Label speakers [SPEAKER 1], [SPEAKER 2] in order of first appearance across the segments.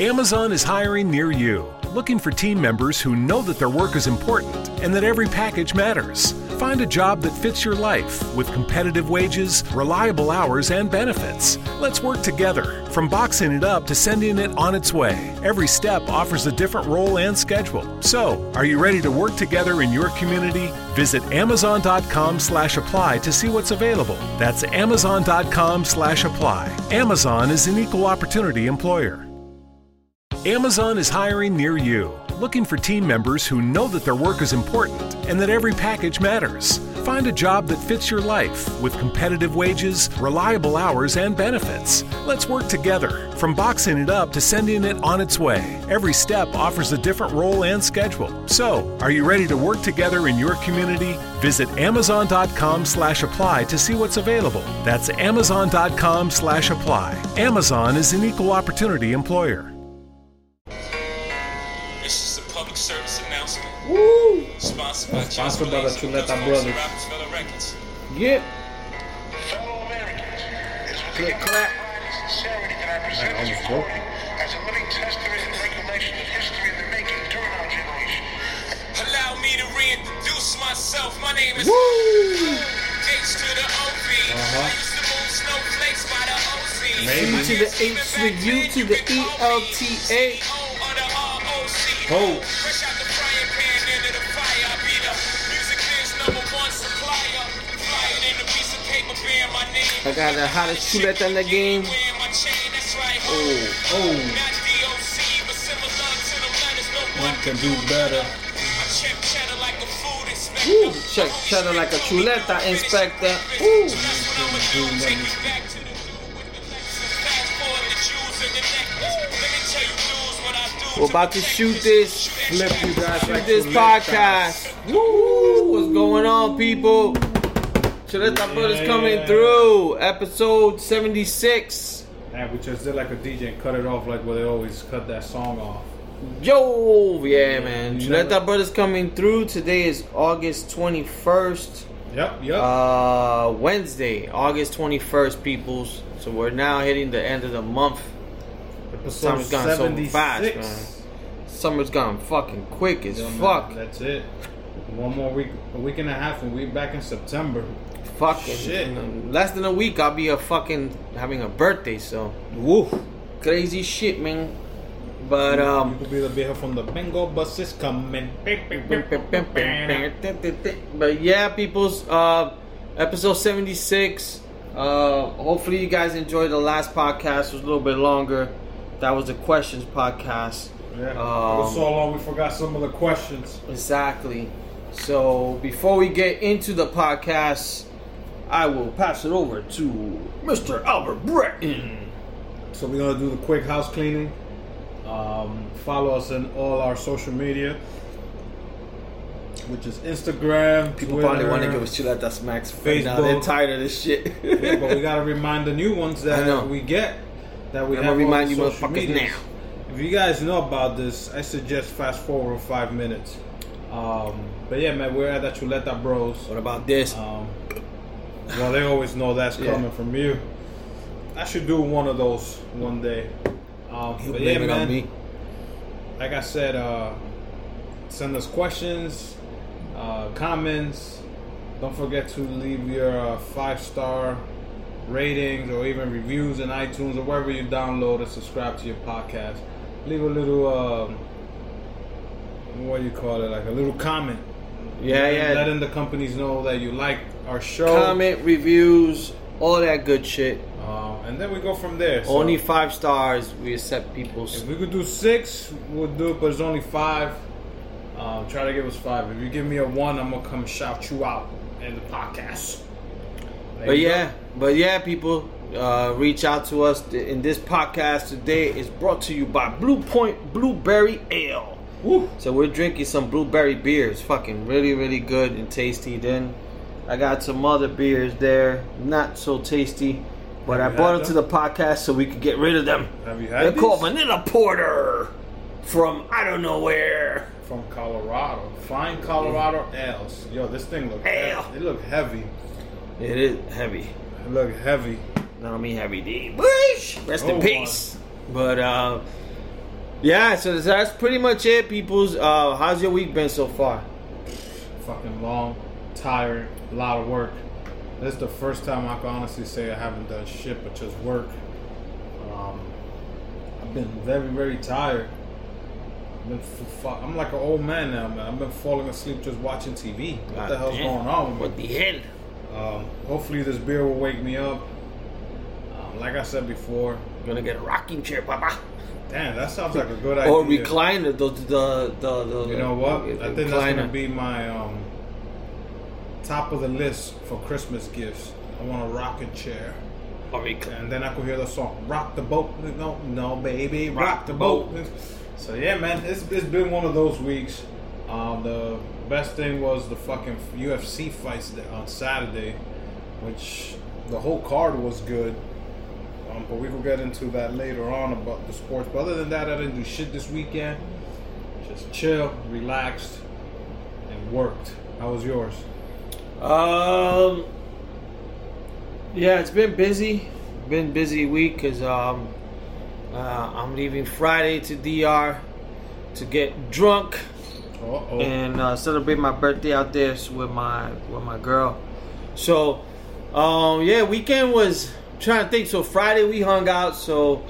[SPEAKER 1] Amazon is hiring near you, looking for team members who know that their work is important and that every package matters. Find a job that fits your life with competitive wages, reliable hours, and benefits. Let's work together, from boxing it up to sending it on its way. Every step offers a different role and schedule. So, are you ready to work together in your community? Visit amazon.com/apply to see what's available. That's amazon.com/apply. Amazon is an equal opportunity employer. Amazon is hiring near you, looking for team members who know that their work is important and that every package matters. Find a job that fits your life with competitive wages, reliable hours, and benefits. Let's work together, from boxing it up to sending it on its way. Every step offers a different role and schedule. So, are you ready to work together in your community? Visit amazon.com/apply to see what's available. That's amazon.com/apply. Amazon is an equal opportunity employer.
[SPEAKER 2] Woo!
[SPEAKER 3] Sponsored by
[SPEAKER 2] Sponsored by the Chuleta Brothers.
[SPEAKER 3] Roc-A-Fella Records.
[SPEAKER 2] Get
[SPEAKER 4] Fellow Americans, it's with
[SPEAKER 2] Click,
[SPEAKER 4] deep
[SPEAKER 2] clap.
[SPEAKER 4] pride sincerity that I present
[SPEAKER 2] Man, I
[SPEAKER 4] this recording as a living testament and recollection of history in the making during our generation.
[SPEAKER 3] Allow me to reintroduce myself. My name is
[SPEAKER 2] Woo!
[SPEAKER 3] H to the OV.
[SPEAKER 2] Uh-huh.
[SPEAKER 3] I used to move snowflakes by the OC.
[SPEAKER 2] Maybe.
[SPEAKER 3] I
[SPEAKER 2] To
[SPEAKER 5] the H to the U to the
[SPEAKER 3] can call me
[SPEAKER 5] ELTA.
[SPEAKER 3] CEO I
[SPEAKER 5] got the hottest chuleta in the game.
[SPEAKER 3] Wearing my chain, that's right, ho.
[SPEAKER 2] Oh.
[SPEAKER 3] Not DOC, but similar to them letters, no
[SPEAKER 2] One can do better.
[SPEAKER 3] I check cheddar like a food inspector.
[SPEAKER 5] Woo! Check cheddar like a chuleta inspector. Ooh. We're about to shoot this,
[SPEAKER 2] Flip you guys
[SPEAKER 5] shoot
[SPEAKER 2] like
[SPEAKER 5] this podcast. Woo! What's going on, people? Chuleta Brothers coming through. Episode 76.
[SPEAKER 2] Yeah, we just did like a DJ and cut it off like where they always cut that song off.
[SPEAKER 5] Yo! Yeah, man.
[SPEAKER 2] You never-
[SPEAKER 5] Brothers coming through. Today is August 21st.
[SPEAKER 2] Yep, yep.
[SPEAKER 5] Uh, Wednesday, August 21st, peoples. So we're now hitting the end of the month.
[SPEAKER 2] Episode
[SPEAKER 5] Summer's gone so fast, man. Summer's gone fucking quick as
[SPEAKER 2] man,
[SPEAKER 5] fuck.
[SPEAKER 2] That's it. One more week, a week and a half, and we back in September.
[SPEAKER 5] Fucking
[SPEAKER 2] Shit.
[SPEAKER 5] in less than a week, I'll be a fucking having a birthday. So
[SPEAKER 2] Woo.
[SPEAKER 5] crazy shit, man. But
[SPEAKER 2] you
[SPEAKER 5] um,
[SPEAKER 2] could be the from the bingo buses coming.
[SPEAKER 5] but yeah, people's uh, episode seventy six. Uh, hopefully you guys enjoyed the last podcast. It was a little bit longer. That was the questions podcast.
[SPEAKER 2] Yeah. it
[SPEAKER 5] Um,
[SPEAKER 2] was so long we forgot some of the questions.
[SPEAKER 5] Exactly. So before we get into the podcast, I will pass it over to Mr. Albert Breton.
[SPEAKER 2] So we're gonna do the quick house cleaning. Um, follow us in all our social media, which is Instagram.
[SPEAKER 5] People
[SPEAKER 2] Twitter,
[SPEAKER 5] probably want to give us shit at that smacks. Facebook. Now they're tired of this shit.
[SPEAKER 2] Yeah, but we gotta remind the new ones that we get that we
[SPEAKER 5] I'm
[SPEAKER 2] have
[SPEAKER 5] gonna remind you
[SPEAKER 2] social
[SPEAKER 5] motherfuckers
[SPEAKER 2] medias.
[SPEAKER 5] now.
[SPEAKER 2] If you guys know about this, I suggest fast forward five minutes. Um, but yeah, man, we're at the Chuleta Bros.
[SPEAKER 5] what about this?
[SPEAKER 2] Um, well, they always know that's
[SPEAKER 5] Yeah.
[SPEAKER 2] coming from you. I should do one of those one day. Um, but yeah, man,
[SPEAKER 5] on me.
[SPEAKER 2] like I said, uh, send us questions, uh, comments. Don't forget to leave your uh, five star ratings or even reviews in iTunes or wherever you download and subscribe to your podcast. Leave a little, um, what do you call it, like a little comment.
[SPEAKER 5] Yeah, yeah.
[SPEAKER 2] Letting the companies know that you like our show.
[SPEAKER 5] Comment, reviews, all that good shit.
[SPEAKER 2] Uh, and then we go from there. So
[SPEAKER 5] Only five stars. We accept people's.
[SPEAKER 2] If we could do six, we'll do it, but it's only five. Um, try to give us five. If you give me a one, I'm gonna come shout you out in the podcast. There
[SPEAKER 5] But yeah, but yeah, people, uh, reach out to us. In this podcast today is brought to you by Blue Point Blueberry Ale.
[SPEAKER 2] Woo.
[SPEAKER 5] So we're drinking some blueberry beers, fucking really, really good and tasty. Then I got some other beers there, not so tasty, but
[SPEAKER 2] Have
[SPEAKER 5] I brought
[SPEAKER 2] had
[SPEAKER 5] them to the podcast so we could get rid of them.
[SPEAKER 2] Have you
[SPEAKER 5] They're
[SPEAKER 2] had
[SPEAKER 5] called? Vanilla Porter from I don't know where.
[SPEAKER 2] From Colorado, fine Colorado ales. Yo, this thing look.
[SPEAKER 5] Ale.
[SPEAKER 2] Heavy. It look heavy.
[SPEAKER 5] It is heavy.
[SPEAKER 2] It look heavy.
[SPEAKER 5] Not me heavy D. Bush! Rest in
[SPEAKER 2] Oh,
[SPEAKER 5] peace. But uh Yeah, so that's pretty much it, peoples. Uh, how's your week been so far?
[SPEAKER 2] Fucking long, tired, a lot of work. This is the first time I can honestly say I haven't done shit but just work. Um, I've been very, very tired. I've been f- fuck. I'm like an old man now, man. I've been falling asleep just watching TV. What
[SPEAKER 5] God
[SPEAKER 2] the hell's
[SPEAKER 5] damn.
[SPEAKER 2] going on with me?
[SPEAKER 5] What the hell?
[SPEAKER 2] Um, hopefully this beer will wake me up. Um, like I said before, I'm
[SPEAKER 5] Gonna get a rocking chair, papa.
[SPEAKER 2] damn, that sounds like a good idea.
[SPEAKER 5] Or recliner, the the the, the
[SPEAKER 2] You know what? I think that's gonna be my um, top of the list for Christmas gifts. I want a rocking chair, and then I could hear the song "Rock the Boat." No, no, baby, rock, the boat. So yeah, man, it's, it's been one of those weeks. Um, the best thing was the fucking UFC fights on Saturday, which the whole card was good. Um, but we will get into that later on about the sports. But other than that, I didn't do shit this weekend. Just chill, relaxed, and worked. How was yours?
[SPEAKER 5] Um. Yeah, it's been busy. Been busy week because um, uh, I'm leaving Friday to DR to get drunk
[SPEAKER 2] Uh-oh.
[SPEAKER 5] and uh, celebrate my birthday out there with my with my girl. So, um, yeah, weekend was I'm trying to think. So Friday we hung out. So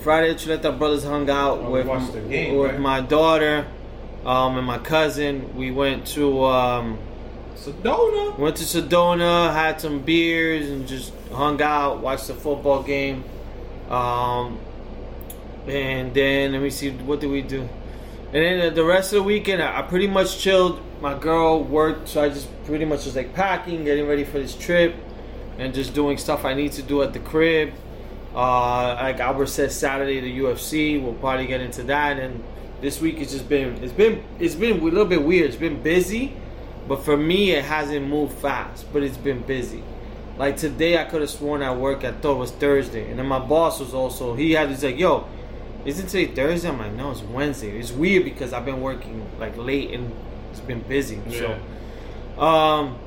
[SPEAKER 5] Friday, Chuleta brothers hung out
[SPEAKER 2] Oh,
[SPEAKER 5] with
[SPEAKER 2] game,
[SPEAKER 5] with
[SPEAKER 2] right?
[SPEAKER 5] my daughter, um, and my cousin. We went to um,
[SPEAKER 2] Sedona.
[SPEAKER 5] Went to Sedona, had some beers, and just hung out, watched the football game. Um, and then let me see, what did we do? And then the rest of the weekend, I pretty much chilled. My girl worked, so I just pretty much was like packing, getting ready for this trip, and just doing stuff I need to do at the crib. Uh, like Albert said, Saturday the UFC. We'll probably get into that. And this week it's just been it's been it's been a little bit weird. It's been busy, but for me it hasn't moved fast. But it's been busy. Like today, I could have sworn at work I thought it was Thursday, and then my boss was also he had he's like, "Yo, isn't today Thursday?" I'm like, "No, it's Wednesday." It's weird because I've been working like late and it's been busy. So, um,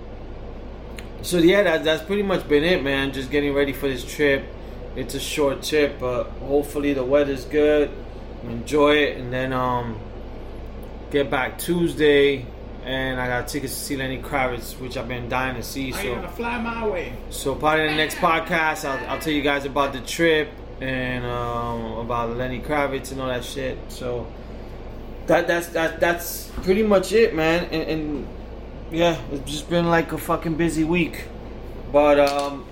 [SPEAKER 5] so yeah, that, that's pretty much been it, man. Just getting ready for this trip. It's a short trip, but hopefully the weather's good. Enjoy it, and then um, get back Tuesday. And I got tickets to see Lenny Kravitz, which I've been dying to see.
[SPEAKER 2] So I
[SPEAKER 5] So,
[SPEAKER 2] gonna fly my way.
[SPEAKER 5] so probably in the next podcast, I'll, I'll tell you guys about the trip and um, about Lenny Kravitz and all that shit. So that that's that that's pretty much it, man. And, and yeah, it's just been like a fucking busy week. But um,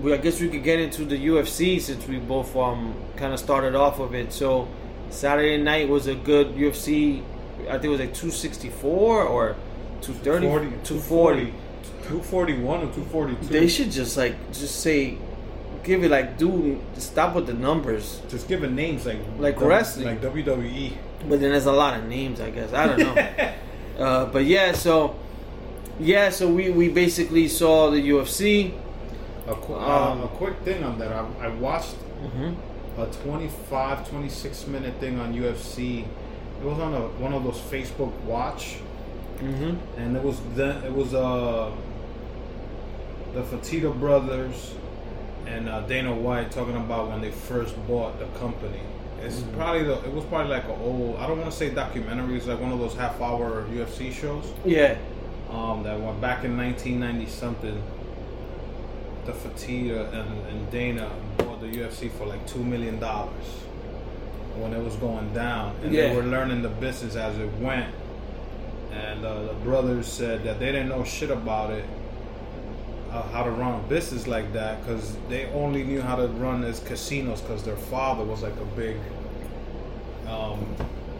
[SPEAKER 5] we, I guess we could get into the UFC since we both um kind of started off of it. So Saturday night was a good UFC. I think it was like 264 or 230,
[SPEAKER 2] 240,
[SPEAKER 5] 240.
[SPEAKER 2] 241 or 242.
[SPEAKER 5] They should just like just say, give it like, dude, stop with the numbers.
[SPEAKER 2] just give it names like
[SPEAKER 5] Like
[SPEAKER 2] W-
[SPEAKER 5] wrestling.
[SPEAKER 2] like. WWE.
[SPEAKER 5] But then there's a lot of names, I guess. I don't know. uh, but yeah, so yeah, so we we basically saw the UFC.
[SPEAKER 2] A, qu-
[SPEAKER 5] Um,
[SPEAKER 2] uh, a quick thing on that. I, I watched
[SPEAKER 5] Mhm.
[SPEAKER 2] a 25, 26 minute thing on UFC. It was on a, one of those Facebook Watch,
[SPEAKER 5] Mhm.
[SPEAKER 2] and it was then it was uh the Fertitta brothers and uh, Dana White talking about when they first bought the company. It's
[SPEAKER 5] Mm-hmm.
[SPEAKER 2] probably the, it was probably like a old I don't want to say documentary. It's like one of those half hour UFC shows.
[SPEAKER 5] Yeah.
[SPEAKER 2] um, that went back in 1990 something. The Fertitta and, and Dana bought the UFC for like two million dollars when it was going down, and
[SPEAKER 5] Yeah.
[SPEAKER 2] they were learning the business as it went. And uh, the brothers said that they didn't know shit about it, uh, how to run a business like that, because they only knew how to run as casinos, because their father was like a big um,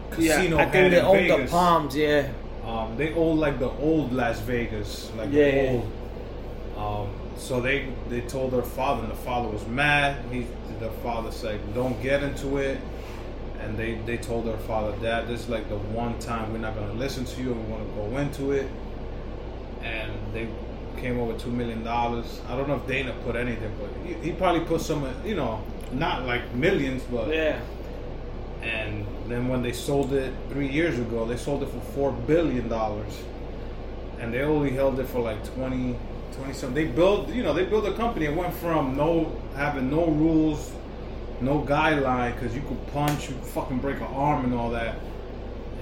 [SPEAKER 2] casino
[SPEAKER 5] Yeah, I think they
[SPEAKER 2] in
[SPEAKER 5] own the Palms. Yeah.
[SPEAKER 2] Um, they own like the old Las Vegas, like
[SPEAKER 5] Yeah,
[SPEAKER 2] the old. Um, so they they told their father, and the father was mad. He the father said, "Don't get into it." And they they told their father, "Dad, this is like the one time we're not gonna listen to you, and we want to go into it." And they came over two million dollars. I don't know if Dana put anything, but he, he probably put some, uh, you know, not like millions, but
[SPEAKER 5] Yeah.
[SPEAKER 2] and then when they sold it three years ago, they sold it for four billion dollars, and they only held it for like 20, 20 something. They built, you know, they built a company. It went from no having no rules no guideline because you could punch, you could fucking break an arm and all that.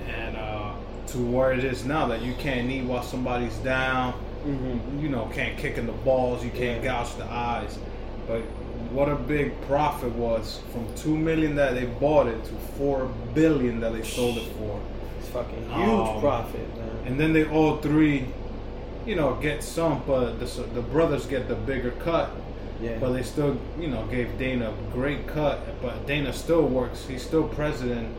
[SPEAKER 2] And uh, to where it is now that you can't knee while somebody's down,
[SPEAKER 5] Mm-hmm.
[SPEAKER 2] you know, can't kick in the balls, you can't
[SPEAKER 5] Yeah.
[SPEAKER 2] gouge the eyes. But what a big profit was from two million that they bought it to four billion that they sold it for.
[SPEAKER 5] It's fucking huge
[SPEAKER 2] Um,
[SPEAKER 5] profit, man.
[SPEAKER 2] And then they all three, you know, get some, but the, the brothers get the bigger cut.
[SPEAKER 5] Yeah.
[SPEAKER 2] But they still, you know, gave Dana a great cut. But Dana still works. He's still president.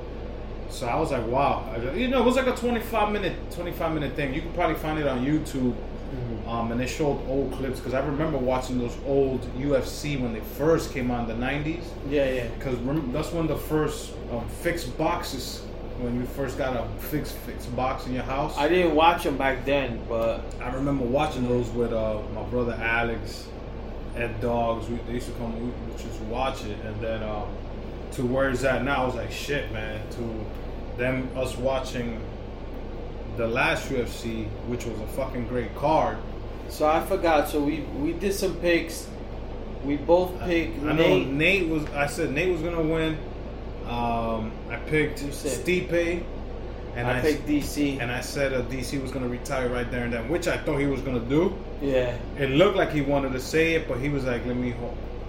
[SPEAKER 2] So I was like, wow. You know, it was like a 25 minute, 25 minute thing. You can probably find it on YouTube.
[SPEAKER 5] Mm-hmm.
[SPEAKER 2] Um, and they showed old clips because I remember watching those old UFC when they first came on the 90s.
[SPEAKER 5] yeah, yeah.
[SPEAKER 2] Because that's when the first um, fixed boxes, when you first got a fixed fixed box in your house.
[SPEAKER 5] I didn't watch them back then, but
[SPEAKER 2] I remember watching those with uh, my brother Alex, Ed Dogs. We, they used to come, we would just watch it, and then um, to where it's at now, I was like, shit, man. To them, us watching the last UFC, which was a fucking great card.
[SPEAKER 5] so I forgot. So we we did some picks. We both picked
[SPEAKER 2] I know
[SPEAKER 5] Nate.
[SPEAKER 2] Nate was. I said Nate was gonna win. Um, I picked Stipe, and
[SPEAKER 5] I
[SPEAKER 2] I,
[SPEAKER 5] picked DC.
[SPEAKER 2] and I said uh, DC was gonna retire right there and then, which I thought he was gonna do.
[SPEAKER 5] Yeah,
[SPEAKER 2] It looked like he wanted to say it, but he was like, "Let me."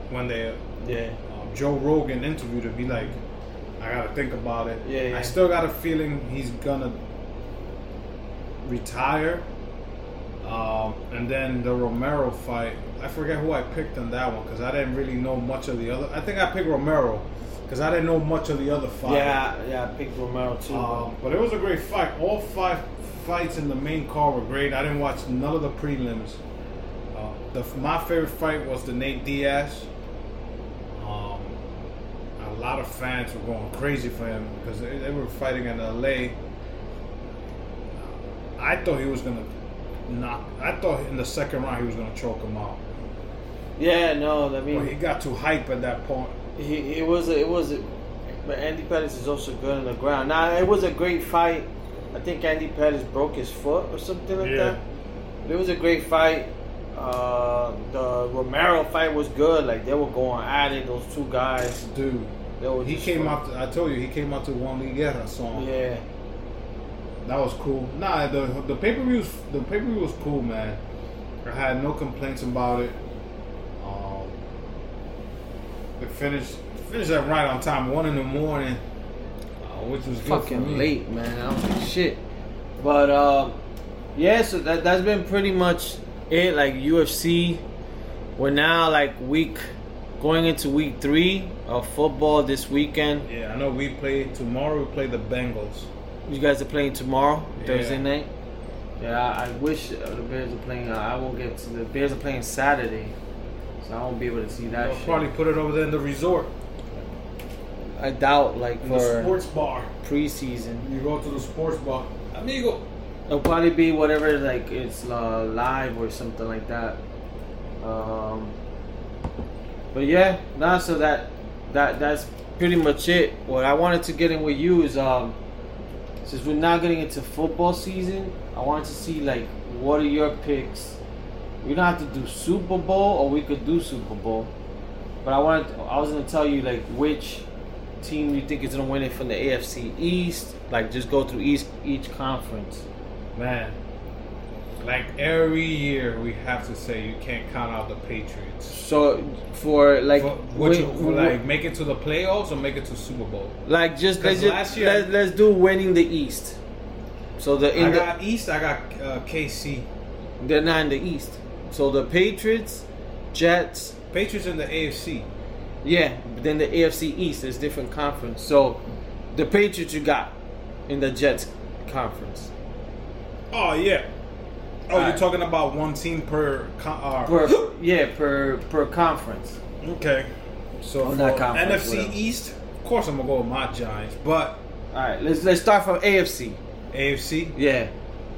[SPEAKER 2] When they
[SPEAKER 5] yeah.
[SPEAKER 2] um, Joe Rogan interviewed him, he like, "I gotta think about it."
[SPEAKER 5] Yeah, yeah.
[SPEAKER 2] I still got a feeling he's gonna retire. Um, and then the Romero fight, I forget who I picked in that one because I didn't really know much of the other. I think I picked Romero because I didn't know much of the other fight.
[SPEAKER 5] Yeah, yeah, I picked Romero too.
[SPEAKER 2] Um, but it was a great fight. All five fights in the main card were great. I didn't watch none of the prelims. Uh, the, my favorite fight was the Nate Diaz. Um, a lot of fans were going crazy for him because they, they were fighting in LA. I thought he was gonna knock. I thought in the second round he was gonna choke him out,
[SPEAKER 5] yeah, no, I mean,
[SPEAKER 2] but he got too hype at that point.
[SPEAKER 5] He, it was it was, but Andy Pettis is also good on the ground. Now it was a great fight. I think Andy Pettis broke his foot or something like
[SPEAKER 2] Yeah.
[SPEAKER 5] that. But it was a great fight. Uh, the Romero fight was good. Like they were going at it. Those two guys.
[SPEAKER 2] Dude, he came
[SPEAKER 5] fun.
[SPEAKER 2] out. To, I told you he came out to Juan Luis Guerra song.
[SPEAKER 5] Yeah,
[SPEAKER 2] That was cool. Nah, the the pay per view the pay per view was cool, man. I had no complaints about it. Um, it finished finished that right on time, one in the morning, which was
[SPEAKER 5] fucking
[SPEAKER 2] me.
[SPEAKER 5] late, man. I was like shit. But uh, yeah, so that that's been pretty much it. Like UFC, we're now like week going into week three of football this weekend.
[SPEAKER 2] Yeah, I know. We play tomorrow. We play the Bengals.
[SPEAKER 5] You guys are playing tomorrow,
[SPEAKER 2] Yeah.
[SPEAKER 5] Thursday night. Yeah, I, I wish uh, the Bears are playing. Uh, I won't get to the Bears are playing Saturday, so I won't be able to see that.
[SPEAKER 2] They'll
[SPEAKER 5] shit.
[SPEAKER 2] probably put it over there in the resort,
[SPEAKER 5] I doubt like
[SPEAKER 2] in the
[SPEAKER 5] for
[SPEAKER 2] sports bar.
[SPEAKER 5] preseason.
[SPEAKER 2] You go to the sports bar, amigo.
[SPEAKER 5] It'll probably be whatever like it's uh, live or something like that. Um, but yeah, nah. So that that that's pretty much it. What I wanted to get in with you is um, since we're not getting into football season, I wanted to see like what are your picks. We don't have to do Super Bowl, or we could do Super Bowl. But I wanted, I was gonna tell you like which team you think is gonna win it from the AFC East. Like just go through each each conference.
[SPEAKER 2] Man, like every year we have to say you can't count out the Patriots.
[SPEAKER 5] So for like,
[SPEAKER 2] For, which, for like make it to the playoffs or make it to Super Bowl.
[SPEAKER 5] like just let's just
[SPEAKER 2] last year-
[SPEAKER 5] let, let's do winning the East. So the in
[SPEAKER 2] I
[SPEAKER 5] the
[SPEAKER 2] got East. I got uh, KC.
[SPEAKER 5] they're not in the East. So the Patriots, Jets,
[SPEAKER 2] Patriots in the AFC.
[SPEAKER 5] Yeah. But then the AFC East is different conference. So the Patriots you got in the Jets conference.
[SPEAKER 2] Oh yeah. Oh,
[SPEAKER 5] Alright.
[SPEAKER 2] you're talking about one team per. Con- uh,
[SPEAKER 5] Per yeah per per conference.
[SPEAKER 2] okay. So
[SPEAKER 5] Oh,
[SPEAKER 2] for
[SPEAKER 5] not conference,
[SPEAKER 2] NFC
[SPEAKER 5] whatever.
[SPEAKER 2] East, of course I'm gonna go with my Giants, but
[SPEAKER 5] All right, let's let's start from AFC.
[SPEAKER 2] AFC.
[SPEAKER 5] Yeah.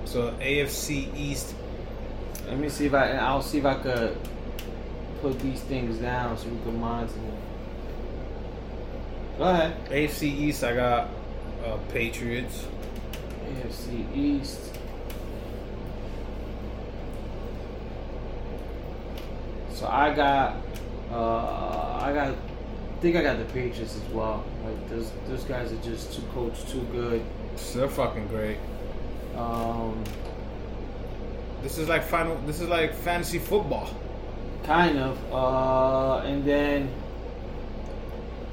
[SPEAKER 2] So AFC East.
[SPEAKER 5] Let me see if I I'll see if I could put these things down so we can monitor them. Go ahead.
[SPEAKER 2] AFC East. I got uh, Patriots.
[SPEAKER 5] AFC East. So I got uh I got I think I got the Patriots as well. Like those those guys are just too coached, too good.
[SPEAKER 2] They're fucking great.
[SPEAKER 5] Um,
[SPEAKER 2] This is like final. This is like fantasy football.
[SPEAKER 5] Kind of. Uh, and then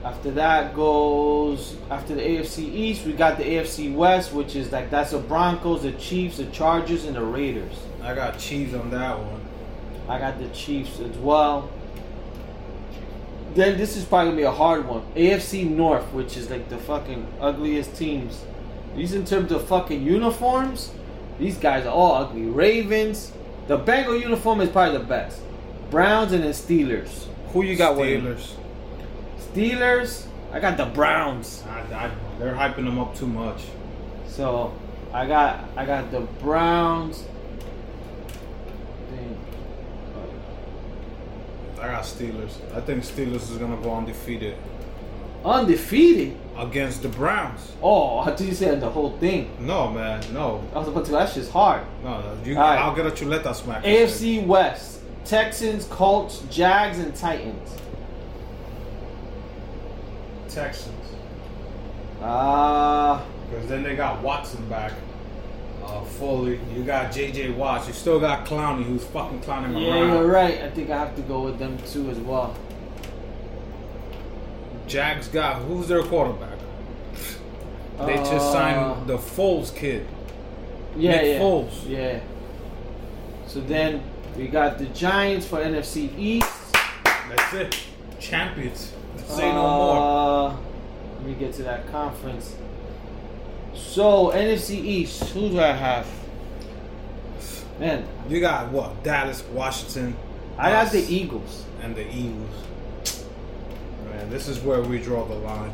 [SPEAKER 5] after that goes after the AFC East, we got the AFC West, which is like that's the Broncos, the Chiefs, the Chargers, and the Raiders.
[SPEAKER 2] I got Chiefs on that one.
[SPEAKER 5] I got the Chiefs as well. Then this is probably gonna be a hard one. AFC North, which is like the fucking ugliest teams. These in terms of fucking uniforms, these guys are all ugly. Ravens, the Bengal uniform is probably the best. Browns and then Steelers. Who you got winning?
[SPEAKER 2] Steelers.
[SPEAKER 5] Steelers. I got the Browns.
[SPEAKER 2] I, I, they're hyping them up too much.
[SPEAKER 5] So I got I got the Browns.
[SPEAKER 2] I got Steelers. I think Steelers is gonna go undefeated
[SPEAKER 5] Undefeated.
[SPEAKER 2] against the Browns.
[SPEAKER 5] Oh, I thought you said the whole thing.
[SPEAKER 2] No, man, no,
[SPEAKER 5] I was about to. That shit's hard.
[SPEAKER 2] no. no. You,
[SPEAKER 5] All right.
[SPEAKER 2] I'll get a chuleta smack.
[SPEAKER 5] AFC West: Texans, Colts, Jags, and Titans.
[SPEAKER 2] Texans,
[SPEAKER 5] Ah,
[SPEAKER 2] because then they got Watson back. Uh, fully, you got J.J. Watts. You still got Clowney, who's fucking clowning
[SPEAKER 5] yeah,
[SPEAKER 2] around.
[SPEAKER 5] you're right. I think I have to go with them too as well.
[SPEAKER 2] Jags got who's their quarterback? They just
[SPEAKER 5] Uh,
[SPEAKER 2] signed the Foles kid.
[SPEAKER 5] Yeah,
[SPEAKER 2] Nick
[SPEAKER 5] yeah,
[SPEAKER 2] Foles.
[SPEAKER 5] yeah. So then we got the Giants for NFC East.
[SPEAKER 2] That's it. Champions. Say no more.
[SPEAKER 5] Uh, Let me get to that conference. So NFC East, who do I have? Man,
[SPEAKER 2] You got what? Dallas, Washington.
[SPEAKER 5] I got the Eagles.
[SPEAKER 2] and the Eagles. Man, this is where we draw the line.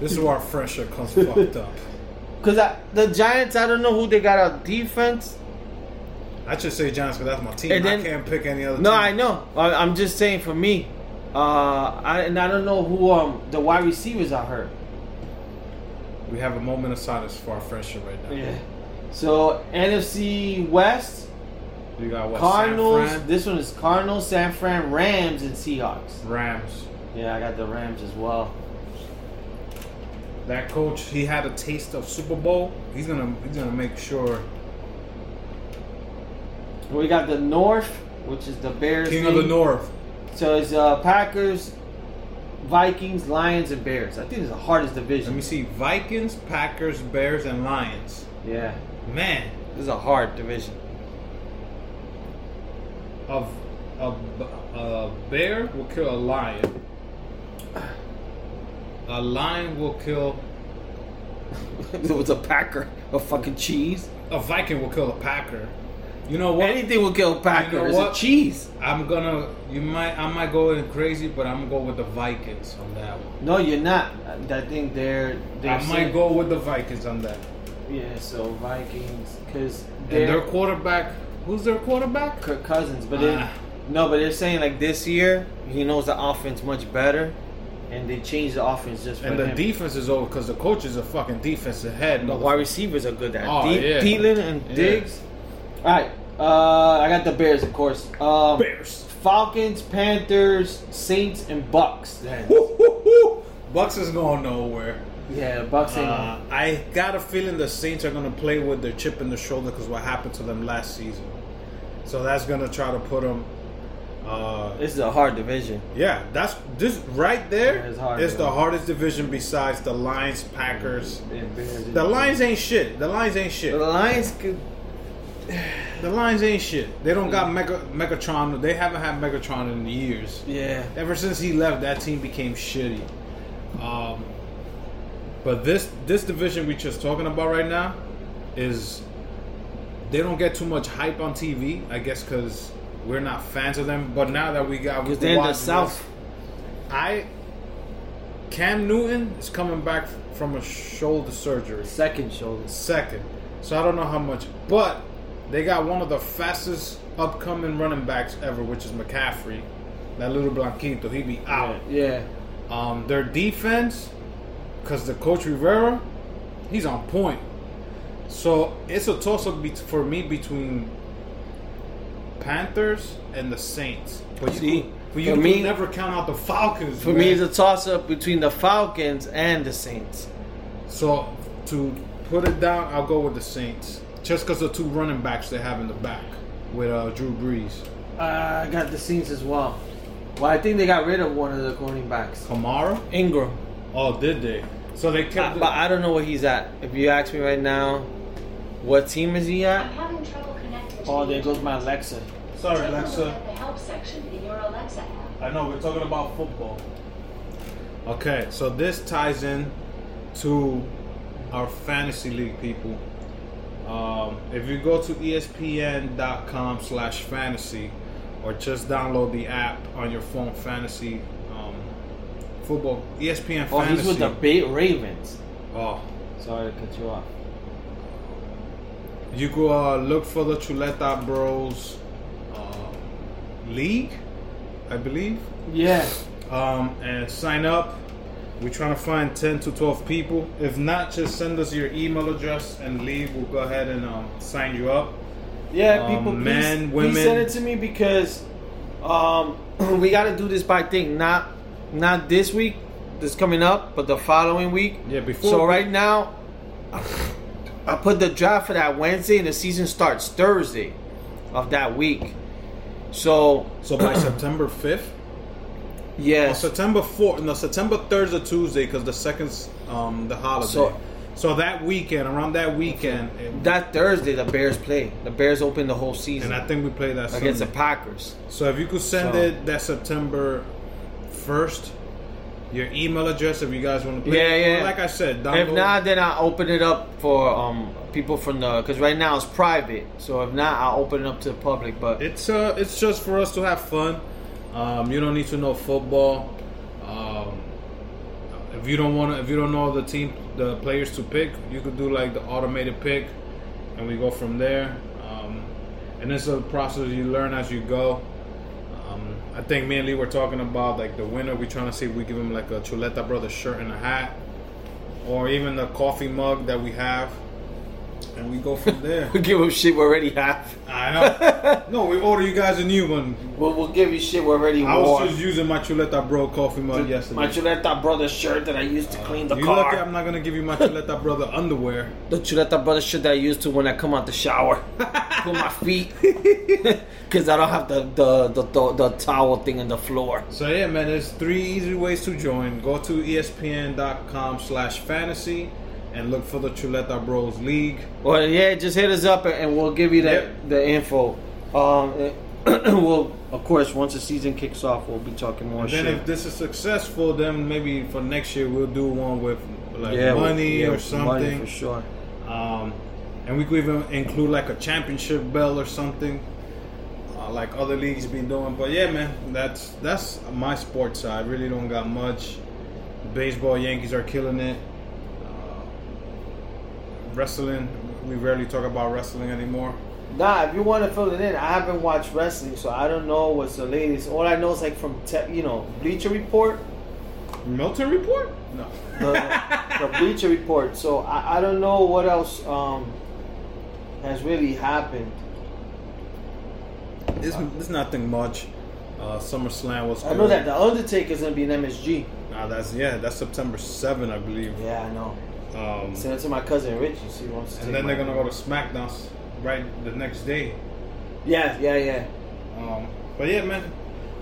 [SPEAKER 2] This is where our friendship comes fucked up.
[SPEAKER 5] Cause I, the Giants, I don't know who they got on defense.
[SPEAKER 2] I should say Giants because that's my team.
[SPEAKER 5] And then-
[SPEAKER 2] I can't pick any other.
[SPEAKER 5] No,
[SPEAKER 2] team.
[SPEAKER 5] I know. I, I'm just saying for me. Uh, I, and I don't know who um the wide receivers are hurt.
[SPEAKER 2] We have a moment of silence for our friendship right now.
[SPEAKER 5] Yeah. So NFC West,
[SPEAKER 2] You got what?
[SPEAKER 5] Cardinals.
[SPEAKER 2] San Fran,
[SPEAKER 5] This one is Cardinals, San Fran, Rams, and Seahawks.
[SPEAKER 2] Rams.
[SPEAKER 5] Yeah, I got the Rams as well.
[SPEAKER 2] That coach, he had a taste of Super Bowl. He's gonna, he's gonna make sure.
[SPEAKER 5] We got the North, which is the Bears.
[SPEAKER 2] King of the. North.
[SPEAKER 5] So it's uh, Packers, Vikings, Lions, and Bears. I think it's the hardest division.
[SPEAKER 2] Let me see: Vikings, Packers, Bears, and Lions.
[SPEAKER 5] Yeah,
[SPEAKER 2] Man,
[SPEAKER 5] this is a hard division.
[SPEAKER 2] a, a, a bear will kill a lion. A lion will kill.
[SPEAKER 5] it was a Packer, a fucking cheese.
[SPEAKER 2] A Viking will kill a Packer. You know what?
[SPEAKER 5] Anything will kill a Packer.
[SPEAKER 2] You know what?
[SPEAKER 5] cheese.
[SPEAKER 2] I'm gonna. You might. I might go in crazy, but I'm gonna go with the Vikings on that one.
[SPEAKER 5] No, you're not. I think they're. they're
[SPEAKER 2] I might go with the Vikings on that.
[SPEAKER 5] Yeah, so Vikings, because
[SPEAKER 2] their quarterback. Who's their quarterback?
[SPEAKER 5] Kirk Cousins, but
[SPEAKER 2] Ah.
[SPEAKER 5] no, but they're saying like this year he knows the offense much better, and they changed the offense just for
[SPEAKER 2] And the
[SPEAKER 5] him.
[SPEAKER 2] defense is over because the coach is a fucking defensive head.
[SPEAKER 5] The wide receivers are good at
[SPEAKER 2] Oh,
[SPEAKER 5] De-
[SPEAKER 2] yeah.
[SPEAKER 5] Thielen and
[SPEAKER 2] Yeah.
[SPEAKER 5] All right, uh, I got the Bears, of course. Um,
[SPEAKER 2] Bears.
[SPEAKER 5] Falcons, Panthers, Saints, and Bucks. Then.
[SPEAKER 2] Woo, woo, woo. Bucks is going nowhere.
[SPEAKER 5] Yeah, Bucks. ain't-
[SPEAKER 2] Uh, I got a feeling the Saints are going to play with their chip in the shoulder because what happened to them last season. So that's going to try to put them. Uh,
[SPEAKER 5] this is a hard division.
[SPEAKER 2] yeah, that's this right there
[SPEAKER 5] Yeah, it's hard, yeah.
[SPEAKER 2] the hardest division besides the Lions, Packers.
[SPEAKER 5] Yeah,
[SPEAKER 2] The Lions ain't shit. The Lions ain't shit.
[SPEAKER 5] The Lions could.
[SPEAKER 2] The Lions ain't shit. They don't got Mega, Megatron. They haven't had Megatron in years.
[SPEAKER 5] Yeah.
[SPEAKER 2] Ever since he left, that team became shitty. Um, but this this division we just talking about right now is they don't get too much hype on TV. I guess because we're not fans of them. But now that we got,
[SPEAKER 5] Because they're in the. South.
[SPEAKER 2] I Cam Newton is coming back from a shoulder surgery
[SPEAKER 5] Second shoulder.
[SPEAKER 2] second. So I don't know how much, but they got one of the fastest upcoming running backs ever, which is McCaffrey. That little Blanquito, he be out.
[SPEAKER 5] Yeah.
[SPEAKER 2] Um, their defense, because the coach Rivera, he's on point. So it's a toss up be- for me between Panthers and the Saints. But you But you
[SPEAKER 5] For me-
[SPEAKER 2] never count out the Falcons.
[SPEAKER 5] For me, it's a toss up between the Falcons and the Saints.
[SPEAKER 2] so to put it down, I'll go with the Saints, just because the two running backs they have in the back with uh, Drew Brees,
[SPEAKER 5] Uh, I got the scenes as well. Well, I think they got rid of one of the running backs,
[SPEAKER 2] Kamara.
[SPEAKER 5] Ingram.
[SPEAKER 2] Oh, did they? So they kept. The-
[SPEAKER 5] but I don't know where he's at. If you ask me right now, what team is he at?
[SPEAKER 6] I'm having trouble connecting
[SPEAKER 5] Oh,
[SPEAKER 6] the
[SPEAKER 5] there goes my. Alexa.
[SPEAKER 2] Sorry,
[SPEAKER 6] Take a look
[SPEAKER 2] Alexa.
[SPEAKER 6] at the help section in your Alexa app.
[SPEAKER 2] I know we're talking about football. Okay, so this ties in to our fantasy league people. Um, if you go to espn.com slash fantasy or just download the app on your phone fantasy um, football ESPN
[SPEAKER 5] Oh,
[SPEAKER 2] fantasy
[SPEAKER 5] he's with the Ba- Ravens.
[SPEAKER 2] oh
[SPEAKER 5] Sorry to cut you off.
[SPEAKER 2] you go uh, look for the Chuleta Bros uh, league I believe
[SPEAKER 5] Yeah.
[SPEAKER 2] um, and sign up. We're trying to find 10 to 12 people. If not, just send us your email address and leave. We'll go ahead and um, sign you up.
[SPEAKER 5] Yeah,
[SPEAKER 2] Um,
[SPEAKER 5] people, please,
[SPEAKER 2] men,
[SPEAKER 5] please
[SPEAKER 2] women.
[SPEAKER 5] send it to me because um, we got to do this by thing. Not not this week, this coming up, but the following week.
[SPEAKER 2] Yeah, before-
[SPEAKER 5] So right now, I put the draft for that Wednesday, and the season starts Thursday of that week. So
[SPEAKER 2] So by September 5th,
[SPEAKER 5] yes,
[SPEAKER 2] September 4th, no, September 3rd is a Tuesday because the second's um, the holiday. So,
[SPEAKER 5] So-
[SPEAKER 2] that weekend, around that weekend, it-
[SPEAKER 5] that Thursday the Bears play. The Bears open the whole season
[SPEAKER 2] and I think we play that
[SPEAKER 5] against the Packers.
[SPEAKER 2] So if you could send
[SPEAKER 5] So-
[SPEAKER 2] it that September 1st, your email address if you guys want to play.
[SPEAKER 5] Yeah, yeah.
[SPEAKER 2] Like I said,
[SPEAKER 5] If
[SPEAKER 2] download-
[SPEAKER 5] not, then I'll open it up for um people from the because right now it's private. So if not, I'll open it up to the public. But
[SPEAKER 2] It's uh, it's just for us to have fun. Um, you don't need to know football. Um, if you don't want to, if you don't know the team, the players to pick, you could do like the automated pick, and we go from there. Um, and it's a process you learn as you go. Um, I think me and Lee were talking about like the winner. We're trying to see if we give him like a Chuleta Brothers shirt and a hat, or even the coffee mug that we have, and we go from there.
[SPEAKER 5] we give them shit we already have.
[SPEAKER 2] I know. no, we order you guys a new one.
[SPEAKER 5] We'll, we'll give you shit we already have.
[SPEAKER 2] I
[SPEAKER 5] wore.
[SPEAKER 2] was just using my Chuleta Bro coffee mug yesterday.
[SPEAKER 5] My Chuleta brother shirt that I used to clean the
[SPEAKER 2] you
[SPEAKER 5] car.
[SPEAKER 2] lucky I'm not gonna give you my Chuleta Brother underwear.
[SPEAKER 5] the Chuleta brother shirt that I used to when I come out the shower. Put my feet. Because I don't have the, the, the, the, the towel thing on the floor.
[SPEAKER 2] So yeah, man, there's three easy ways to join. Go to E espn.com slash fantasy and look for the Chuleta Bros League.
[SPEAKER 5] Well, yeah, just hit us up and we'll give you the,
[SPEAKER 2] Yep.
[SPEAKER 5] the info. Um, we'll, of course, once the season kicks off, we'll be talking more
[SPEAKER 2] And then
[SPEAKER 5] shit.
[SPEAKER 2] if this is successful, then maybe for next year we'll do one with like
[SPEAKER 5] yeah,
[SPEAKER 2] money
[SPEAKER 5] yeah,
[SPEAKER 2] or
[SPEAKER 5] Money
[SPEAKER 2] something.
[SPEAKER 5] for sure.
[SPEAKER 2] Um, and we could even include like a championship bell or something, uh, like other leagues been doing. But yeah, man, that's that's my sports side. Really don't got much. Baseball, Yankees are killing it. Wrestling, we rarely talk about wrestling anymore.
[SPEAKER 5] Nah, if you want to fill it in, I haven't watched wrestling, so I don't know what's the latest. All I know is like from te- you know Bleacher Report,
[SPEAKER 2] Milton Report? No.
[SPEAKER 5] the, the Bleacher Report. So I, I don't know what else um has really happened.
[SPEAKER 2] It's, it's nothing much. Uh, SummerSlam was.
[SPEAKER 5] I know that the Undertaker's gonna be in MSG.
[SPEAKER 2] Nah, that's yeah, that's September 7, I believe.
[SPEAKER 5] Yeah, I know.
[SPEAKER 2] Um,
[SPEAKER 5] Send it to my cousin Richie. See, wants to.
[SPEAKER 2] and then they're gonna go to SmackDown right the next day.
[SPEAKER 5] Yeah, yeah, yeah.
[SPEAKER 2] Um, but yeah, man,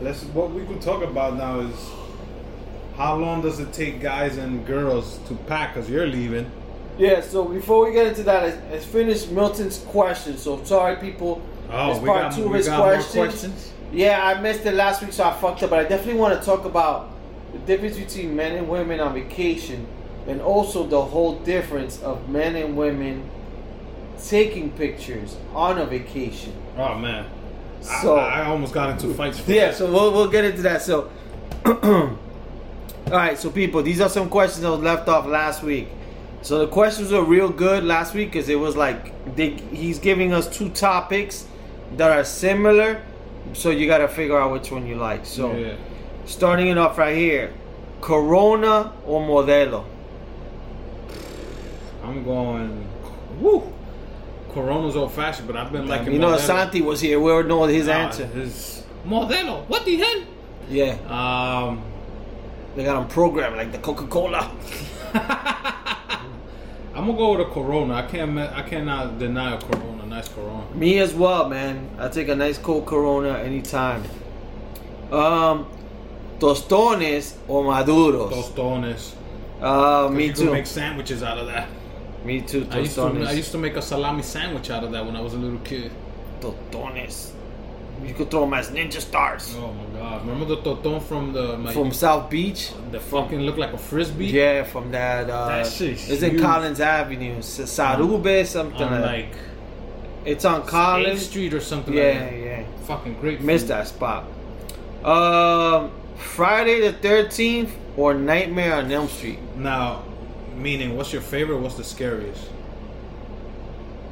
[SPEAKER 2] let's what we could talk about now is how long does it take guys and girls to pack? Cause you're leaving.
[SPEAKER 5] Yeah, so before we get into that, let's, let's finish Milton's question. So sorry, people.
[SPEAKER 2] Oh,
[SPEAKER 5] It's
[SPEAKER 2] we
[SPEAKER 5] part
[SPEAKER 2] got,
[SPEAKER 5] two of his questions.
[SPEAKER 2] questions.
[SPEAKER 5] Yeah, I missed it last week, so I fucked up. But I definitely want to talk about the difference between men and women on vacation, and also the whole difference of men and women taking pictures on a vacation.
[SPEAKER 2] Oh man,
[SPEAKER 5] So-
[SPEAKER 2] I, I almost got into fights. For
[SPEAKER 5] Yeah,
[SPEAKER 2] that.
[SPEAKER 5] so we'll, we'll get into that. So, all right, so people, these are some questions that was left off last week. So the questions were real good last week because it was like they, he's giving us two topics that are similar. So you got to figure out which one you like. So
[SPEAKER 2] yeah.
[SPEAKER 5] starting it off right here, Corona or Modelo?
[SPEAKER 2] I'm going. Woo. Corona's old fashioned, but I've been liking.
[SPEAKER 5] you know,
[SPEAKER 2] Modelo.
[SPEAKER 5] Santi was here. We already know his
[SPEAKER 2] Ah,
[SPEAKER 5] answer.
[SPEAKER 2] His Modelo. What the hell?
[SPEAKER 5] Yeah,
[SPEAKER 2] Um,
[SPEAKER 5] they got them programmed like the Coca Cola.
[SPEAKER 2] I'm gonna go with a Corona. I can't. I cannot deny a Corona. Nice Corona.
[SPEAKER 5] Me as well, man. I take a nice cold Corona anytime. Um, tostones or maduros.
[SPEAKER 2] Tostones.
[SPEAKER 5] Uh, me
[SPEAKER 2] you can
[SPEAKER 5] too.
[SPEAKER 2] make sandwiches out of that.
[SPEAKER 5] Me too.
[SPEAKER 2] I used, to, I used to make a salami sandwich out of that when I was a little kid.
[SPEAKER 5] Tostones. You could throw them as ninja stars
[SPEAKER 2] Oh my god! Remember the toton from the my,
[SPEAKER 5] from South Beach.
[SPEAKER 2] the fucking look like a frisbee?
[SPEAKER 5] Yeah, from that. Uh,
[SPEAKER 2] That shit's
[SPEAKER 5] it's in. Collins Avenue, Sarube, something
[SPEAKER 2] on
[SPEAKER 5] like.
[SPEAKER 2] like
[SPEAKER 5] It's on
[SPEAKER 2] 8th
[SPEAKER 5] Collins.
[SPEAKER 2] Street or something.
[SPEAKER 5] Yeah,
[SPEAKER 2] like that.
[SPEAKER 5] yeah.
[SPEAKER 2] Fucking great.
[SPEAKER 5] Missed
[SPEAKER 2] food.
[SPEAKER 5] that spot. Um, Friday the thirteenth or Nightmare on Elm Street.
[SPEAKER 2] Now, meaning, what's your favorite? What's the scariest?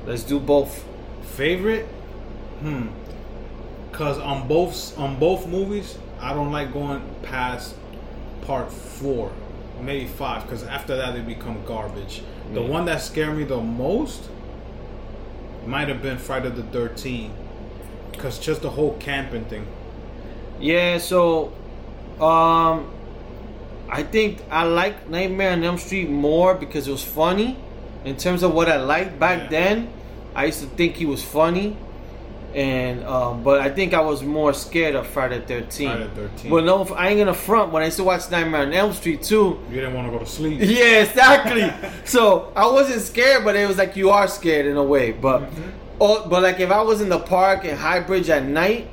[SPEAKER 5] Let's do both.
[SPEAKER 2] Favorite? Hmm. Cause on both on both movies, I don't like going past part four, maybe five. Cause after that they become garbage. The one that scared me the most might have been Friday the Thirteenth. Cause just the whole camping thing.
[SPEAKER 5] Yeah, so um I think I like Nightmare on Elm Street more because it was funny. In terms of what I liked back
[SPEAKER 2] Yeah.
[SPEAKER 5] then, I used to think he was funny. And um but I think I was more scared of Friday the 13th.
[SPEAKER 2] Friday the 13th.
[SPEAKER 5] Well no, I ain't gonna front when I used to watch Nightmare on Elm Street too.
[SPEAKER 2] You didn't want to go to sleep.
[SPEAKER 5] Yeah, exactly. so I wasn't scared, but it was like you are scared in a way. But oh, but like if I was in the park in High Bridge at night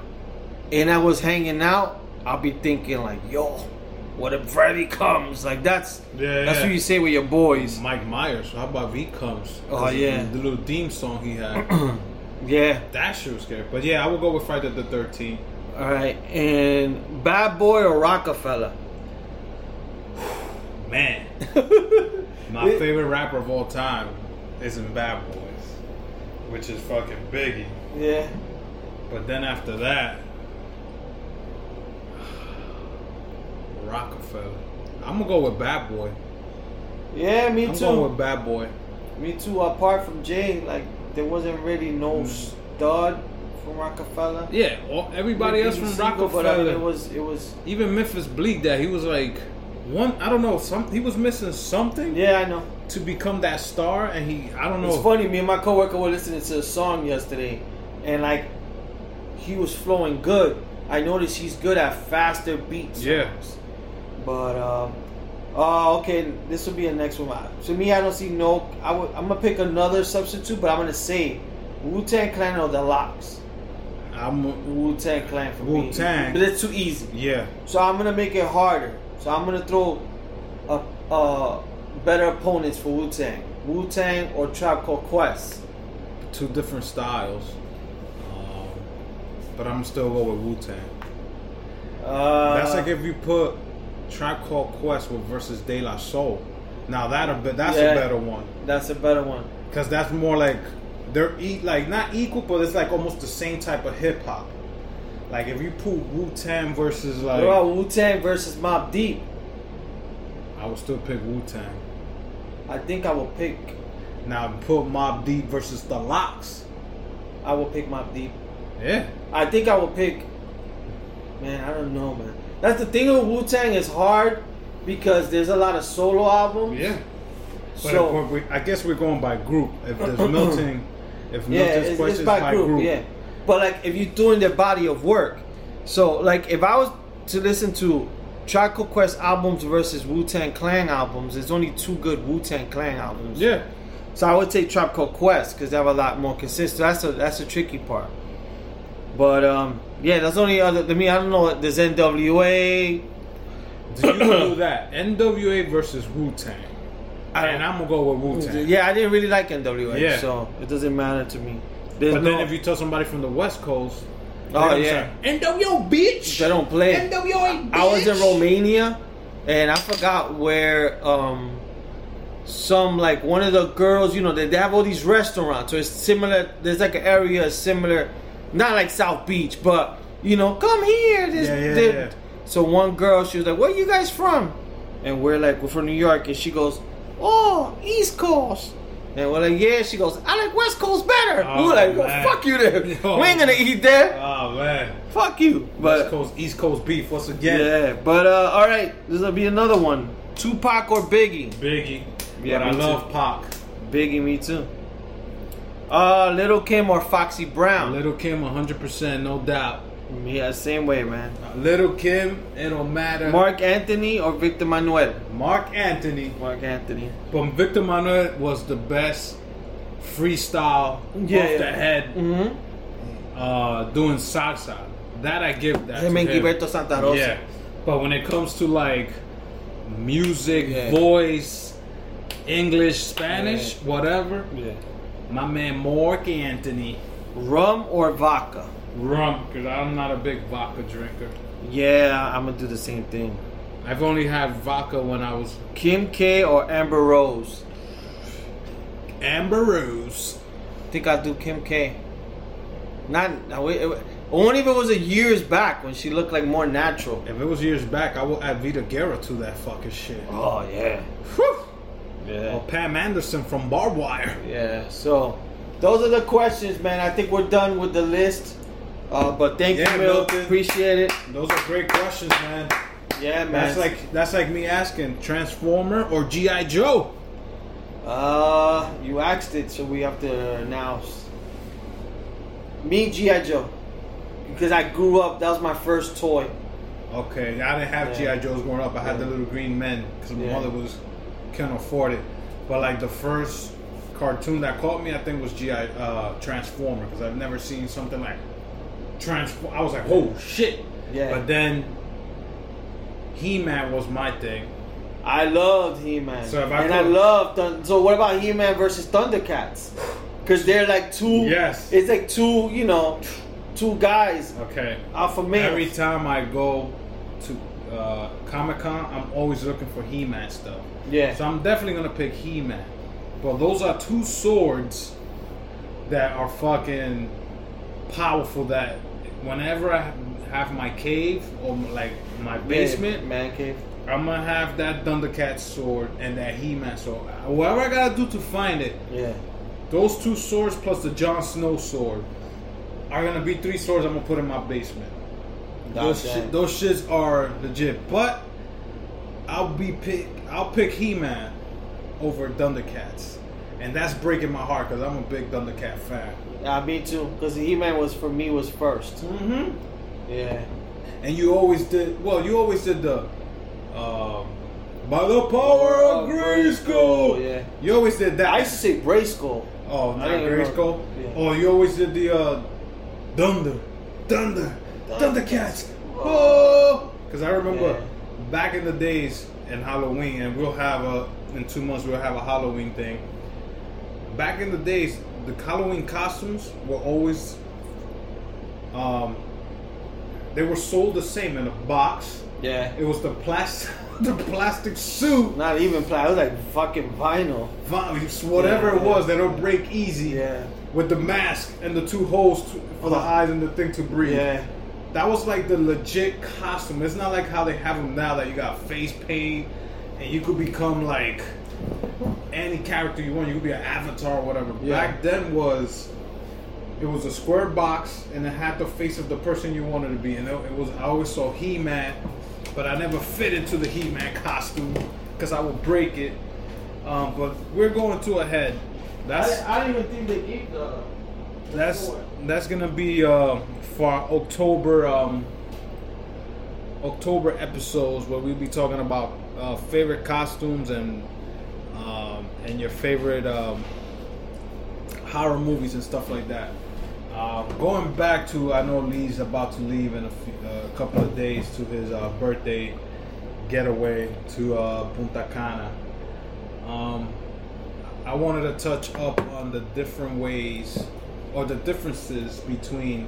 [SPEAKER 5] and I was hanging out, I'll be thinking like, yo, what if Freddy comes? Like that's
[SPEAKER 2] Yeah,
[SPEAKER 5] that's
[SPEAKER 2] yeah.
[SPEAKER 5] what you say with your boys.
[SPEAKER 2] Mike Myers. How about V comes?
[SPEAKER 5] Oh yeah.
[SPEAKER 2] the little theme song he had.
[SPEAKER 5] Yeah.
[SPEAKER 2] that shit was scary. But yeah, I would go with Friday the Thirteenth.
[SPEAKER 5] All right. And Bad Boy or Roc-A-Fella?
[SPEAKER 2] Man, my favorite rapper of all time is in Bad Boys, which is fucking Biggie.
[SPEAKER 5] Yeah.
[SPEAKER 2] But then after that, Roc-A-Fella. I'm gonna go with Bad Boy.
[SPEAKER 5] Yeah, me
[SPEAKER 2] I'm
[SPEAKER 5] too.
[SPEAKER 2] going with Bad Boy.
[SPEAKER 5] Me too. Apart from Jay, like there wasn't really no mm. stud from Roc-A-Fella.
[SPEAKER 2] Yeah, all, everybody else from
[SPEAKER 5] single,
[SPEAKER 2] Roc-A-Fella.
[SPEAKER 5] But I mean, it was it was.
[SPEAKER 2] even Memphis Bleek. That he was like one. I don't know. Some he was missing something
[SPEAKER 5] Yeah, I know.
[SPEAKER 2] to become that star, and he. I don't know.
[SPEAKER 5] It's funny. Me and my coworker were listening to a song yesterday, and like he was flowing good. I noticed he's good at faster beats.
[SPEAKER 2] Yeah.
[SPEAKER 5] But um, oh, okay. This will be the next one. To me, I don't see no. I would. I'm gonna pick another substitute, but I'm gonna say Wu Tang Clan or the LOX.
[SPEAKER 2] I'm.
[SPEAKER 5] Wu Tang Clan for me.
[SPEAKER 2] Wu-Tang.
[SPEAKER 5] But it's too easy.
[SPEAKER 2] Yeah.
[SPEAKER 5] So I'm gonna make it harder. So I'm gonna throw a, uh better opponents for Wu Tang. Wu Tang or Tribe Called Quest.
[SPEAKER 2] two different styles. Um, but I'm still go with Wu Tang.
[SPEAKER 5] Uh,
[SPEAKER 2] That's like if you put Tribe Called Quest with versus De La Soul. Now that a bit that's
[SPEAKER 5] Yeah.
[SPEAKER 2] a better one
[SPEAKER 5] that's a better one.
[SPEAKER 2] because that's more like they're e- like not equal, but it's like almost the same type of hip hop. Like if you put Wu Tang versus like,
[SPEAKER 5] What about Wu Tang versus Mobb Deep?
[SPEAKER 2] I would still pick Wu Tang.
[SPEAKER 5] I think I will pick.
[SPEAKER 2] Now put Mobb Deep versus the LOX.
[SPEAKER 5] I will pick Mobb Deep.
[SPEAKER 2] Yeah,
[SPEAKER 5] I think I will pick. Man, I don't know, man. That's the thing with Wu Tang is hard because there's a lot of solo albums.
[SPEAKER 2] yeah. But
[SPEAKER 5] So
[SPEAKER 2] if we're- I guess we're going by group. If there's Milton, if
[SPEAKER 5] yeah,
[SPEAKER 2] Milton's
[SPEAKER 5] it's, it's
[SPEAKER 2] questions
[SPEAKER 5] by group, Yeah, but like if you're doing their body of work, so like if I was to listen to Tribe Called Quest albums versus Wu Tang Clan albums, there's only two good Wu Tang Clan albums.
[SPEAKER 2] yeah.
[SPEAKER 5] So I would say Tribe Called Quest because they have a lot more consistent. That's a that's a tricky part. But um, yeah, that's only other. I mean, I don't know. There's NWA.
[SPEAKER 2] Do you do that? NWA versus Wu Tang. And I'm gonna go with Wu Tang.
[SPEAKER 5] Yeah, I didn't really like NWA,
[SPEAKER 2] Yeah.
[SPEAKER 5] so it doesn't matter to me. There's
[SPEAKER 2] But
[SPEAKER 5] no,
[SPEAKER 2] then if you tell somebody from the West Coast,
[SPEAKER 5] Oh, yeah.
[SPEAKER 2] say, NWO bitch.
[SPEAKER 5] they don't play.
[SPEAKER 2] NWA bitch.
[SPEAKER 5] I was in Romania, and I forgot where um some like one of the girls, you know, they, they have all these restaurants. So it's similar. There's like an area similar, not like South Beach, but you know, come here. There's-
[SPEAKER 2] Yeah, yeah,
[SPEAKER 5] there-
[SPEAKER 2] yeah.
[SPEAKER 5] So one girl, she was like, "Where you guys from?" And we're like, "We're from New York." And she goes, "Oh, East Coast." And we're like, yeah. She goes, I like West Coast better.
[SPEAKER 2] Oh,
[SPEAKER 5] we're like, well, fuck you there. We ain't gonna eat there.
[SPEAKER 2] Oh man,
[SPEAKER 5] fuck you. But West
[SPEAKER 2] Coast, East Coast beef once again.
[SPEAKER 5] yeah, but uh, all right, this will be another one. Tupac or Biggie?
[SPEAKER 2] Biggie.
[SPEAKER 5] Yeah,
[SPEAKER 2] but I love Pac.
[SPEAKER 5] Biggie, me too. Uh, Lil' Kim or Foxy Brown?
[SPEAKER 2] Lil' Kim, 100%, no doubt.
[SPEAKER 5] Yeah, same way, man.
[SPEAKER 2] Lil' Kim, it don't matter.
[SPEAKER 5] Marc Anthony or Victor Manuelle?
[SPEAKER 2] Marc Anthony.
[SPEAKER 5] Marc Anthony.
[SPEAKER 2] But Victor Manuelle was the best freestyle
[SPEAKER 5] Yeah,
[SPEAKER 2] off
[SPEAKER 5] yeah.
[SPEAKER 2] the head
[SPEAKER 5] Mm-hmm.
[SPEAKER 2] uh, doing salsa. That I give that
[SPEAKER 5] Him
[SPEAKER 2] to
[SPEAKER 5] and
[SPEAKER 2] him.
[SPEAKER 5] Gilberto Santa Rosa.
[SPEAKER 2] Yeah. But when it comes to like music,
[SPEAKER 5] Yeah.
[SPEAKER 2] voice, English, Spanish, whatever,
[SPEAKER 5] Yeah.
[SPEAKER 2] My man Marc Anthony.
[SPEAKER 5] Rum or vodka?
[SPEAKER 2] Rum, because I'm not a big vodka drinker.
[SPEAKER 5] Yeah, I'm gonna do the same thing.
[SPEAKER 2] I've only had vodka when I was
[SPEAKER 5] Kim K or Amber Rose?
[SPEAKER 2] Amber Rose.
[SPEAKER 5] I think I'll do Kim K. Not no, it, it, only if it was a years back when she looked like more natural.
[SPEAKER 2] If it was years back, I would add Vida Guerra to that fucking shit.
[SPEAKER 5] Oh yeah,
[SPEAKER 2] Whew.
[SPEAKER 5] Yeah,
[SPEAKER 2] Or Pam Anderson from Barbed Wire.
[SPEAKER 5] yeah. So those are the questions, man. I think we're done with the list. Uh, but thank
[SPEAKER 2] Yeah,
[SPEAKER 5] you.
[SPEAKER 2] Milton.
[SPEAKER 5] Appreciate it.
[SPEAKER 2] Those are great questions, man.
[SPEAKER 5] Yeah, man.
[SPEAKER 2] That's like that's like me asking Transformer or GI Joe.
[SPEAKER 5] Uh, you asked it, so we have to announce. Me, GI Joe, because I grew up. That was my first toy.
[SPEAKER 2] Okay, I didn't have
[SPEAKER 5] Yeah.
[SPEAKER 2] GI Joes growing up. I had the little green men because my mother was couldn't afford it. But like the first cartoon that caught me, I think was GI uh, Transformer because I've never seen something like transform. I was like, oh shit.
[SPEAKER 5] Yeah.
[SPEAKER 2] But then He Man was my thing.
[SPEAKER 5] I loved He Man.
[SPEAKER 2] So if I
[SPEAKER 5] and I loved. Thun- so what about He Man versus Thundercats? Because they're like two.
[SPEAKER 2] Yes.
[SPEAKER 5] It's like two. You know, two guys.
[SPEAKER 2] Okay.
[SPEAKER 5] Alpha males.
[SPEAKER 2] Every time I go uh, Comic Con, I'm always looking for He Man stuff.
[SPEAKER 5] Yeah.
[SPEAKER 2] So I'm definitely gonna pick He Man. But those are two swords that are fucking powerful. That whenever I have my cave or like my basement,
[SPEAKER 5] Yeah, man cave.
[SPEAKER 2] I'm gonna have that Thundercat sword and that He Man sword. Whatever I gotta do to find it,
[SPEAKER 5] Yeah.
[SPEAKER 2] those two swords plus the Jon Snow sword are gonna be three swords I'm gonna put in my basement. Those shit, those shits are legit, but I'll be pick I'll pick He Man over Thundercats, and that's breaking my heart because I'm a big Thundercat fan.
[SPEAKER 5] Yeah, me too. Because He Man was for me was first.
[SPEAKER 2] Mm-hmm.
[SPEAKER 5] Yeah.
[SPEAKER 2] And you always did well. You always did the um, by the power of
[SPEAKER 5] Oh,
[SPEAKER 2] Grayskull.
[SPEAKER 5] yeah.
[SPEAKER 2] You always did that.
[SPEAKER 5] I used to say Brayskull.
[SPEAKER 2] Oh, not Grayskull.
[SPEAKER 5] Yeah.
[SPEAKER 2] Oh, you always did the uh, Thunder, Thunder, Thundercats. Oh, because I remember
[SPEAKER 5] Yeah.
[SPEAKER 2] back in the days in Halloween, and we'll have a in two months we'll have a Halloween thing. Back in the days, the Halloween costumes were always um, they were sold the same in a box.
[SPEAKER 5] Yeah.
[SPEAKER 2] It was the plastic, the plastic suit,
[SPEAKER 5] Not even plastic. It was like fucking vinyl.
[SPEAKER 2] vi- whatever
[SPEAKER 5] Yeah,
[SPEAKER 2] it was,
[SPEAKER 5] yeah.
[SPEAKER 2] that'll break easy.
[SPEAKER 5] Yeah.
[SPEAKER 2] with the mask and the two holes to, for the eyes and the thing to breathe.
[SPEAKER 5] Yeah.
[SPEAKER 2] That was like the legit costume. It's not like how they have them now that you got face paint and you could become like any character you want. You could be an avatar or whatever.
[SPEAKER 5] Yeah.
[SPEAKER 2] Back then was it was a square box and it had the face of the person you wanted to be. And it was I always saw He Man, but I never fit into the He Man costume because I would break it. Um, but we're going to a head. That's
[SPEAKER 5] I, I don't even think they gave the.
[SPEAKER 2] that's that's gonna be uh, for October um, October episodes where we'll be talking about uh, favorite costumes and um, and your favorite um, horror movies and stuff like that. Um, going back to I know Lee's about to leave in a, uh, couple of days to his uh, birthday getaway to uh, Punta Cana. Um, I wanted to touch up on the different ways or the differences between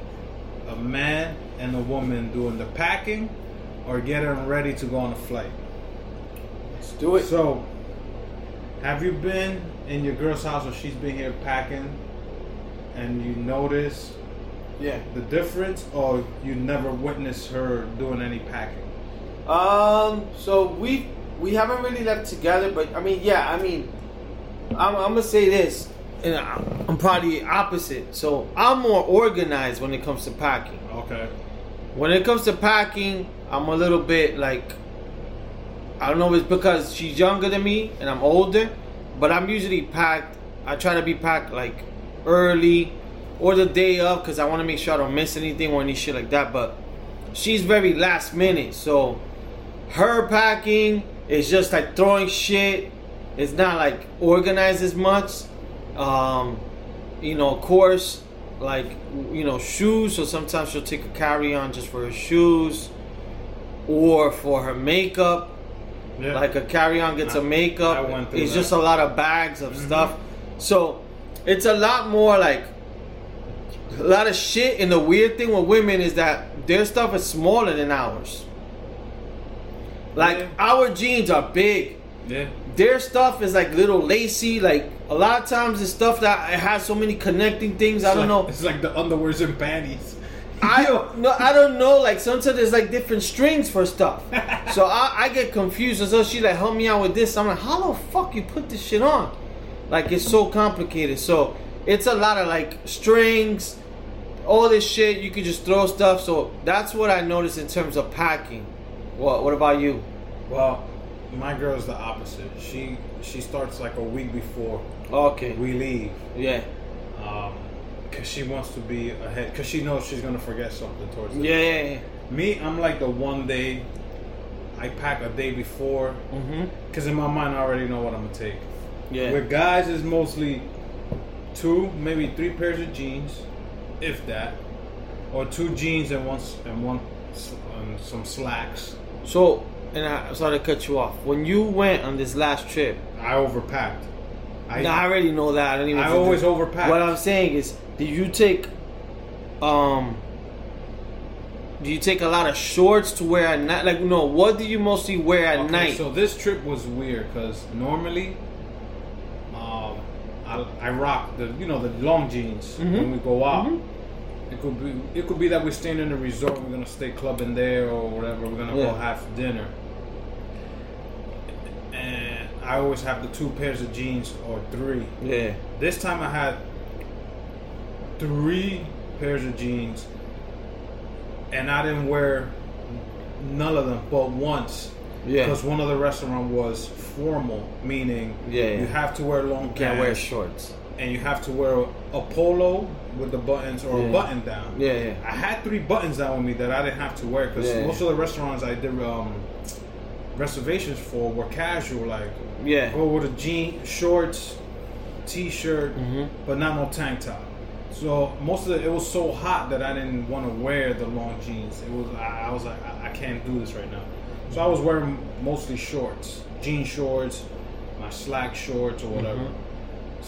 [SPEAKER 2] a man and a woman doing the packing or getting ready to go on a flight.
[SPEAKER 5] Let's do it.
[SPEAKER 2] So, have you been in your girl's house or she's been here packing and you notice
[SPEAKER 5] yeah.
[SPEAKER 2] the difference or you never witnessed her doing any packing?
[SPEAKER 5] Um. So we we haven't really left together, but I mean, yeah. I mean, I'm, I'm gonna say this, and I'm probably opposite. So I'm more organized when it comes to packing.
[SPEAKER 2] Okay.
[SPEAKER 5] When it comes to packing, I'm a little bit like I don't know if it's because she's younger than me and I'm older, but I'm usually packed. I try to be packed like early or the day of because I want to make sure I don't miss anything or any shit like that. But she's very last minute, so her packing is just like throwing shit. It's not like organized as much. Um, you know, of course, like you know, shoes. So sometimes she'll take a carry on just for her shoes, or for her makeup.
[SPEAKER 2] Yeah.
[SPEAKER 5] Like a carry on gets
[SPEAKER 2] I-
[SPEAKER 5] a makeup. It's
[SPEAKER 2] that. Mm-hmm.
[SPEAKER 5] just a lot of bags of stuff. So it's a lot more like a lot of shit. And the weird thing with women is that their stuff is smaller than ours. Like
[SPEAKER 2] Yeah.
[SPEAKER 5] our jeans are big.
[SPEAKER 2] yeah.
[SPEAKER 5] Their stuff is like little lacy. Like a lot of times, it's stuff that it has so many connecting things. I don't
[SPEAKER 2] like-
[SPEAKER 5] know.
[SPEAKER 2] It's like the underwears and panties.
[SPEAKER 5] I no, I don't know. Like sometimes there's like different strings for stuff, so I, I get confused. And so she like help me out with this. I'm like, how the fuck you put this shit on? Like it's so complicated. So it's a lot of like strings, all this shit. You could just throw stuff. So that's what I noticed in terms of packing. What What about you?
[SPEAKER 2] Well, my girl's the opposite. She she starts like a week before
[SPEAKER 5] Okay.
[SPEAKER 2] we leave.
[SPEAKER 5] Yeah.
[SPEAKER 2] Um, cause she wants to be ahead. Cause she knows she's gonna forget something towards the
[SPEAKER 5] Yeah. yeah, yeah.
[SPEAKER 2] Me, I'm like the one day. I pack a day before.
[SPEAKER 5] Mhm.
[SPEAKER 2] Cause in my mind, I already know what I'm gonna take.
[SPEAKER 5] Yeah.
[SPEAKER 2] With guys, is mostly two, maybe three pairs of jeans, if that, or two jeans and one and one and some slacks.
[SPEAKER 5] So, and I sorry to cut you off. When you went on this last trip,
[SPEAKER 2] I overpacked. I,
[SPEAKER 5] No, I already know that. I don't even.
[SPEAKER 2] I always
[SPEAKER 5] do-
[SPEAKER 2] overpack.
[SPEAKER 5] What I'm saying is, do you take, um, do you take a lot of shorts to wear at night? Like, no, what do you mostly wear at
[SPEAKER 2] Okay,
[SPEAKER 5] night?
[SPEAKER 2] So this trip was weird because normally, um, I, I rock the you know the long jeans
[SPEAKER 5] Mm-hmm.
[SPEAKER 2] when we go out. It could be it could be that we're staying in a resort. We're gonna stay clubbing there or whatever. We're gonna
[SPEAKER 5] Yeah.
[SPEAKER 2] go have dinner. And I always have the two pairs of jeans or three.
[SPEAKER 5] yeah,
[SPEAKER 2] This time I had three pairs of jeans, and I didn't wear none of them but once.
[SPEAKER 5] Yeah.
[SPEAKER 2] Because one of the restaurant was formal, meaning
[SPEAKER 5] Yeah, yeah.
[SPEAKER 2] you have to wear long
[SPEAKER 5] can't wear
[SPEAKER 2] pants
[SPEAKER 5] shorts.
[SPEAKER 2] and you have to wear a polo with the buttons or
[SPEAKER 5] Yeah.
[SPEAKER 2] a button down.
[SPEAKER 5] Yeah, yeah.
[SPEAKER 2] I had three buttons down with me that I didn't have to wear because
[SPEAKER 5] Yeah.
[SPEAKER 2] most of the restaurants I did um, reservations for were casual, like
[SPEAKER 5] Yeah,
[SPEAKER 2] go with a jean, shorts, t-shirt,
[SPEAKER 5] Mm-hmm.
[SPEAKER 2] but not no tank top. So most of it, it was so hot that I didn't want to wear the long jeans. It was I, I was like I, I can't do this right now. So I was wearing mostly shorts, jean shorts, my slack shorts or whatever.
[SPEAKER 5] Mm-hmm.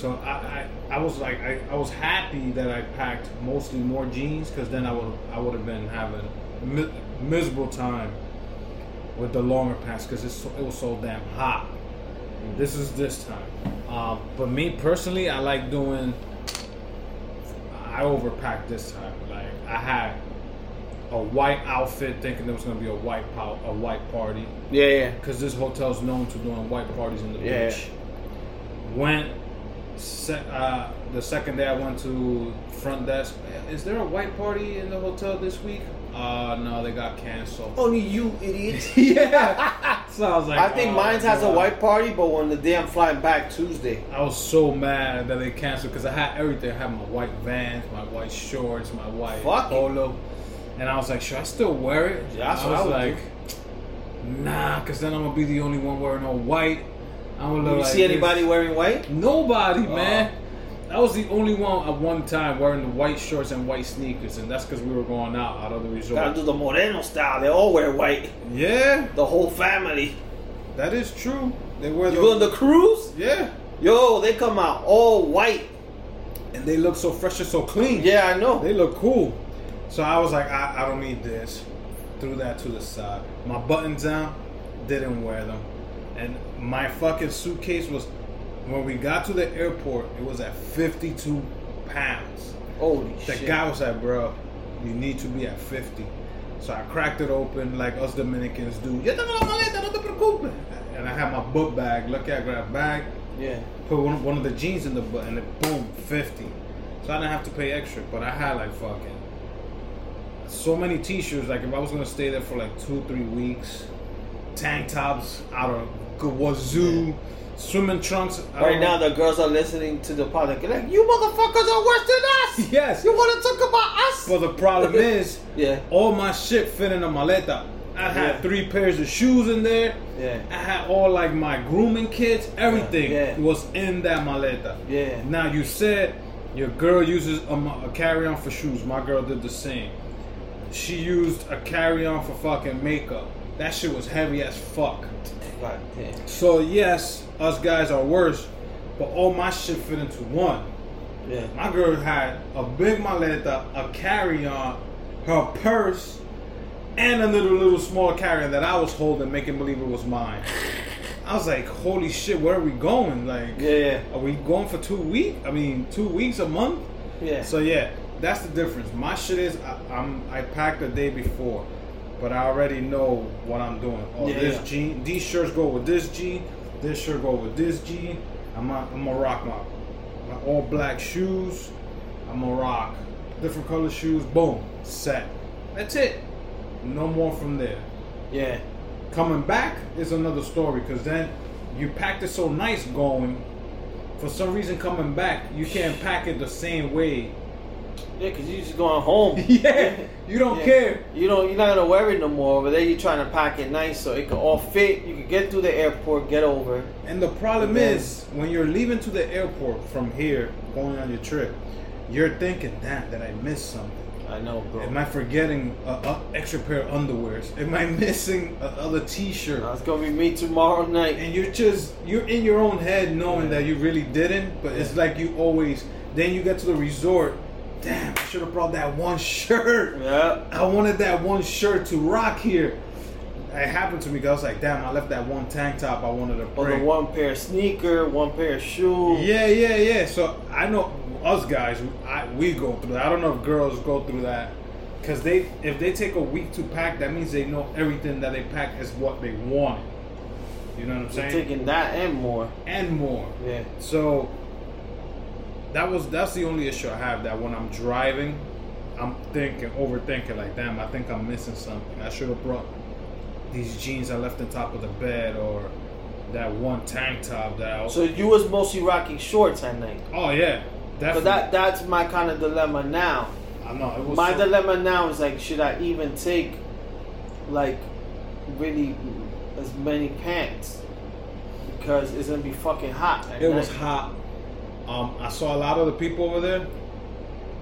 [SPEAKER 2] So I, I, I was like I, I was happy that I packed mostly more jeans because then I would I would have been having mi- miserable time with the longer pants because so, it was so damn hot. This is this time. Um, but me personally, I like doing. I overpacked this time. Like I had a white outfit, thinking there was gonna be a white pow- a white party
[SPEAKER 5] yeah, yeah.
[SPEAKER 2] because this hotel's known to doing white parties in the
[SPEAKER 5] Yeah.
[SPEAKER 2] beach. Went. Se- uh, the second day I went to front desk. Is there a white party in the hotel this week? Uh, no, they got canceled.
[SPEAKER 5] Only you idiots.
[SPEAKER 2] yeah. so I was like,
[SPEAKER 5] I think
[SPEAKER 2] oh,
[SPEAKER 5] mine has a white party, but on the day I'm flying back Tuesday.
[SPEAKER 2] I was so mad that they canceled because I had everything. I had my white Vans, my white shorts, my white
[SPEAKER 5] Fuck it.
[SPEAKER 2] polo, and I was like, should I still wear it?
[SPEAKER 5] Yeah, that's
[SPEAKER 2] I
[SPEAKER 5] what
[SPEAKER 2] was
[SPEAKER 5] I would
[SPEAKER 2] like, nah, because then I'm gonna be the only one wearing all white. I'm gonna look
[SPEAKER 5] You
[SPEAKER 2] like
[SPEAKER 5] see anybody
[SPEAKER 2] this.
[SPEAKER 5] wearing white?
[SPEAKER 2] Nobody, man. I was the only one at one time wearing the white shorts and white sneakers, and that's because we were going out out of the
[SPEAKER 5] Gotta
[SPEAKER 2] resort.
[SPEAKER 5] do the Moreno style. They all wear white.
[SPEAKER 2] Yeah,
[SPEAKER 5] The whole family.
[SPEAKER 2] that is true. They wear
[SPEAKER 5] You
[SPEAKER 2] the
[SPEAKER 5] go on the cruise?
[SPEAKER 2] yeah,
[SPEAKER 5] Yo, they come out all white.
[SPEAKER 2] and they look so fresh and so clean.
[SPEAKER 5] Yeah, I know.
[SPEAKER 2] They look cool. So I was like, I, I don't need this. Threw that to the side. My buttons down, didn't wear them. And my fucking suitcase was, when we got to the airport, it was at 52 pounds.
[SPEAKER 5] Holy
[SPEAKER 2] The
[SPEAKER 5] shit.
[SPEAKER 2] guy was like, bro, you need to be at 50. So I cracked it open like us Dominicans do. "Ya tengo la maleta, no te preocupes." And I had my book bag. Look at I grabbed bag,
[SPEAKER 5] Yeah.
[SPEAKER 2] Put one, one of the jeans in the butt, and it boom, fifty. So I didn't have to pay extra, but I had like fucking so many t-shirts. Like if I was gonna stay there for like two, three weeks, tank tops out of wazoo, swimming trunks.
[SPEAKER 5] Right now,
[SPEAKER 2] know.
[SPEAKER 5] the girls are listening to the podcast. They're like, "You motherfuckers are worse than us."
[SPEAKER 2] yes.
[SPEAKER 5] You want to talk about us?
[SPEAKER 2] But the problem is,
[SPEAKER 5] Yeah.
[SPEAKER 2] all my shit fit in a maleta. I had
[SPEAKER 5] Yeah.
[SPEAKER 2] three pairs of shoes in there.
[SPEAKER 5] Yeah.
[SPEAKER 2] I had all like my grooming kits, everything
[SPEAKER 5] Yeah.
[SPEAKER 2] was in that maleta.
[SPEAKER 5] Yeah.
[SPEAKER 2] Now you said your girl uses a, a carry-on for shoes. My girl did the same. She used a carry-on for fucking makeup. That shit was heavy as fuck.
[SPEAKER 5] God damn.
[SPEAKER 2] So yes, us guys are worse, but all my shit fit into one.
[SPEAKER 5] Yeah.
[SPEAKER 2] My girl had a big maleta, a carry-on, her purse, and a little little small carry-on that I was holding, making believe it was mine. I was like, holy shit, where are we going? Like,
[SPEAKER 5] Yeah. Yeah.
[SPEAKER 2] are we going for two weeks? I mean, two weeks a month?
[SPEAKER 5] Yeah.
[SPEAKER 2] So yeah, that's the difference. My shit is I, I'm I packed the day before, but I already know what I'm doing. Oh,
[SPEAKER 5] Yeah,
[SPEAKER 2] this
[SPEAKER 5] yeah.
[SPEAKER 2] jean, these shirts go with this jean, this shirt go with this jean. I'm gonna, I'm gonna rock my my all black shoes. I'm gonna rock different color shoes. Boom, set. That's it. No more from there.
[SPEAKER 5] yeah.
[SPEAKER 2] Coming back is another story because then you packed it so nice going. For some reason, coming back, you can't pack it the same way
[SPEAKER 5] Yeah, cause you just going home.
[SPEAKER 2] Yeah, you don't
[SPEAKER 5] Yeah.
[SPEAKER 2] care.
[SPEAKER 5] You don't. You're not gonna wear it no more. Over there, you're trying to pack it nice so it can all fit. You can get through the airport, get over.
[SPEAKER 2] And the problem
[SPEAKER 5] Then-
[SPEAKER 2] is, when you're leaving to the airport from here, going on your trip, you're thinking, damn, that I missed something.
[SPEAKER 5] I know, bro.
[SPEAKER 2] Am I forgetting a, a extra pair of underwears? Am I missing another T-shirt?
[SPEAKER 5] It's gonna be me tomorrow night.
[SPEAKER 2] And you're just you're in your own head knowing that you really didn't, but it's like you always. Then you get to the resort. Damn, I should have brought that one shirt.
[SPEAKER 5] Yeah.
[SPEAKER 2] I wanted that one shirt to rock here. It happened to me. 'cause I was like, damn, I left that one tank top I wanted to
[SPEAKER 5] Or the
[SPEAKER 2] bring.
[SPEAKER 5] one pair of sneaker, one pair of shoes.
[SPEAKER 2] Yeah, yeah, yeah. So I know us guys, I, we go through that. I don't know if girls go through that. Cause they, if they take a week to pack, that means they know everything that they pack is what they wanted. You know what I'm saying?
[SPEAKER 5] taking that and more.
[SPEAKER 2] and more.
[SPEAKER 5] Yeah.
[SPEAKER 2] So that was that's the only issue I have. That when I'm driving, I'm thinking, overthinking. Like, damn, I think I'm missing something. I should have brought these jeans I left on top of the bed, or that one tank top that. I was,
[SPEAKER 5] So you was mostly rocking shorts at night.
[SPEAKER 2] oh yeah,
[SPEAKER 5] But
[SPEAKER 2] definitely.
[SPEAKER 5] that that's my kind of dilemma now.
[SPEAKER 2] I know it was.
[SPEAKER 5] My
[SPEAKER 2] so-
[SPEAKER 5] dilemma now is like, should I even take like really as many pants? Because it's gonna be fucking hot. at
[SPEAKER 2] It was hot. Um, I saw a lot of the people over there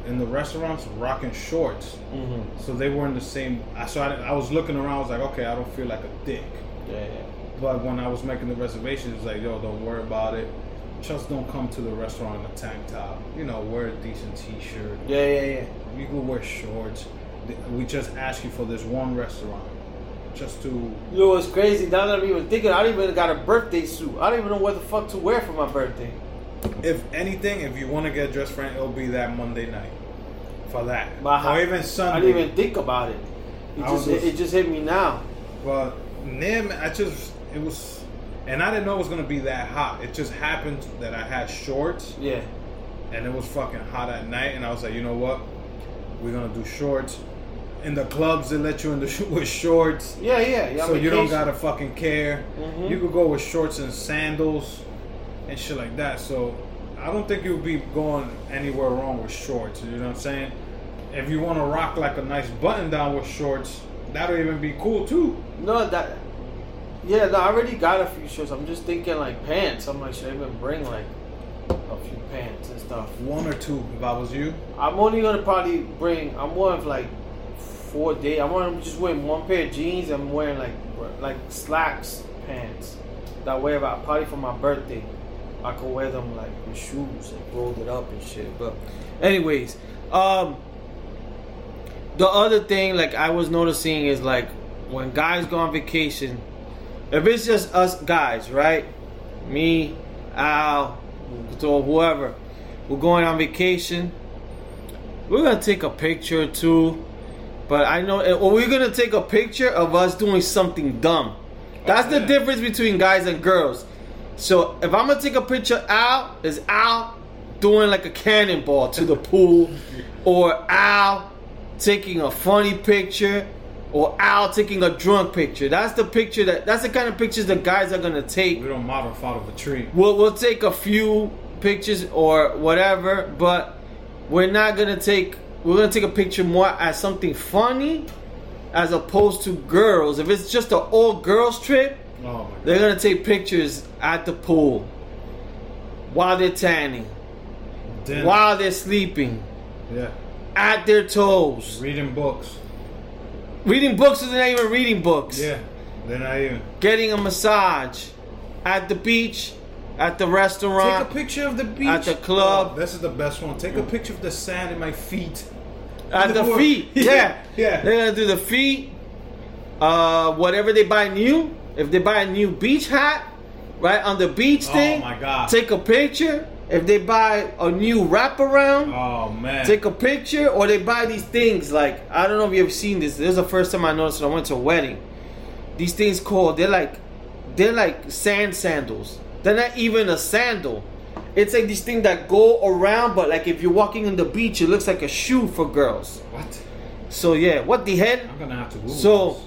[SPEAKER 2] in the restaurants rocking shorts.
[SPEAKER 5] Mhm.
[SPEAKER 2] So they were in the same. I saw. I was looking around. I was like, okay, I don't feel like a dick.
[SPEAKER 5] Yeah, yeah.
[SPEAKER 2] But when I was making the reservations, it was like, yo, don't worry about it. Just don't come to the restaurant in a tank top. You know, wear a decent t-shirt.
[SPEAKER 5] Yeah, yeah, yeah.
[SPEAKER 2] You can wear shorts. We just ask you for this one restaurant, just to.
[SPEAKER 5] You know what's crazy? Now that I'm even thinking, I don't even got a birthday suit. I don't even know what the fuck to wear for my birthday.
[SPEAKER 2] If anything, if you want to get dressed for it, it'll be that Monday night. For that,
[SPEAKER 5] But
[SPEAKER 2] or even Sunday.
[SPEAKER 5] I didn't even think about it. It
[SPEAKER 2] I
[SPEAKER 5] just it, just hit me now.
[SPEAKER 2] But Nim, I just it was, and I didn't know it was gonna be that hot. It just happened that I had shorts.
[SPEAKER 5] Yeah.
[SPEAKER 2] and it was fucking hot at night. And I was like, you know what? We're gonna do shorts. In the clubs, they let you in the sh- with shorts,
[SPEAKER 5] Yeah, yeah. yeah
[SPEAKER 2] so you don't gotta fucking care.
[SPEAKER 5] Mhm.
[SPEAKER 2] You could go with shorts and sandals and shit like that. So I don't think you'll be going anywhere wrong with shorts. You know what I'm saying? If you want to rock like a nice button down with shorts, that'll even be cool too.
[SPEAKER 5] No, that. Yeah, no, I already got a few shorts. I'm just thinking like pants. I'm like, should I even bring like a few pants and stuff?
[SPEAKER 2] One or two, if I was you.
[SPEAKER 5] I'm only gonna probably bring. I'm more of like four day. I want to just wearing one pair of jeans. I'm wearing like like slacks pants that wear about probably for my birthday. I could wear them like with shoes and rolled it up and shit. But anyways, um, the other thing like I was noticing is like when guys go on vacation, if it's just us guys, right? Me, Al, or whoever, we're going on vacation. We're gonna take a picture or two, but I know, or we're gonna take a picture of us doing something dumb. That's
[SPEAKER 2] Oh,
[SPEAKER 5] the difference between guys and girls. So if I'm gonna take a picture out, is Al doing like a cannonball to the pool, or Al taking a funny picture, or Al taking a drunk picture. That's the picture that that's the kind of pictures the guys are gonna take.
[SPEAKER 2] We don't model out of a tree.
[SPEAKER 5] We'll we'll take a few pictures or whatever, but we're not gonna take we're gonna take a picture more as something funny as opposed to girls. If it's just an all girls trip,
[SPEAKER 2] Oh my
[SPEAKER 5] they're gonna take pictures at the pool while they're tanning,
[SPEAKER 2] god.
[SPEAKER 5] while they're sleeping,
[SPEAKER 2] yeah.
[SPEAKER 5] at their toes,
[SPEAKER 2] Reading books.
[SPEAKER 5] reading books. They're not even reading books.
[SPEAKER 2] Yeah. They're not even.
[SPEAKER 5] Getting a massage at the beach, at the restaurant.
[SPEAKER 2] Take a picture of the beach.
[SPEAKER 5] At the club.
[SPEAKER 2] Oh, this is the best one. Take a picture of the sand in my feet.
[SPEAKER 5] At the
[SPEAKER 2] Before-
[SPEAKER 5] feet, yeah.
[SPEAKER 2] Yeah, yeah.
[SPEAKER 5] They're gonna do the feet. Uh, whatever they buy new. If they buy a new beach hat, right on the beach
[SPEAKER 2] Oh
[SPEAKER 5] thing,
[SPEAKER 2] my God.
[SPEAKER 5] take a picture. If they buy a new wraparound,
[SPEAKER 2] Oh man.
[SPEAKER 5] take a picture. Or they buy these things like I don't know if you ever seen this. This is the first time I noticed. It. I went to a wedding. These things called they're like they're like sand sandals. They're not even a sandal. It's like these things that go around, but like if you're walking on the beach, it looks like a shoe for girls.
[SPEAKER 2] what?
[SPEAKER 5] So yeah, what the hell?
[SPEAKER 2] I'm gonna have to Google
[SPEAKER 5] So
[SPEAKER 2] this.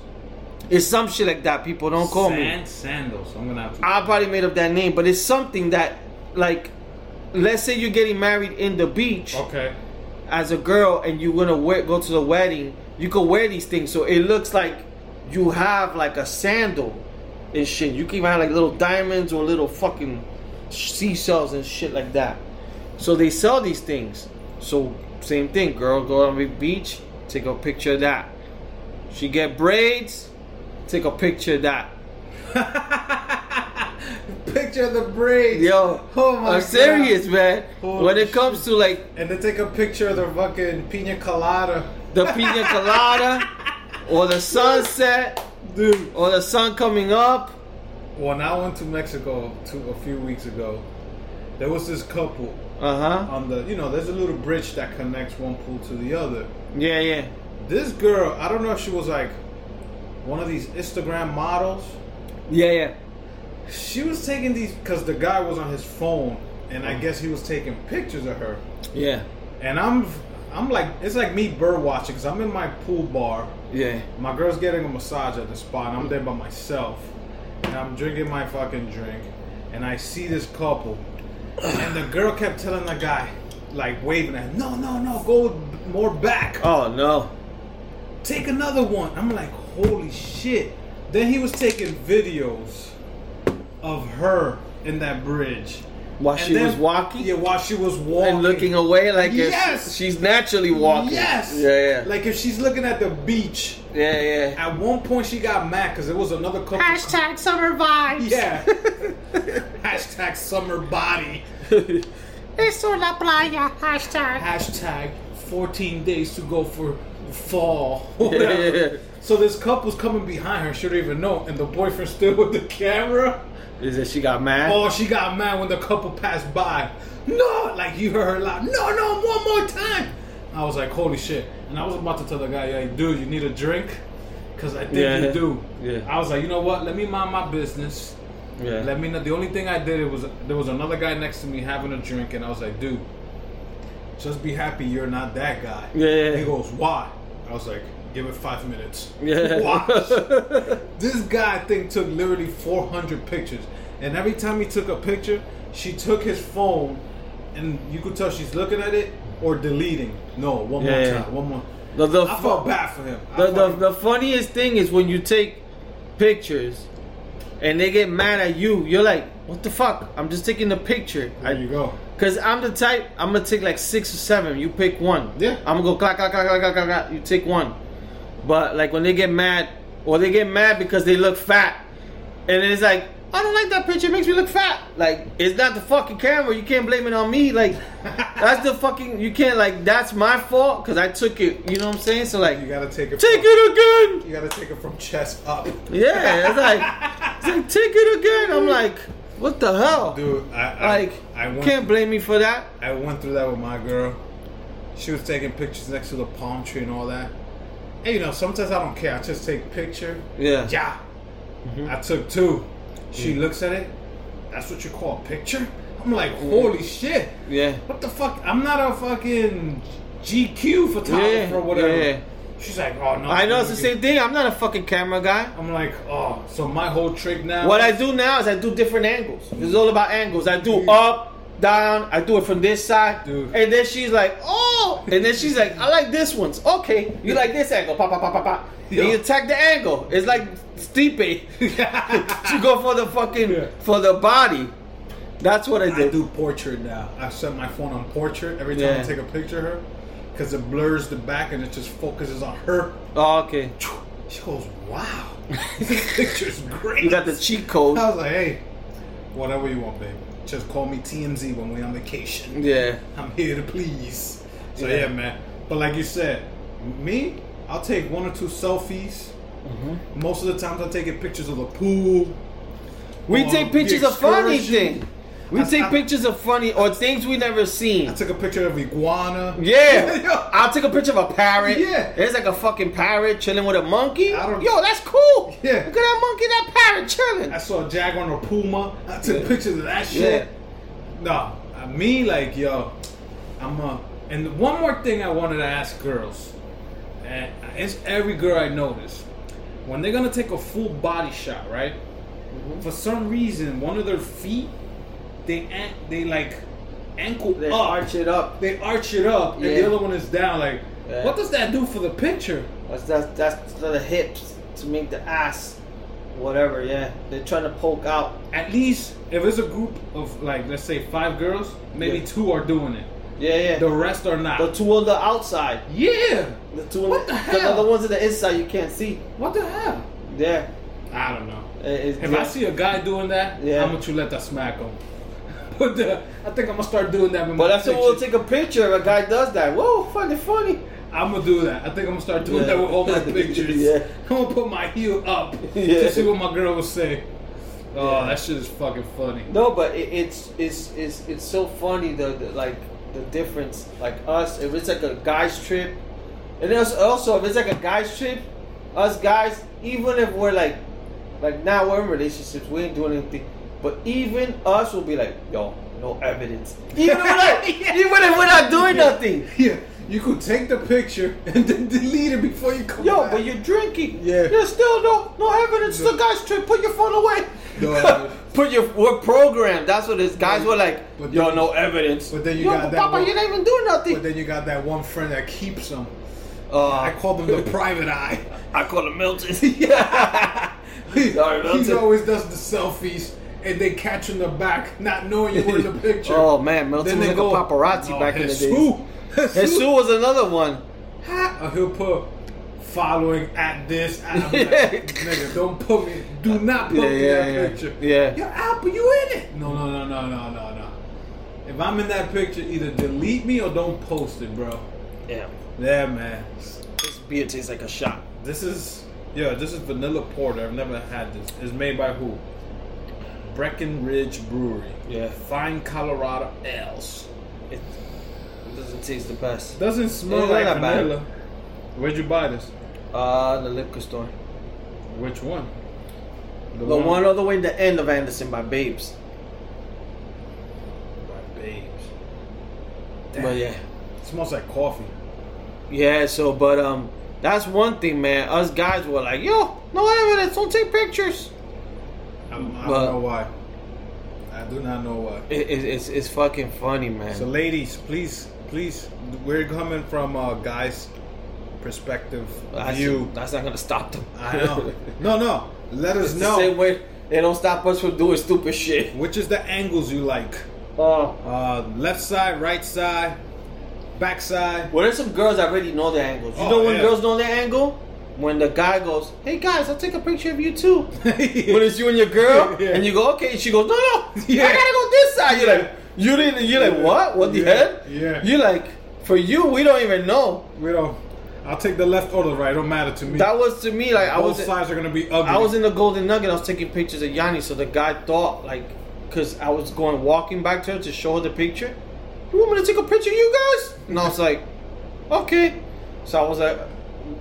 [SPEAKER 5] It's some shit like that. People don't call
[SPEAKER 2] Sand
[SPEAKER 5] me.
[SPEAKER 2] sandals. I'm gonna have to.
[SPEAKER 5] I probably made up that name, but it's something that, like, let's say you're getting married in the beach
[SPEAKER 2] okay.
[SPEAKER 5] as a girl, and you're gonna wear, go to the wedding. You can wear these things, so it looks like you have like a sandal and shit. You can even have like little diamonds or little fucking seashells and shit like that. So they sell these things. So same thing, girl, go on the beach, take a picture of that. She get braids, take a picture of that.
[SPEAKER 2] Picture of the braids.
[SPEAKER 5] Yo,
[SPEAKER 2] Oh my
[SPEAKER 5] I'm
[SPEAKER 2] God.
[SPEAKER 5] serious, man.
[SPEAKER 2] Holy
[SPEAKER 5] when it comes to like
[SPEAKER 2] And then take a picture of the fucking pina colada.
[SPEAKER 5] the pina colada or the sunset
[SPEAKER 2] Dude.
[SPEAKER 5] or the sun coming up.
[SPEAKER 2] When I went to Mexico two, a few weeks ago, there was this couple
[SPEAKER 5] Uh huh.
[SPEAKER 2] on the, you know, there's a little bridge that connects one pool to the other.
[SPEAKER 5] Yeah, yeah.
[SPEAKER 2] This girl, I don't know if she was like one of these Instagram models.
[SPEAKER 5] Yeah, yeah.
[SPEAKER 2] She was taking these because the guy was on his phone, and I mm. guess he was taking pictures of her.
[SPEAKER 5] Yeah.
[SPEAKER 2] And I'm, I'm like, it's like me bird watching because I'm in my pool bar.
[SPEAKER 5] Yeah.
[SPEAKER 2] My girl's getting a massage at the spa, and I'm there by myself. And I'm drinking my fucking drink, and I see this couple, and the girl kept telling the guy, like waving at, him, no, no, no, go more back,
[SPEAKER 5] Oh no.
[SPEAKER 2] take another one. I'm like, holy shit. Then he was taking videos of her in that bridge.
[SPEAKER 5] While
[SPEAKER 2] And
[SPEAKER 5] she
[SPEAKER 2] then-
[SPEAKER 5] was walking
[SPEAKER 2] Yeah, while she was walking.
[SPEAKER 5] and looking away like if
[SPEAKER 2] Yes.
[SPEAKER 5] she's naturally walking.
[SPEAKER 2] Yes.
[SPEAKER 5] Yeah, yeah.
[SPEAKER 2] Like if she's looking at the beach.
[SPEAKER 5] yeah, yeah.
[SPEAKER 2] At one point, she got mad because there was another couple.
[SPEAKER 5] Hashtag summer vibes.
[SPEAKER 2] Yeah. Hashtag summer body.
[SPEAKER 5] Eso la playa. Hashtag.
[SPEAKER 2] Hashtag 14 days to go for fall.
[SPEAKER 5] Yeah, yeah, yeah.
[SPEAKER 2] So this couple's coming behind her. She don't even know. And the boyfriend still with the camera.
[SPEAKER 5] Is that she got mad?
[SPEAKER 2] Oh, she got mad when the couple passed by. No, like you heard her loud. No, no, one more time. I was like, holy shit. And I was about to tell the guy, hey, dude, you need a drink? Because I think
[SPEAKER 5] Yeah.
[SPEAKER 2] you do.
[SPEAKER 5] Yeah.
[SPEAKER 2] I was like, you know what? Let me mind my business.
[SPEAKER 5] Yeah.
[SPEAKER 2] Let me know. The only thing I did it was there was another guy next to me having a drink, and I was like, dude, just be happy you're not that guy.
[SPEAKER 5] Yeah.
[SPEAKER 2] He goes, why? I was like, give it five minutes.
[SPEAKER 5] Yeah.
[SPEAKER 2] Watch. this guy, I think, took literally 400 pictures, and every time he took a picture, she took his phone, and you could tell she's looking at it or deleting. No, one more
[SPEAKER 5] Yeah, yeah.
[SPEAKER 2] time, one more.
[SPEAKER 5] The, the,
[SPEAKER 2] I felt bad for him.
[SPEAKER 5] The, the, the funniest thing is when you take pictures and they get mad at you, you're like, what the fuck? I'm just taking a picture.
[SPEAKER 2] there you go.
[SPEAKER 5] Cause I'm the type I'm gonna take like six or seven. You pick one.
[SPEAKER 2] Yeah.
[SPEAKER 5] I'm gonna go clack clack clack clack clack. clack. You take one. But like when they get mad, or they get mad because they look fat, and it's like I don't like that picture. It makes me look fat. Like it's not the fucking camera. You can't blame it on me. Like that's the fucking. You can't like that's my fault because I took it. You know what I'm saying? So like
[SPEAKER 2] You gotta take it.
[SPEAKER 5] take
[SPEAKER 2] from,
[SPEAKER 5] it again.
[SPEAKER 2] You gotta take it from chest up.
[SPEAKER 5] Yeah, it's like, it's like take it again. I'm like, what the hell?
[SPEAKER 2] Dude, I, I
[SPEAKER 5] like,
[SPEAKER 2] I
[SPEAKER 5] can't blame me for that.
[SPEAKER 2] I went through that with my girl. She was taking pictures next to the palm tree and all that. And you know, sometimes I don't care. I just take picture.
[SPEAKER 5] Yeah.
[SPEAKER 2] Yeah. Mm-hmm. I took two. She mm. looks at it, that's what you call a picture? I'm like, holy shit.
[SPEAKER 5] Yeah.
[SPEAKER 2] What the fuck? I'm not a fucking GQ photographer
[SPEAKER 5] Yeah,
[SPEAKER 2] or whatever.
[SPEAKER 5] yeah.
[SPEAKER 2] She's like, oh no.
[SPEAKER 5] I know it's the same thing. I'm not a fucking camera guy.
[SPEAKER 2] I'm like, oh, so my whole trick now.
[SPEAKER 5] What I do now is I do different angles. It's all about angles. I do up, down. I do it from this side,
[SPEAKER 2] Dude.
[SPEAKER 5] and then she's like, "Oh!" And then she's like, "I like this one." okay. You like this angle? Pop, pa pop, pa pop.
[SPEAKER 2] Yo.
[SPEAKER 5] You attack the angle. It's like Stipe. you go for the fucking
[SPEAKER 2] Yeah.
[SPEAKER 5] for the body. That's what I
[SPEAKER 2] I do portrait now. I set my phone on portrait every time
[SPEAKER 5] Yeah.
[SPEAKER 2] I take a picture of her because it blurs the back and it just focuses on her.
[SPEAKER 5] Oh, okay.
[SPEAKER 2] She goes, wow, this picture's great.
[SPEAKER 5] You got the cheat code.
[SPEAKER 2] I was like, hey, whatever you want, babe. Just call me TMZ when we're on vacation.
[SPEAKER 5] Yeah.
[SPEAKER 2] I'm here to please. So
[SPEAKER 5] Yeah.
[SPEAKER 2] yeah, man. But like you said, me, I'll take one or two selfies.
[SPEAKER 5] Mm-hmm.
[SPEAKER 2] Most of the times I'm taking pictures of the pool.
[SPEAKER 5] We take pictures of funny things. We
[SPEAKER 2] I-
[SPEAKER 5] take
[SPEAKER 2] I-
[SPEAKER 5] pictures of funny or things we never seen.
[SPEAKER 2] I took a picture of iguana.
[SPEAKER 5] Yeah. I took a picture of a parrot.
[SPEAKER 2] Yeah.
[SPEAKER 5] there's like a fucking parrot chilling with a monkey.
[SPEAKER 2] I don't-
[SPEAKER 5] Yo, that's cool.
[SPEAKER 2] Yeah.
[SPEAKER 5] look at that monkey, that parrot chilling.
[SPEAKER 2] I saw a jaguar or puma. I took
[SPEAKER 5] Yeah.
[SPEAKER 2] pictures of that shit. No, uh, me like yo, I'm a. And one more thing I wanted to ask girls, and it's every girl I notice when they're gonna take a full body shot, right?
[SPEAKER 5] Mm-hmm.
[SPEAKER 2] For some reason, one of their feet, they an- they like ankle
[SPEAKER 5] They
[SPEAKER 2] up.
[SPEAKER 5] arch it up.
[SPEAKER 2] They arch it up, and the other one is down. Like,
[SPEAKER 5] Yeah.
[SPEAKER 2] what does that do for the picture?
[SPEAKER 5] That's that's that's the hips to make the ass, whatever. Yeah, they're trying to poke out.
[SPEAKER 2] At least if it's a group of like, let's say five girls, maybe
[SPEAKER 5] Yeah.
[SPEAKER 2] two are doing it.
[SPEAKER 5] Yeah, yeah.
[SPEAKER 2] The rest are not.
[SPEAKER 5] The two on the outside.
[SPEAKER 2] yeah.
[SPEAKER 5] The two on
[SPEAKER 2] What the
[SPEAKER 5] the
[SPEAKER 2] hell?
[SPEAKER 5] other ones on the inside you can't see.
[SPEAKER 2] What the hell?
[SPEAKER 5] Yeah.
[SPEAKER 2] I don't know.
[SPEAKER 5] It's-
[SPEAKER 2] If
[SPEAKER 5] yeah.
[SPEAKER 2] I see a guy doing that,
[SPEAKER 5] Yeah.
[SPEAKER 2] I'm gonna chuleta smack him. But uh, I think I'm gonna start doing that. With
[SPEAKER 5] But
[SPEAKER 2] my
[SPEAKER 5] that's when we'll take a picture. If a guy does that. Whoa, funny, funny.
[SPEAKER 2] I'm gonna do that. I think I'm gonna start doing
[SPEAKER 5] Yeah.
[SPEAKER 2] that with all my pictures.
[SPEAKER 5] Yeah.
[SPEAKER 2] I'm gonna put my heel up
[SPEAKER 5] Yeah.
[SPEAKER 2] to see what my girl will say. Oh,
[SPEAKER 5] Yeah.
[SPEAKER 2] that shit is fucking funny.
[SPEAKER 5] No, but it, it's it's it's it's so funny the, the like the difference. Like us, if it's like a guys trip, and also if it's like a guys trip, us guys, even if we're like like now we're in relationships, we ain't doing anything. But even us will be like, yo, no evidence. Even if we're not, even if we're not doing nothing.
[SPEAKER 2] Yeah, you could take the picture and then delete it before you come
[SPEAKER 5] Yo,
[SPEAKER 2] back.
[SPEAKER 5] but you're drinking.
[SPEAKER 2] Yeah.
[SPEAKER 5] There's still no no evidence. It's a guys trip. Put your phone away.
[SPEAKER 2] No.
[SPEAKER 5] Put your we're programmed. That's what it's. Guys were like,
[SPEAKER 2] But
[SPEAKER 5] yo, no evidence.
[SPEAKER 2] but then you
[SPEAKER 5] yo,
[SPEAKER 2] got
[SPEAKER 5] but
[SPEAKER 2] that
[SPEAKER 5] Papa,
[SPEAKER 2] one-
[SPEAKER 5] you didn't even do nothing.
[SPEAKER 2] But then you got that one friend that keeps them.
[SPEAKER 5] Uh,
[SPEAKER 2] I call them the private eye.
[SPEAKER 5] I call him Milton.
[SPEAKER 2] He,
[SPEAKER 5] Sorry,
[SPEAKER 2] he
[SPEAKER 5] Milton.
[SPEAKER 2] always does the selfies and they catch in the back, not knowing you were in the picture.
[SPEAKER 5] Oh man, Milton was
[SPEAKER 2] Then
[SPEAKER 5] like
[SPEAKER 2] they
[SPEAKER 5] a
[SPEAKER 2] go,
[SPEAKER 5] paparazzi
[SPEAKER 2] "Oh,
[SPEAKER 5] back in the
[SPEAKER 2] Jesus.
[SPEAKER 5] days.
[SPEAKER 2] Jesus.
[SPEAKER 5] Jesus was another one.
[SPEAKER 2] Or uh, he'll put following at this. I'm like, nigga, don't put me. Do not put
[SPEAKER 5] Yeah,
[SPEAKER 2] me in
[SPEAKER 5] yeah,
[SPEAKER 2] that
[SPEAKER 5] yeah.
[SPEAKER 2] picture.
[SPEAKER 5] Yeah.
[SPEAKER 2] Yo, Alpha, you in it? No, no, no, no, no, no, no. If I'm in that picture, either delete me or don't post it, bro.
[SPEAKER 5] Yeah,
[SPEAKER 2] Yeah, man.
[SPEAKER 5] this beer tastes like a shot.
[SPEAKER 2] This is yeah, this is vanilla porter. I've never had this. It's made by who? Breckenridge Brewery.
[SPEAKER 5] Yeah.
[SPEAKER 2] Fine Colorado ales.
[SPEAKER 5] It, doesn't taste the best.
[SPEAKER 2] Doesn't smell like
[SPEAKER 5] not bad.
[SPEAKER 2] vanilla. Where'd you buy this?
[SPEAKER 5] Uh, the liquor store.
[SPEAKER 2] Which one?
[SPEAKER 5] The one all the way in the end of Anderson by Babes.
[SPEAKER 2] by Babes.
[SPEAKER 5] But yeah.
[SPEAKER 2] It smells like coffee.
[SPEAKER 5] Yeah, so but um that's one thing, man. Us guys were like, yo, no evidence, don't take pictures.
[SPEAKER 2] I'm, I
[SPEAKER 5] But-
[SPEAKER 2] don't know why. I do not know why.
[SPEAKER 5] It, it, it's it's fucking funny, man.
[SPEAKER 2] So, ladies, please, please, we're coming from a guy's perspective
[SPEAKER 5] that's,
[SPEAKER 2] view.
[SPEAKER 5] that's not gonna stop them.
[SPEAKER 2] I know. No, no. Let us
[SPEAKER 5] It's the
[SPEAKER 2] know
[SPEAKER 5] same way they don't stop us from doing stupid shit.
[SPEAKER 2] which is the angles you like.
[SPEAKER 5] Oh.
[SPEAKER 2] Uh, left side, right side, back side.
[SPEAKER 5] Well, there's some girls that already know the angles. You
[SPEAKER 2] Oh,
[SPEAKER 5] know when
[SPEAKER 2] yeah.
[SPEAKER 5] girls know the angle? When the guy goes, "Hey guys, I'll take a picture of you too." when it's you and your girl,
[SPEAKER 2] Yeah.
[SPEAKER 5] and you go, "Okay," and she goes, "No, no,
[SPEAKER 2] Yeah.
[SPEAKER 5] I gotta go this side." You're like, "You didn't." You're like, "What? What the
[SPEAKER 2] Yeah.
[SPEAKER 5] hell?"
[SPEAKER 2] Yeah.
[SPEAKER 5] You're like, "For you, we don't even know."
[SPEAKER 2] We don't. I'll take the left or the right. Don't matter to me.
[SPEAKER 5] That was to me like I
[SPEAKER 2] Both
[SPEAKER 5] was.
[SPEAKER 2] sides are gonna be ugly.
[SPEAKER 5] I was in the Golden Nugget. I was taking pictures of Yanni, so the guy thought like, cause I was going walking back to her to show her the picture. You want me to take a picture of you guys? And I was like, okay. So I was like,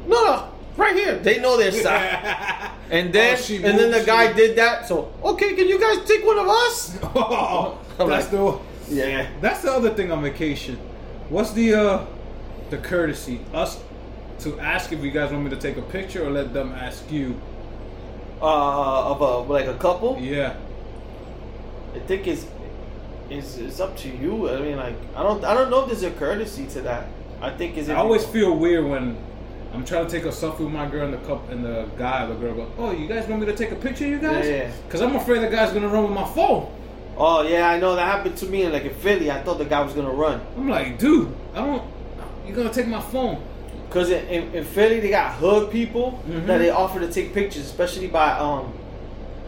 [SPEAKER 5] no, no, right here. They know their side. And then,
[SPEAKER 2] Oh,
[SPEAKER 5] and then the guy did that. So, okay, can you guys take one of us?
[SPEAKER 2] Oh,
[SPEAKER 5] I'm
[SPEAKER 2] that's
[SPEAKER 5] like-
[SPEAKER 2] the
[SPEAKER 5] Yeah.
[SPEAKER 2] that's the other thing on vacation. What's the uh the courtesy? Us to ask if you guys want me to take a picture or let them ask you.
[SPEAKER 5] Uh, of a like a couple.
[SPEAKER 2] Yeah.
[SPEAKER 5] I think it's it's it's up to you. I mean, like I don't I don't know if there's a courtesy to that. I think is
[SPEAKER 2] I always feel weird when I'm trying to take a selfie with my girl and the cup and the guy, the girl goes, "Oh, you guys want me to take a picture, of you guys?"
[SPEAKER 5] Yeah.
[SPEAKER 2] Because I'm afraid the guy's gonna run with my phone.
[SPEAKER 5] Oh yeah, I know that happened to me. in Like in Philly, I thought the guy was gonna run.
[SPEAKER 2] I'm like, dude, I don't. You're gonna take my phone.
[SPEAKER 5] Cause in, in, in Philly they got hood people
[SPEAKER 2] Mhm.
[SPEAKER 5] that they offer to take pictures, especially by um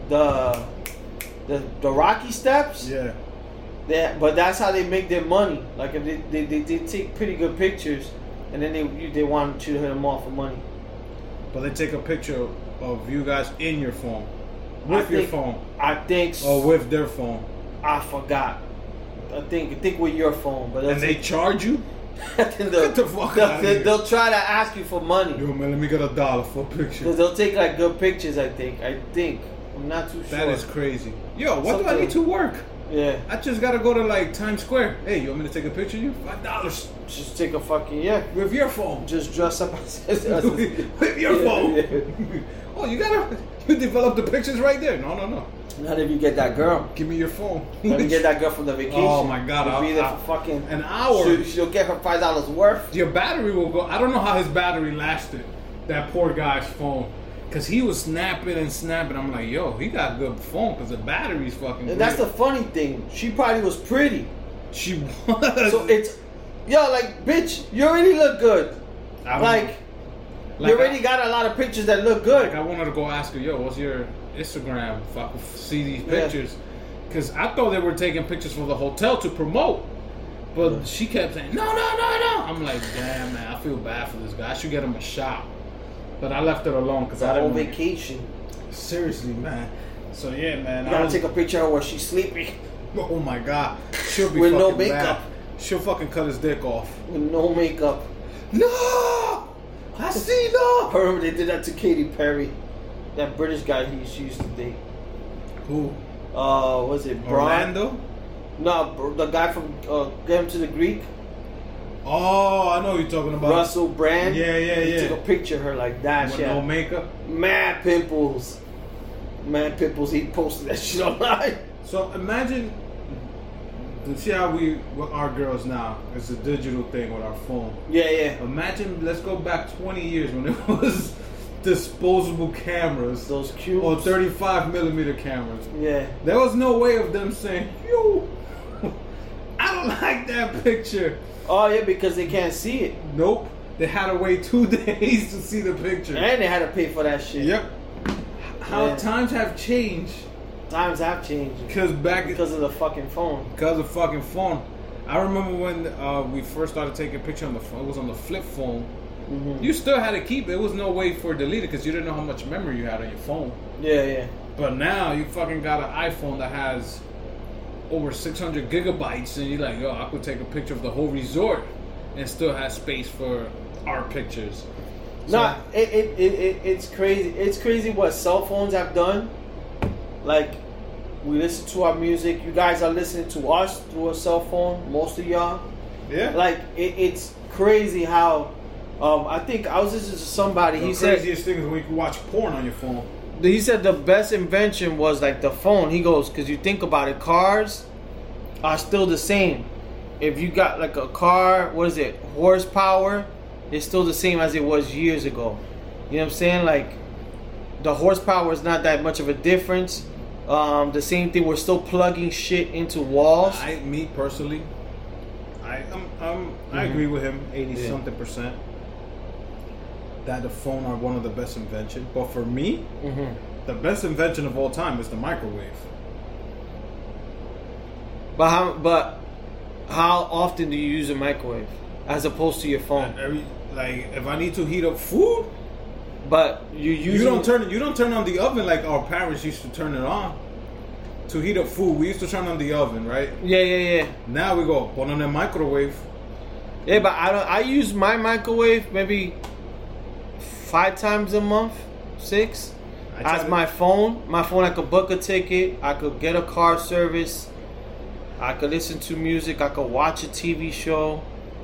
[SPEAKER 5] the the the Rocky Steps.
[SPEAKER 2] Yeah.
[SPEAKER 5] They, but that's how they make their money. Like if they, they, they, they take pretty good pictures, and then they they want you to hit them off for money.
[SPEAKER 2] But they take a picture of you guys in your phone,
[SPEAKER 5] I
[SPEAKER 2] with your
[SPEAKER 5] think-
[SPEAKER 2] phone,
[SPEAKER 5] I think
[SPEAKER 2] or with their phone,
[SPEAKER 5] I forgot. I think I think with your phone, but
[SPEAKER 2] and they charge you.
[SPEAKER 5] they'll,
[SPEAKER 2] Get the fuck
[SPEAKER 5] they'll, they'll, try to ask you for money.
[SPEAKER 2] Yo, man, let me get a dollar for a picture.
[SPEAKER 5] They'll, they'll take like good pictures. I think. I think. I'm not too sure.
[SPEAKER 2] That is crazy. Yo, what do I need to work?
[SPEAKER 5] Yeah.
[SPEAKER 2] I just gotta go to like Times Square. Hey, you want me to take a picture of you? Five dollars
[SPEAKER 5] Just take a fucking yeah.
[SPEAKER 2] with your phone.
[SPEAKER 5] Just dress up as, as
[SPEAKER 2] with your phone.
[SPEAKER 5] Yeah.
[SPEAKER 2] oh, you gotta you develop the pictures right there. No, no, no.
[SPEAKER 5] Not if you get that girl.
[SPEAKER 2] Give me your phone.
[SPEAKER 5] Let me get that girl from the oh, vacation.
[SPEAKER 2] Oh, my God,
[SPEAKER 5] She'll be there
[SPEAKER 2] I'll-
[SPEAKER 5] for fucking
[SPEAKER 2] An hour.
[SPEAKER 5] She'll, she'll get her five dollars worth.
[SPEAKER 2] Your battery will go. I don't know how his battery lasted. That poor guy's phone. Cause he was snapping and snapping. I'm like, yo, he got good phone. Cause the battery's fucking.
[SPEAKER 5] And that's the funny thing. She probably was pretty.
[SPEAKER 2] she was.
[SPEAKER 5] So it's yo, like, bitch, you already look good.
[SPEAKER 2] I
[SPEAKER 5] Like,
[SPEAKER 2] like
[SPEAKER 5] you already
[SPEAKER 2] I,
[SPEAKER 5] got a lot of pictures that look good.
[SPEAKER 2] Like I wanted to go ask her, yo, what's your Instagram? If I could f- see these
[SPEAKER 5] Yeah.
[SPEAKER 2] pictures. Cause I thought they were taking pictures for the hotel to promote. But she kept saying, no, no, no, no. I'm like, damn, man, I feel bad for this guy. I should get him a shot. But I left it alone because I
[SPEAKER 5] whole
[SPEAKER 2] didn't.
[SPEAKER 5] vacation.
[SPEAKER 2] Seriously, man. So yeah, man.
[SPEAKER 5] You
[SPEAKER 2] I
[SPEAKER 5] gotta
[SPEAKER 2] was-
[SPEAKER 5] take a picture of her while she's sleeping
[SPEAKER 2] Oh my god, she'll be
[SPEAKER 5] With no makeup.
[SPEAKER 2] bad. She'll fucking cut his dick off.
[SPEAKER 5] with no makeup.
[SPEAKER 2] No, I see no.
[SPEAKER 5] I remember they did that to Katy Perry, that British guy he she used to date.
[SPEAKER 2] Who?
[SPEAKER 5] Uh, was it Brian?
[SPEAKER 2] Orlando?
[SPEAKER 5] No, the guy from uh, Get Him to the Greek,
[SPEAKER 2] Oh, I know you're talking about.
[SPEAKER 5] Russell Brand.
[SPEAKER 2] Yeah, yeah,
[SPEAKER 5] He
[SPEAKER 2] yeah.
[SPEAKER 5] took a picture of her like that.
[SPEAKER 2] With no makeup.
[SPEAKER 5] mad pimples. Mad pimples. He posted that shit online.
[SPEAKER 2] So imagine. See how we with our girls now. It's a digital thing with our phone.
[SPEAKER 5] Yeah, yeah.
[SPEAKER 2] Imagine. Let's go back 20 years when it was disposable cameras
[SPEAKER 5] Those cute.
[SPEAKER 2] or 35 millimeter cameras.
[SPEAKER 5] Yeah.
[SPEAKER 2] There was no way of them saying, "Yo, I don't like that picture."
[SPEAKER 5] Oh yeah, because they can't see it,
[SPEAKER 2] Nope. They had to wait two days to see the picture.
[SPEAKER 5] and they had to pay for that shit.
[SPEAKER 2] Yep. How
[SPEAKER 5] Yeah.
[SPEAKER 2] times have changed.
[SPEAKER 5] Times have changed
[SPEAKER 2] Because back
[SPEAKER 5] because of the fucking phone.
[SPEAKER 2] because of fucking phone. I remember when uh, we first started taking picture on the phone. It was on the flip phone.
[SPEAKER 5] Mm-hmm.
[SPEAKER 2] You still had to keep it. There was no way for it deleted because you didn't know how much memory you had on your phone.
[SPEAKER 5] Yeah, yeah.
[SPEAKER 2] But now you fucking got an iPhone that has over 600 gigabytes, and you're like, yo, I could take a picture of the whole resort and still have space for our pictures. So-
[SPEAKER 5] No, it, it, it, it, it's crazy. It's crazy what cell phones have done. Like, we listen to our music. You guys are listening to us through a cell phone. Most of y'all.
[SPEAKER 2] yeah.
[SPEAKER 5] Like, it, it's crazy how. Um, I think I was listening to somebody.
[SPEAKER 2] the
[SPEAKER 5] he said
[SPEAKER 2] craziest thing is when you can watch porn on your phone.
[SPEAKER 5] He said the best invention was like the phone. He goes because you think about it, cars are still the same. If you got like a car, what is it, horsepower? It's still the same as it was years ago. You know what I'm saying? Like the horsepower is not that much of a difference. Um, the same thing. We're still plugging shit into walls.
[SPEAKER 2] I, me personally, I, um, um, I agree with him, eighty
[SPEAKER 5] Yeah.
[SPEAKER 2] something percent. That the phone are one of the best inventions, but for me,
[SPEAKER 5] Mhm.
[SPEAKER 2] the best invention of all time is the microwave.
[SPEAKER 5] But how? But how often do you use a microwave as opposed to your phone?
[SPEAKER 2] Every like, if I need to heat up food,
[SPEAKER 5] But you use
[SPEAKER 2] you don't turn you don't turn on the oven like our parents used to turn it on. To heat up food, we used to turn on the oven, right?
[SPEAKER 5] Yeah, yeah, yeah.
[SPEAKER 2] Now we go put on the microwave.
[SPEAKER 5] Yeah, but I don't. I use my microwave maybe five times a month, six. As my phone, my phone, I could book a ticket. I could get a car service. I could listen to music. I could watch a TV show.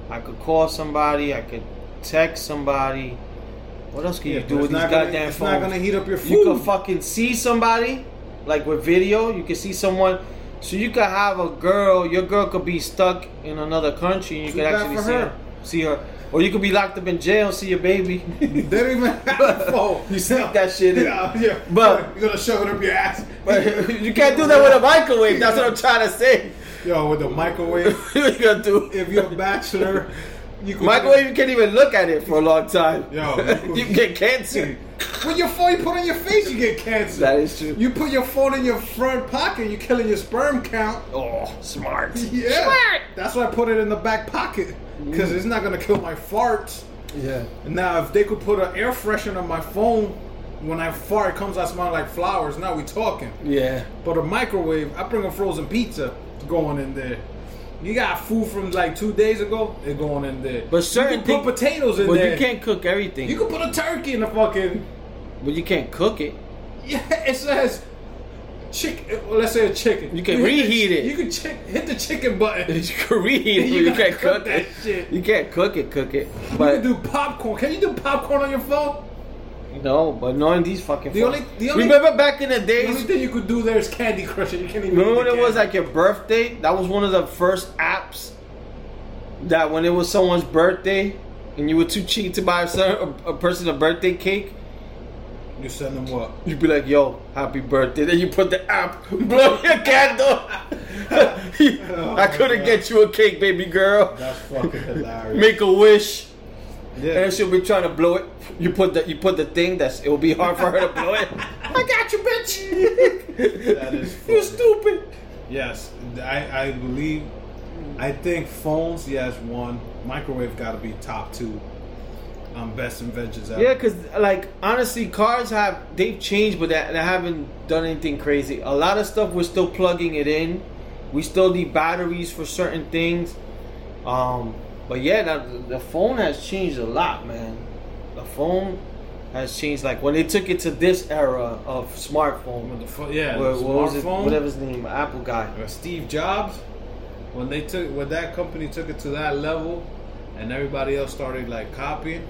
[SPEAKER 5] I could call somebody. I could text somebody. What else can
[SPEAKER 2] Yeah,
[SPEAKER 5] you do with
[SPEAKER 2] it's
[SPEAKER 5] these
[SPEAKER 2] gonna-
[SPEAKER 5] goddamn
[SPEAKER 2] it's
[SPEAKER 5] phones?
[SPEAKER 2] not gonna heat up your
[SPEAKER 5] You
[SPEAKER 2] food.
[SPEAKER 5] can fucking see somebody, like with video. You can see someone. So you could have a girl. Your girl could be stuck in another country, and you
[SPEAKER 2] Too
[SPEAKER 5] could actually see
[SPEAKER 2] her.
[SPEAKER 5] her. See her, or you could be locked up in jail and see your baby.
[SPEAKER 2] They don't even have a phone.
[SPEAKER 5] You sneak that shit in.
[SPEAKER 2] Yeah, yeah.
[SPEAKER 5] But-
[SPEAKER 2] you're gonna shove it up your ass.
[SPEAKER 5] But you can't do that with a microwave. That's what I'm trying to say.
[SPEAKER 2] Yo, with the microwave.
[SPEAKER 5] you gonna do?
[SPEAKER 2] if you're a bachelor, you
[SPEAKER 5] Microwave, you can't even look at it for a long time.
[SPEAKER 2] Yo,
[SPEAKER 5] you can get cancer.
[SPEAKER 2] When your phone you put on your face, you get cancer.
[SPEAKER 5] That is true.
[SPEAKER 2] You put your phone in your front pocket, you're killing your sperm count.
[SPEAKER 5] Oh, smart.
[SPEAKER 2] Yeah.
[SPEAKER 5] Smart.
[SPEAKER 2] That's why I put it in the back pocket. Because it's not gonna kill my farts.
[SPEAKER 5] Yeah.
[SPEAKER 2] Now, if they could put an air freshener on my phone, when I fart, it comes out smelling like flowers. Now we talking.
[SPEAKER 5] Yeah.
[SPEAKER 2] But a microwave, I bring a frozen pizza going in there. You got food from like two days ago, it going in there.
[SPEAKER 5] But certain
[SPEAKER 2] you can put
[SPEAKER 5] thing-
[SPEAKER 2] potatoes in
[SPEAKER 5] But
[SPEAKER 2] there.
[SPEAKER 5] But you can't cook everything.
[SPEAKER 2] You can put a turkey in the fucking.
[SPEAKER 5] But you can't cook it.
[SPEAKER 2] Yeah, it says chicken. Well, let's say a chicken.
[SPEAKER 5] You can
[SPEAKER 2] the-
[SPEAKER 5] reheat it.
[SPEAKER 2] You can chick, hit the chicken button.
[SPEAKER 5] You can reheat it.
[SPEAKER 2] You
[SPEAKER 5] You, can't
[SPEAKER 2] cook
[SPEAKER 5] cook,
[SPEAKER 2] that
[SPEAKER 5] it.
[SPEAKER 2] shit.
[SPEAKER 5] You can't cook it. Cook it. But you
[SPEAKER 2] can do popcorn. Can you do popcorn on your phone?
[SPEAKER 5] no. But knowing these fucking.
[SPEAKER 2] The
[SPEAKER 5] phones-
[SPEAKER 2] only- the only-
[SPEAKER 5] Remember back in the days.
[SPEAKER 2] The only thing you could do there is Candy Crush. You can't even.
[SPEAKER 5] Remember when
[SPEAKER 2] the
[SPEAKER 5] it was like your birthday? That was one of the first apps. That when it was someone's birthday, and you were too cheap to buy a, a person a birthday cake,
[SPEAKER 2] You send them what?
[SPEAKER 5] You'd be like, yo, happy birthday. Then you put the app, blow your candle. I oh, couldn't get you a cake, baby girl.
[SPEAKER 2] That's fucking hilarious.
[SPEAKER 5] Make a wish.
[SPEAKER 2] yeah.
[SPEAKER 5] And she'll be trying to blow it. You put the you put the thing that's it will be hard for her to blow it. I got you, bitch.
[SPEAKER 2] That is
[SPEAKER 5] you
[SPEAKER 2] funny.
[SPEAKER 5] stupid.
[SPEAKER 2] Yes, I, I believe. I think phones, yes, one. Microwave got to be top two. Um, best inventions ever.
[SPEAKER 5] Yeah, cause like honestly, cars have they've changed, but they, they haven't done anything crazy. A lot of stuff we're still plugging it in. We still need batteries for certain things. Um, but yeah, the, the phone has changed a lot, man. The phone has changed. Like when they took it to this era of smartphone.
[SPEAKER 2] Pho- yeah,
[SPEAKER 5] What,
[SPEAKER 2] the
[SPEAKER 5] what was it?
[SPEAKER 2] smartphone.
[SPEAKER 5] Whatever his name, Apple guy.
[SPEAKER 2] Uh, Steve Jobs, when they took when that company took it to that level, and everybody else started like copying.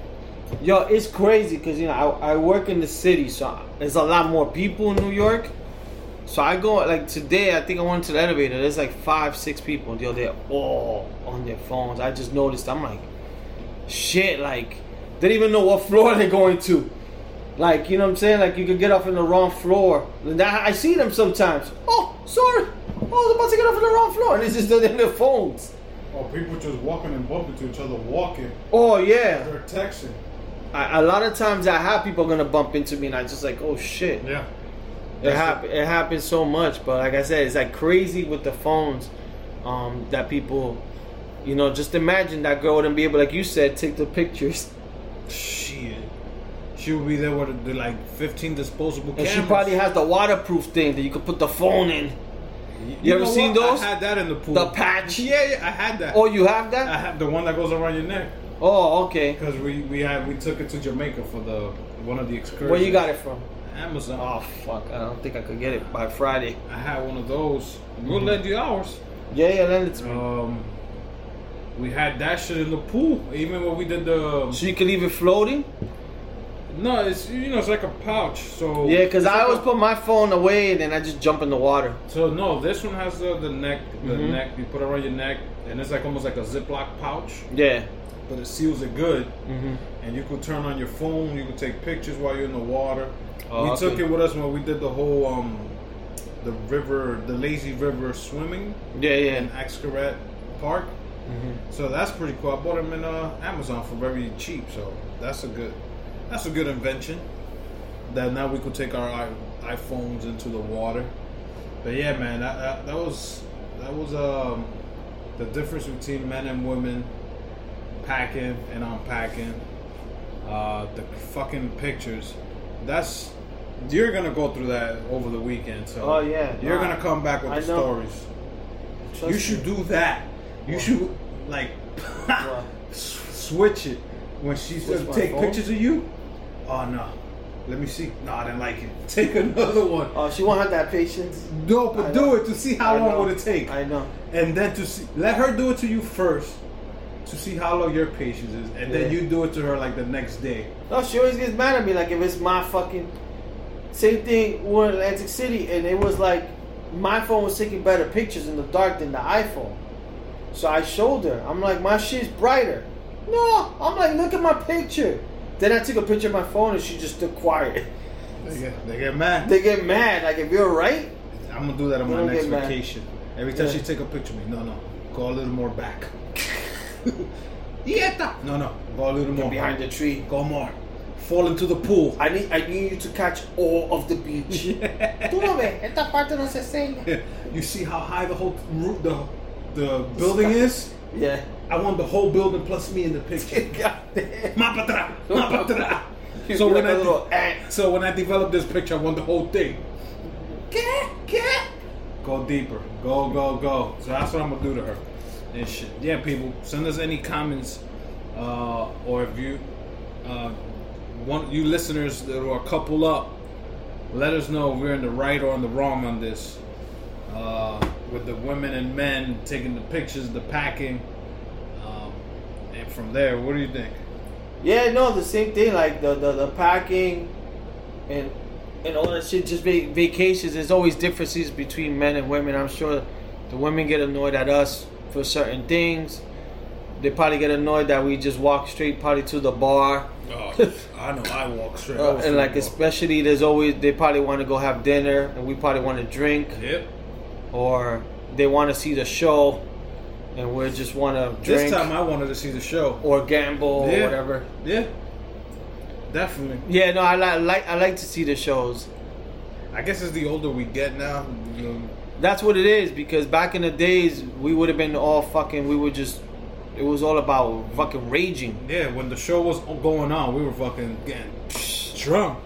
[SPEAKER 5] Yo, it's crazy because you know I, I work in the city, so there's a lot more people in New York. So I go like today. I think I went to the elevator. There's like five, six people. Yo, they're all on their phones. I just noticed. I'm like, shit. Like they don't even know what floor they're going to. Like you know what I'm saying? Like you could get off in the wrong floor. And I, I see them sometimes. Oh, sorry. Oh, I was about to get off in the wrong floor, and it's just they're in their phones.
[SPEAKER 7] Or people just walking and bumping to each other, walking.
[SPEAKER 5] Oh yeah.
[SPEAKER 7] They're texting.
[SPEAKER 5] I, a lot of times I have people gonna bump into me, and I just like, oh shit.
[SPEAKER 2] Yeah,
[SPEAKER 5] It happen. It happens so much, but like I said, it's like crazy with the phones. Um, that people, you know, just imagine that girl wouldn't be able, like you said, take the pictures,
[SPEAKER 2] shit. She would be there with the, like 15 disposable
[SPEAKER 5] and she probably has the waterproof thing that you could put the phone in. You, ever seen
[SPEAKER 2] what?
[SPEAKER 5] those?
[SPEAKER 2] I had that in the pool.
[SPEAKER 5] The patch?
[SPEAKER 2] Yeah, yeah, I had that.
[SPEAKER 5] Oh, you have that?
[SPEAKER 2] I have the one that goes around your neck
[SPEAKER 5] Oh, okay.
[SPEAKER 2] because we we had we took it to Jamaica for the one of the excursions.
[SPEAKER 5] Where you got it from?
[SPEAKER 2] Amazon.
[SPEAKER 5] Oh fuck! I don't think I could get it by Friday.
[SPEAKER 2] I had one of those.
[SPEAKER 5] Mm-hmm.
[SPEAKER 2] We'll lend you ours.
[SPEAKER 5] Yeah, yeah, lend it to me.
[SPEAKER 2] Um, we had that shit in the pool. Even when we did the
[SPEAKER 5] So you can leave it floating.
[SPEAKER 2] no, it's you know it's like a pouch. So
[SPEAKER 5] Yeah, because I always put my phone away and then I just jump in the water.
[SPEAKER 2] So no, this one has the, the neck, the
[SPEAKER 5] Mhm.
[SPEAKER 2] neck. You put it around your neck, and it's like almost like a Ziploc pouch,
[SPEAKER 5] Yeah.
[SPEAKER 2] But it seals it good.
[SPEAKER 5] Mm-hmm.
[SPEAKER 2] And you could turn on your phone. You could take pictures while you're in the water.
[SPEAKER 5] Oh,
[SPEAKER 2] we took it with us when we did the whole um, the river, the lazy river swimming
[SPEAKER 5] Yeah, yeah.
[SPEAKER 2] in Xcaret Park.
[SPEAKER 5] Mhm.
[SPEAKER 2] So that's pretty cool. I bought them in uh, Amazon for very cheap. So that's a good, that's a good invention. That now we could take our i- iPhones into the water. But yeah, man, that, that, that was that was um the difference between men and women packing and unpacking. Uh, the fucking pictures. That's you're gonna go through that over the weekend. So
[SPEAKER 5] Oh, yeah.
[SPEAKER 2] you're
[SPEAKER 5] Nah.
[SPEAKER 2] gonna come back with
[SPEAKER 5] I
[SPEAKER 2] the
[SPEAKER 5] know.
[SPEAKER 2] stories.
[SPEAKER 5] Trust
[SPEAKER 2] You should
[SPEAKER 5] me.
[SPEAKER 2] do that. You should like switch it when she says
[SPEAKER 5] Switch my
[SPEAKER 2] take
[SPEAKER 5] phone?
[SPEAKER 2] pictures of you. Oh no, let me see. No, I didn't like it. Take another one.
[SPEAKER 5] Oh, she won't have that patience.
[SPEAKER 2] No, but do it to see how
[SPEAKER 5] I
[SPEAKER 2] long
[SPEAKER 5] know.
[SPEAKER 2] would it take,
[SPEAKER 5] I know.
[SPEAKER 2] and then to see. Let her do it to you first, to see how long your patience is, and then
[SPEAKER 5] Yeah.
[SPEAKER 2] you do it to her like the next day.
[SPEAKER 5] No, she always gets mad at me. Like if it's my fucking same thing. We're in Atlantic City, and it was like my phone was taking better pictures in the dark than the iPhone. So I showed her. I'm like, my shit's brighter. No, I'm like, look at my picture. Then I took a picture of my phone, and she just stood quiet.
[SPEAKER 2] They get, they get mad.
[SPEAKER 5] They get mad. Like if you're right,
[SPEAKER 2] I'm gonna do that on my next vacation. Every time
[SPEAKER 5] Yeah.
[SPEAKER 2] she take a picture of me, no, no, go a little more back. Yeta. No, no, go a little more
[SPEAKER 5] behind the tree.
[SPEAKER 2] Go more. Fall into the pool.
[SPEAKER 5] I need, I need you to catch all of the beach. Tú no ves, esta parte no se enseña.
[SPEAKER 2] you see how high the whole roo- the the building is?
[SPEAKER 5] Yeah.
[SPEAKER 2] I want the whole building plus me in the picture.
[SPEAKER 5] Goddamn.
[SPEAKER 2] Mapa atrás, mapa So when
[SPEAKER 5] like
[SPEAKER 2] I
[SPEAKER 5] a eh.
[SPEAKER 2] so when I develop this picture, I want the whole thing.
[SPEAKER 5] ¿Qué? ¿Qué?
[SPEAKER 2] Go deeper. Go, go, go. So that's what I'm gonna do to her. And. Yeah, people, send us any comments, uh, or if you, uh, one you listeners that are a couple up, let us know if we're in the right or in the wrong on this. Uh, with the women and men taking the pictures, the packing, um, and from there, what do you think?
[SPEAKER 5] Yeah, no, the same thing. Like the the, the packing, and and all that shit. Just va- vacations. There's always differences between men and women. I'm sure the women get annoyed at us for certain things. They probably get annoyed that we just walk straight probably to the bar.
[SPEAKER 2] Oh, I know. I walk straight.
[SPEAKER 5] Uh, and like especially there's always they probably want to go have dinner and we probably want to drink
[SPEAKER 2] Yep.
[SPEAKER 5] or they want to see the show and we just want to drink.
[SPEAKER 2] This time I wanted to see the show.
[SPEAKER 5] or gamble
[SPEAKER 2] Yeah.
[SPEAKER 5] or whatever.
[SPEAKER 2] Yeah. Definitely.
[SPEAKER 5] Yeah, no, I li- like I like to see the shows.
[SPEAKER 2] I guess as the older we get now, you know,
[SPEAKER 5] That's what it is because back in the days we would have been all fucking. We would just. It was all about fucking raging.
[SPEAKER 2] yeah, when the show was going on, we were fucking getting drunk.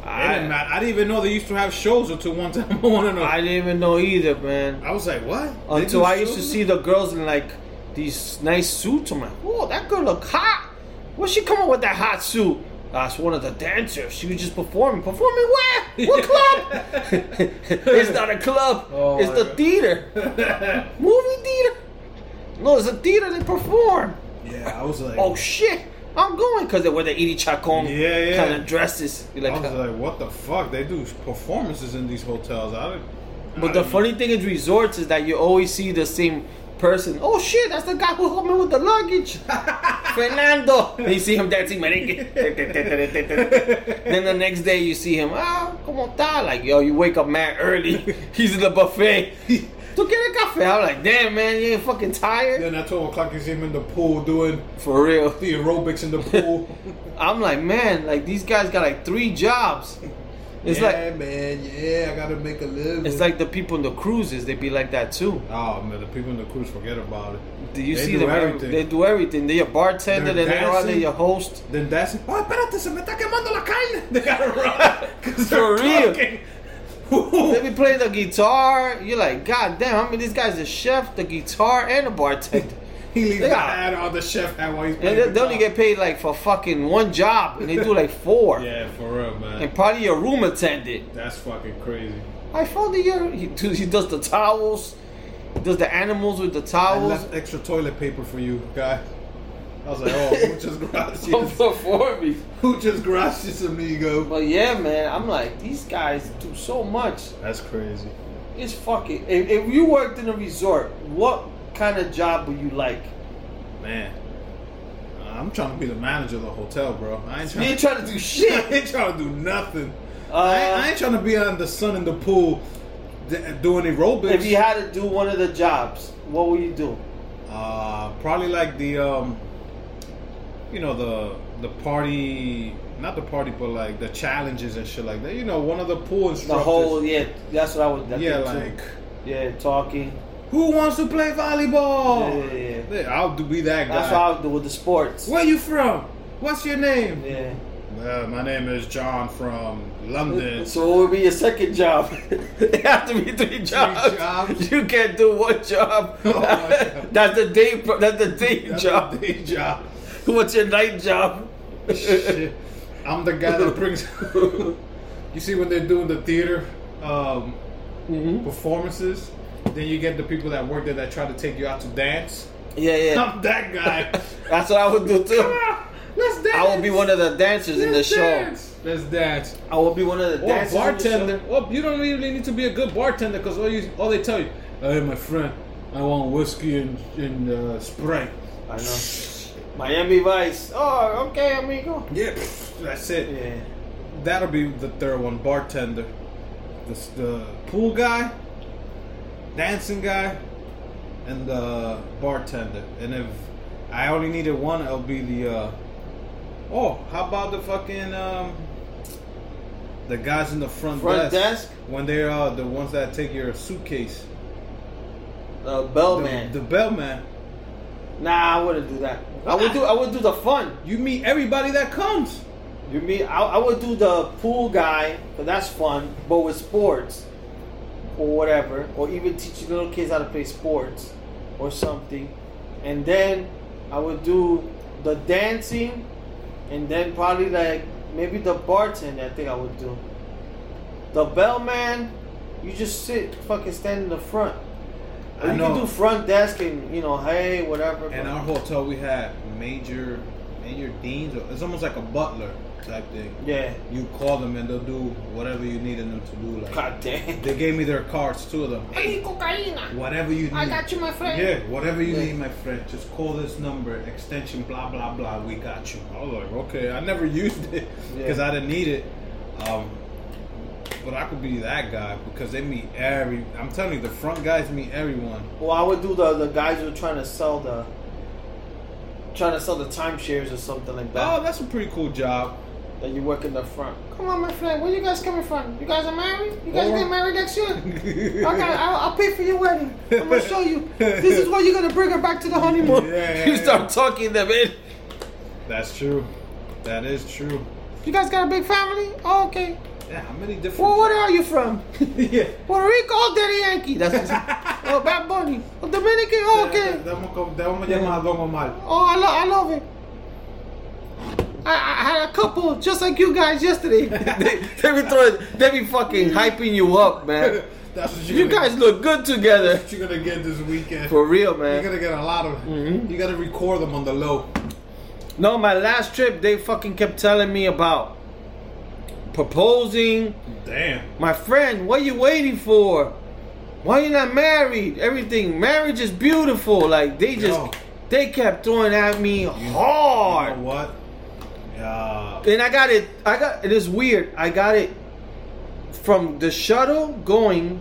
[SPEAKER 2] It didn't. Ah. I didn't even know they used to have shows until one time I want to know.
[SPEAKER 5] I
[SPEAKER 2] I,
[SPEAKER 5] didn't even know either, man.
[SPEAKER 2] I was like, what?
[SPEAKER 5] Until I used to see the girls in like these nice suits. I'm like, whoa, that girl look hot. Where's she coming with that hot suit? That's one of the dancers. She was just performing. Performing where? What club? it's not a club.
[SPEAKER 2] Oh
[SPEAKER 5] it's the
[SPEAKER 2] God.
[SPEAKER 5] theater. Movie theater. No, it's a theater. They perform.
[SPEAKER 2] Yeah, I was like,
[SPEAKER 5] Oh shit, I'm going because they wear the Iris Chacón
[SPEAKER 2] Yeah, yeah.
[SPEAKER 5] kind of dresses. You're
[SPEAKER 2] I
[SPEAKER 5] like,
[SPEAKER 2] was uh, like, what the fuck? They do performances in these hotels. I didn't.
[SPEAKER 5] but
[SPEAKER 2] I
[SPEAKER 5] the funny thing is resorts is that you always see the same person. Oh shit, that's the guy who helped me with the luggage, Fernando. And you see him dancing merengue. then the next day you see him. Ah, como está? Like yo, you wake up mad early. He's in the buffet. Tu quieres café? I'm like, damn man, you ain't fucking tired.
[SPEAKER 2] Then at 12 o'clock, you see him in the pool doing
[SPEAKER 5] For real.
[SPEAKER 2] the aerobics in the pool.
[SPEAKER 5] I'm like, man, like these guys got like three jobs. It's
[SPEAKER 2] yeah,
[SPEAKER 5] like
[SPEAKER 2] man, yeah, I gotta make a living.
[SPEAKER 5] it's like the people in the cruises. They be like that too.
[SPEAKER 2] oh man, the people in the cruise forget about it.
[SPEAKER 5] Do you
[SPEAKER 2] They
[SPEAKER 5] see
[SPEAKER 2] do
[SPEAKER 5] them?
[SPEAKER 2] everything.
[SPEAKER 5] They do everything. They're a bartender.
[SPEAKER 2] They're
[SPEAKER 5] They're, they're, your host.
[SPEAKER 2] Then that's oh, espérate, se me está quemando la carne. They gotta run. 'cause
[SPEAKER 5] For real. They be playing the guitar. You're like, God damn! I mean, this guy's a chef, the guitar, and a bartender.
[SPEAKER 2] he leaves
[SPEAKER 5] They
[SPEAKER 2] the
[SPEAKER 5] got-
[SPEAKER 2] hat on the chef hat while he's
[SPEAKER 5] And
[SPEAKER 2] playing
[SPEAKER 5] they, they only
[SPEAKER 2] guitar.
[SPEAKER 5] get paid like for fucking one job, and they do like four.
[SPEAKER 2] Yeah, for real, man.
[SPEAKER 5] And probably your room attendant.
[SPEAKER 2] That's fucking crazy.
[SPEAKER 5] I found the year he, he does the towels, he does the animals with the
[SPEAKER 2] I
[SPEAKER 5] towels.
[SPEAKER 2] left extra toilet paper for you, guy. I was like, oh, muchas gracias.
[SPEAKER 5] for me.
[SPEAKER 2] muchas gracias, amigo.
[SPEAKER 5] But yeah, man, I'm like, these guys do so much.
[SPEAKER 2] That's crazy.
[SPEAKER 5] It's fucking. If, if you worked in a resort, what kind of job would you like?
[SPEAKER 2] Man. Uh, I'm trying to be the manager of the hotel, bro. I ain't
[SPEAKER 5] You
[SPEAKER 2] trying,
[SPEAKER 5] ain't trying to do
[SPEAKER 2] I
[SPEAKER 5] shit.
[SPEAKER 2] ain't trying to do nothing.
[SPEAKER 5] Uh,
[SPEAKER 2] I, ain't, I ain't trying to be on the sun in the pool doing aerobics.
[SPEAKER 5] if you had to do one of the jobs, what would you do?
[SPEAKER 2] Uh, probably like the um, you know the the party, not the party, but like the challenges and shit like that. You know, one of the pool instructors.
[SPEAKER 5] The whole, yeah, that's what I would. I
[SPEAKER 2] yeah,
[SPEAKER 5] think, too.
[SPEAKER 2] like
[SPEAKER 5] yeah, talking.
[SPEAKER 2] Who wants to play volleyball?
[SPEAKER 5] Yeah, yeah, yeah.
[SPEAKER 2] Yeah, I'll do, be that guy.
[SPEAKER 5] That's what I do with the sports.
[SPEAKER 2] Where you from? What's your name?
[SPEAKER 5] Yeah.
[SPEAKER 2] Uh, my name is John from London.
[SPEAKER 5] So what would be your second job? it has to be three jobs.
[SPEAKER 2] jobs?
[SPEAKER 5] You can't do one job.
[SPEAKER 2] Oh,
[SPEAKER 5] that's the day. That's the day
[SPEAKER 2] That's
[SPEAKER 5] job.
[SPEAKER 2] day job.
[SPEAKER 5] What's your night job?
[SPEAKER 2] Shit. I'm the guy that brings. you see when they're doing the theater um,
[SPEAKER 5] Mhm.
[SPEAKER 2] performances, then you get the people that work there that try to take you out to dance.
[SPEAKER 5] Yeah, yeah.
[SPEAKER 2] I'm that guy.
[SPEAKER 5] That's what I would do too.
[SPEAKER 2] on, let's dance.
[SPEAKER 5] I will be one of the dancers in the
[SPEAKER 2] Let's
[SPEAKER 5] show.
[SPEAKER 2] Dance. Let's dance.
[SPEAKER 5] I will be one of the
[SPEAKER 2] Or
[SPEAKER 5] dancers. in
[SPEAKER 2] bartender. Well, you don't really need to be a good bartender because all you all they tell you, hey, my friend, I want whiskey and, and uh, Sprite.
[SPEAKER 5] I know. Miami Vice. Oh, okay, amigo.
[SPEAKER 2] Yeah, that's it.
[SPEAKER 5] Yeah.
[SPEAKER 2] That'll be the third one, bartender. The, the pool guy, dancing guy, and the bartender. And if I only needed one, it'll be the. Uh, oh, how about the fucking um, the guys in the front,
[SPEAKER 5] Front desk?
[SPEAKER 2] when they're uh, the ones that take your suitcase.
[SPEAKER 5] Uh,
[SPEAKER 2] The,
[SPEAKER 5] bellman.
[SPEAKER 2] the bellman.
[SPEAKER 5] Nah, I wouldn't do that. I would do. I would do the fun.
[SPEAKER 2] You meet everybody that comes.
[SPEAKER 5] You meet. I, I would do the pool guy, but that's fun. But with sports or whatever, or even teaching little kids how to play sports or something, and then I would do the dancing, and then probably like maybe the bartender. I think I would do the bellman. You just sit, fucking stand in the front. Or
[SPEAKER 2] I
[SPEAKER 5] you
[SPEAKER 2] know.
[SPEAKER 5] can do front desk and you know, hey, whatever.
[SPEAKER 2] In our hotel, we had major, major deans. It's almost like a butler type thing.
[SPEAKER 5] yeah.
[SPEAKER 2] You call them and they'll do whatever you needed them to do. Like
[SPEAKER 5] God damn.
[SPEAKER 2] they gave me their cards, two of them. Hey, whatever you need.
[SPEAKER 8] I got you, my friend.
[SPEAKER 2] Yeah, whatever you
[SPEAKER 5] Yeah.
[SPEAKER 2] need, my friend. Just call this number, extension, blah blah blah. We got you. I was like, okay. I never used it because
[SPEAKER 5] Yeah.
[SPEAKER 2] I didn't need it. Um, but I could be that guy because they meet every. I'm telling you, the front guys meet everyone.
[SPEAKER 5] Well, I would do the the guys who are trying to sell the trying to sell the timeshares or something like that.
[SPEAKER 2] Oh, that's a pretty cool job.
[SPEAKER 5] That you work in the front.
[SPEAKER 8] Come on, my friend. Where you guys coming from? You guys are married? You guys
[SPEAKER 2] Or-
[SPEAKER 8] get married next year? Okay, I'll, I'll pay for your wedding. I'm gonna show you. This is where you're gonna bring her back to the honeymoon.
[SPEAKER 2] Yeah,
[SPEAKER 5] you start talking them in.
[SPEAKER 2] That's true. That is true.
[SPEAKER 8] You guys got a big family? Oh, okay.
[SPEAKER 2] Yeah, how many different?
[SPEAKER 8] Well, where are you from?
[SPEAKER 2] yeah.
[SPEAKER 8] Puerto Rico, oh, Daddy Yankee. That's what oh, Bad Bunny. Oh, Dominican, oh, okay.
[SPEAKER 2] Vamos a llamar a Don Omar.
[SPEAKER 8] Oh, I, lo- I love it. I, I had a couple just like you guys yesterday.
[SPEAKER 5] they, they be throwing, they be fucking hyping you up, man.
[SPEAKER 2] That's what
[SPEAKER 5] You guys look good together.
[SPEAKER 2] What you're gonna get this weekend.
[SPEAKER 5] For real, man.
[SPEAKER 2] You're gonna get a lot of.
[SPEAKER 5] Mhm.
[SPEAKER 2] You gotta record them on the low.
[SPEAKER 5] No, my last trip, they fucking kept telling me about proposing.
[SPEAKER 2] Damn.
[SPEAKER 5] My friend, what are you waiting for? Why are you not married? Everything, marriage is beautiful. Like they just,
[SPEAKER 2] Yo.
[SPEAKER 5] they kept throwing at me
[SPEAKER 2] You
[SPEAKER 5] hard.
[SPEAKER 2] know what? Yeah.
[SPEAKER 5] and I got it. I got it is weird. I got it from the shuttle going,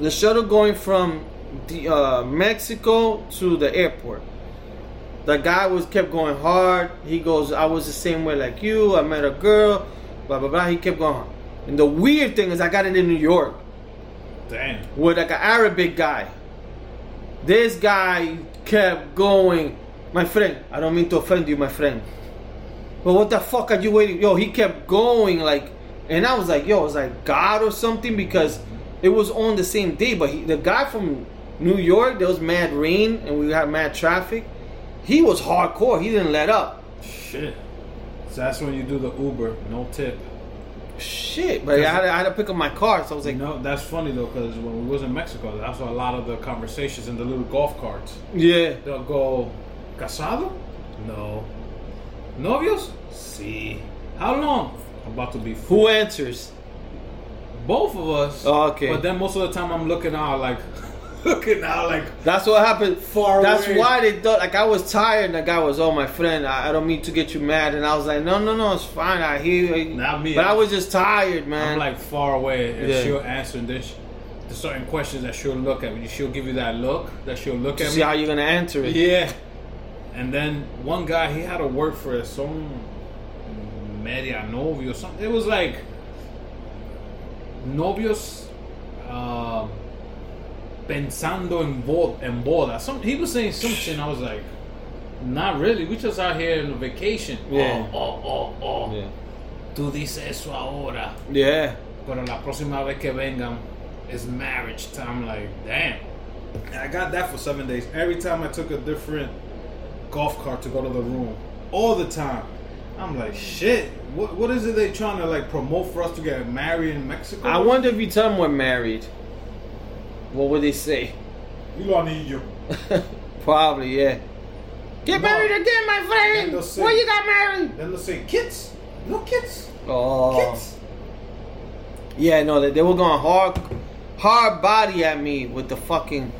[SPEAKER 5] the shuttle going from the uh, Mexico to the airport. The guy was kept going hard. He goes, I was the same way like you. I met a girl, blah blah blah. He kept going. hard. And the weird thing is, I got it in New York
[SPEAKER 2] Damn.
[SPEAKER 5] with like an Arabic guy. This guy kept going, my friend. I don't mean to offend you, my friend. But what the fuck are you waiting? Yo, he kept going like, and I was like, yo, it was like God or something because it was on the same day. But he, the guy from New York, there was mad rain and we had mad traffic. He was hardcore. He didn't let up.
[SPEAKER 2] Shit. So that's when you do the Uber, no tip.
[SPEAKER 5] Shit, but I had, to, I had to pick up my car, so I was like,
[SPEAKER 2] no, that's funny though, because when we was in Mexico, that's why a lot of the conversations in the little golf carts.
[SPEAKER 5] yeah.
[SPEAKER 2] They'll go, casado? No. Novios? Sí. How long? About to be
[SPEAKER 5] Who answers?
[SPEAKER 2] both of us.
[SPEAKER 5] Oh, okay.
[SPEAKER 2] But then most of the time I'm looking out like, looking out like,
[SPEAKER 5] That's what happened.
[SPEAKER 2] Far
[SPEAKER 5] That's
[SPEAKER 2] away.
[SPEAKER 5] why they thought like I was tired. and The guy was, "Oh, my friend, I, I don't mean to get you mad." And I was like, "No, no, no, it's fine. I hear you."
[SPEAKER 2] Not me.
[SPEAKER 5] But I was just tired, man.
[SPEAKER 2] I'm like far away, and
[SPEAKER 5] Yeah.
[SPEAKER 2] she'll answer this. There's certain questions that she'll look at me. She'll give you that look that she'll look
[SPEAKER 5] to
[SPEAKER 2] at
[SPEAKER 5] see
[SPEAKER 2] me.
[SPEAKER 5] how you're gonna answer it.
[SPEAKER 2] Yeah. And then one guy, he had to work for some media novio or something. It was like novios uh, pensando en, bo- en boda. Some, he was saying something. I was like, not really. We just out here on a vacation.
[SPEAKER 5] Yeah.
[SPEAKER 2] Oh, oh, oh, oh.
[SPEAKER 5] Yeah.
[SPEAKER 2] Tú dices eso ahora.
[SPEAKER 5] Yeah.
[SPEAKER 2] Pero la próxima vez que vengan is marriage time. Like, damn. I got that for seven days. Every time I took a different golf cart to go to the room, all the time. I'm like, shit. What what is it they trying to like promote for us to get married in Mexico?
[SPEAKER 5] I wonder if you tell them we're married. What would they say?
[SPEAKER 7] You lo anillo.
[SPEAKER 5] Probably, yeah. Get
[SPEAKER 2] No.
[SPEAKER 5] married again, my friend.
[SPEAKER 2] say-
[SPEAKER 5] Where you got married?
[SPEAKER 2] Then they'll say kids. No kids.
[SPEAKER 5] Oh,
[SPEAKER 2] Kids.
[SPEAKER 5] yeah, no, they, they were going hard, hard body at me with the fucking.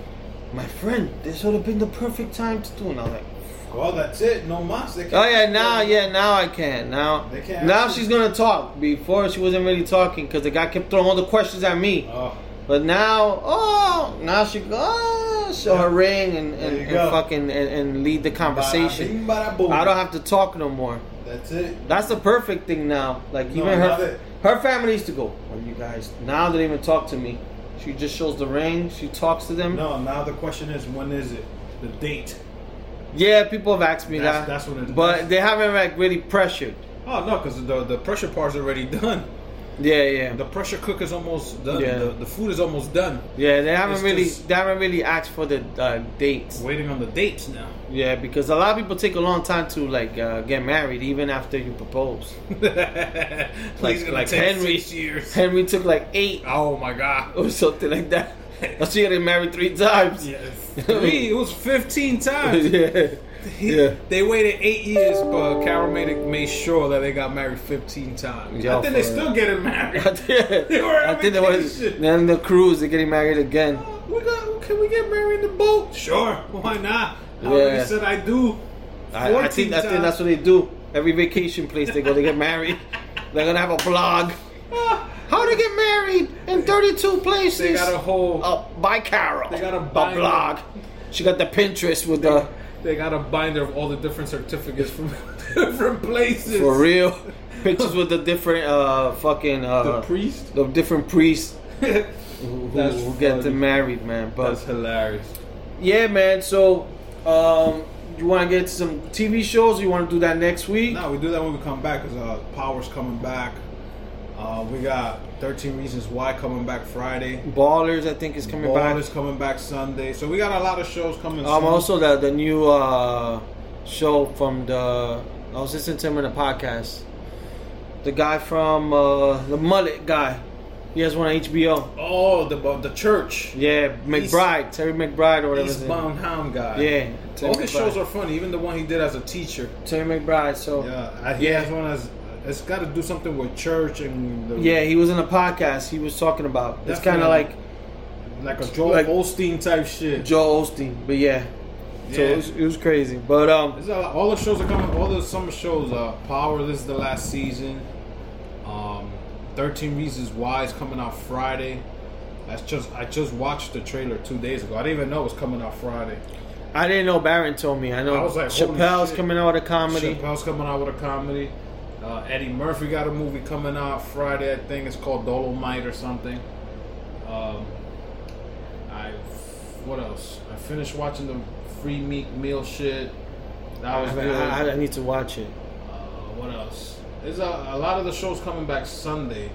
[SPEAKER 5] My friend, this would have been the perfect time to do. And I'm like,
[SPEAKER 2] Well, that's it. No mas.
[SPEAKER 5] Oh yeah, now, yeah, now I can. Now,
[SPEAKER 2] They can't
[SPEAKER 5] now she's gonna talk. Before she wasn't really talking because the guy kept throwing all the questions at me.
[SPEAKER 2] Oh,
[SPEAKER 5] But now, oh, now she go, oh, show her ring and, and, and fucking and, and lead the conversation.
[SPEAKER 2] bada bing, bada.
[SPEAKER 5] I don't have to talk no more.
[SPEAKER 2] That's it.
[SPEAKER 5] That's the perfect thing now. Like
[SPEAKER 2] No,
[SPEAKER 5] even her, her family used to go. Well, you guys now they don't even talk to me. She just shows the ring. She talks to them.
[SPEAKER 2] No, now the question is, when is it? The date.
[SPEAKER 5] Yeah, people have asked me
[SPEAKER 2] That's-
[SPEAKER 5] that.
[SPEAKER 2] that's what it is.
[SPEAKER 5] But they haven't like really pressured.
[SPEAKER 2] Oh no, because the the pressure part's already done.
[SPEAKER 5] Yeah, yeah,
[SPEAKER 2] The pressure cooker's almost done.
[SPEAKER 5] Yeah.
[SPEAKER 2] The, the food is almost done.
[SPEAKER 5] yeah. They haven't
[SPEAKER 2] It's
[SPEAKER 5] really, they haven't really asked for the uh, dates.
[SPEAKER 2] Waiting on the dates now.
[SPEAKER 5] Yeah, because a lot of people take a long time to like uh, get married, even after you propose. Like, like Henry.
[SPEAKER 2] years.
[SPEAKER 5] Henry took like eight
[SPEAKER 2] Oh my god.
[SPEAKER 5] or something like that. That's she got married three times.
[SPEAKER 2] Yeah, three. It was fifteen times.
[SPEAKER 5] yeah.
[SPEAKER 2] He-
[SPEAKER 5] Yeah.
[SPEAKER 2] They waited eight years, but Carol made it, made sure that they got married fifteen times.
[SPEAKER 5] Yo,
[SPEAKER 2] I think they still getting married.
[SPEAKER 5] They
[SPEAKER 2] were
[SPEAKER 5] I think there was. Then the cruise, they're getting married again.
[SPEAKER 2] Uh, we got. Can we get married in the boat? Sure. Why not? I
[SPEAKER 5] Yeah.
[SPEAKER 2] already said I do.
[SPEAKER 5] I, I
[SPEAKER 2] 14
[SPEAKER 5] think I think that's what they do. Every vacation place they go, they get married. They're gonna have a blog. How to get married in 32 places.
[SPEAKER 2] They got a whole.
[SPEAKER 5] uh, by Carol.
[SPEAKER 2] They got a
[SPEAKER 5] a blog. She got the Pinterest with the
[SPEAKER 2] They got a binder of all the different certificates from different places.
[SPEAKER 5] for real pictures with the different uh fucking uh
[SPEAKER 2] The priest.
[SPEAKER 5] the different priests who, who, who get them married, man. But
[SPEAKER 2] That's hilarious.
[SPEAKER 5] yeah, man. So um, you want to get some TV shows? You want to do that next week?
[SPEAKER 2] No, we do that when we come back because uh, Power's coming back. Uh, we got 13 Reasons Why coming back Friday.
[SPEAKER 5] Ballers, I think, is coming
[SPEAKER 2] Ball
[SPEAKER 5] back.
[SPEAKER 2] is coming back Sunday. So we got a lot of shows coming
[SPEAKER 5] Um,
[SPEAKER 2] soon.
[SPEAKER 5] also the the new uh, show from the I was listening to him in a podcast. The guy from uh, the mullet guy. He has one on HBO.
[SPEAKER 2] Oh, the the church.
[SPEAKER 5] Yeah, McBride, Terry McBride or whatever.
[SPEAKER 2] Eastbound Hound guy.
[SPEAKER 5] Yeah, Terry
[SPEAKER 2] All his shows are funny. Even the one he did as a teacher.
[SPEAKER 5] Terry McBride. So
[SPEAKER 2] Yeah, he
[SPEAKER 5] Yeah.
[SPEAKER 2] has one as. It's got to do something with church and. The,
[SPEAKER 5] yeah, he was in a podcast. He was talking about it's kind of like
[SPEAKER 2] Like a Joel
[SPEAKER 5] like-
[SPEAKER 2] Osteen type shit.
[SPEAKER 5] Joel Osteen, but yeah. So it was, it was crazy, but um,
[SPEAKER 2] a all the shows are coming. All the summer shows. Uh, Power. This is the last season. Um, Thirteen Reasons Why is coming out Friday. That's just. I just watched the trailer two days ago. I didn't even know it was coming out Friday.
[SPEAKER 5] I didn't know Baron told me. I know
[SPEAKER 2] I was like,
[SPEAKER 5] Chappelle's coming out with a comedy.
[SPEAKER 2] Chappelle's coming out with a comedy. Uh, Eddie Murphy got a movie coming out Friday. I think it's called Dolomite or something. Um, I what else? I finished watching the Free Meek Mill shit. That was
[SPEAKER 5] I,
[SPEAKER 2] good.
[SPEAKER 5] I, I need to watch it.
[SPEAKER 2] Uh, what else? There's a, a lot of the shows coming back Sunday,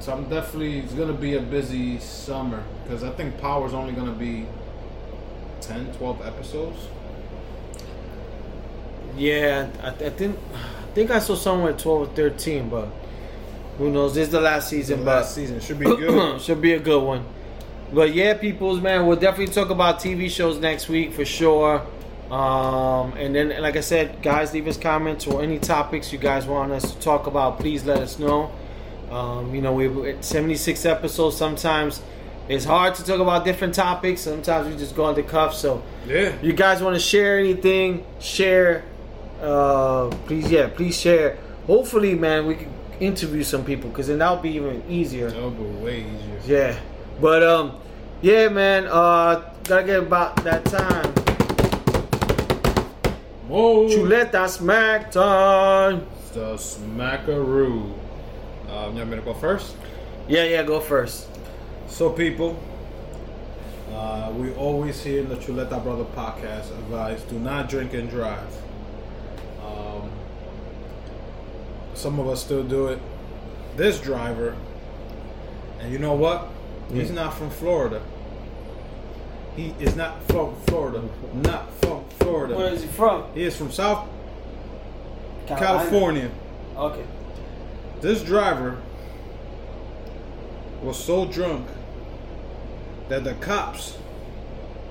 [SPEAKER 2] so I'm definitely it's gonna be a busy summer because I think Power's only gonna be 10, 12 episodes.
[SPEAKER 5] Yeah, I, I think think I saw somewhere twelve or thirteen, but who knows? This is the last season,
[SPEAKER 2] The
[SPEAKER 5] but
[SPEAKER 2] last season should be good.
[SPEAKER 5] should be a good one. But yeah, peoples, man, we'll definitely talk about TV shows next week for sure. Um, and then, like I said, guys, leave us comments or any topics you guys want us to talk about. Please let us know. Um, you know, we at 76 episodes. Sometimes it's hard to talk about different topics. Sometimes we just go on the cuff. So
[SPEAKER 2] yeah.
[SPEAKER 5] you guys want to share anything, share. Uh, please, yeah, please share. Hopefully, man, we can interview some people because then that'll be even easier.
[SPEAKER 2] That'll be way easier.
[SPEAKER 5] Yeah, but um, yeah, man. Uh, gotta get about that time.
[SPEAKER 2] Whoa.
[SPEAKER 5] Chuleta smack time.
[SPEAKER 2] The smackaroo. Um, you want me to go first?
[SPEAKER 5] Yeah, yeah. Go first.
[SPEAKER 2] So, people, uh, we always here in the Chuleta Brother podcast advise do not drink and drive. Um, some of us still do it. This driver, and you know what? He's not from Florida. He is not from Florida. Not from Florida.
[SPEAKER 5] Where is he from?
[SPEAKER 2] He is from South
[SPEAKER 5] Carolina.
[SPEAKER 2] California.
[SPEAKER 5] Okay.
[SPEAKER 2] This driver was so drunk that the cops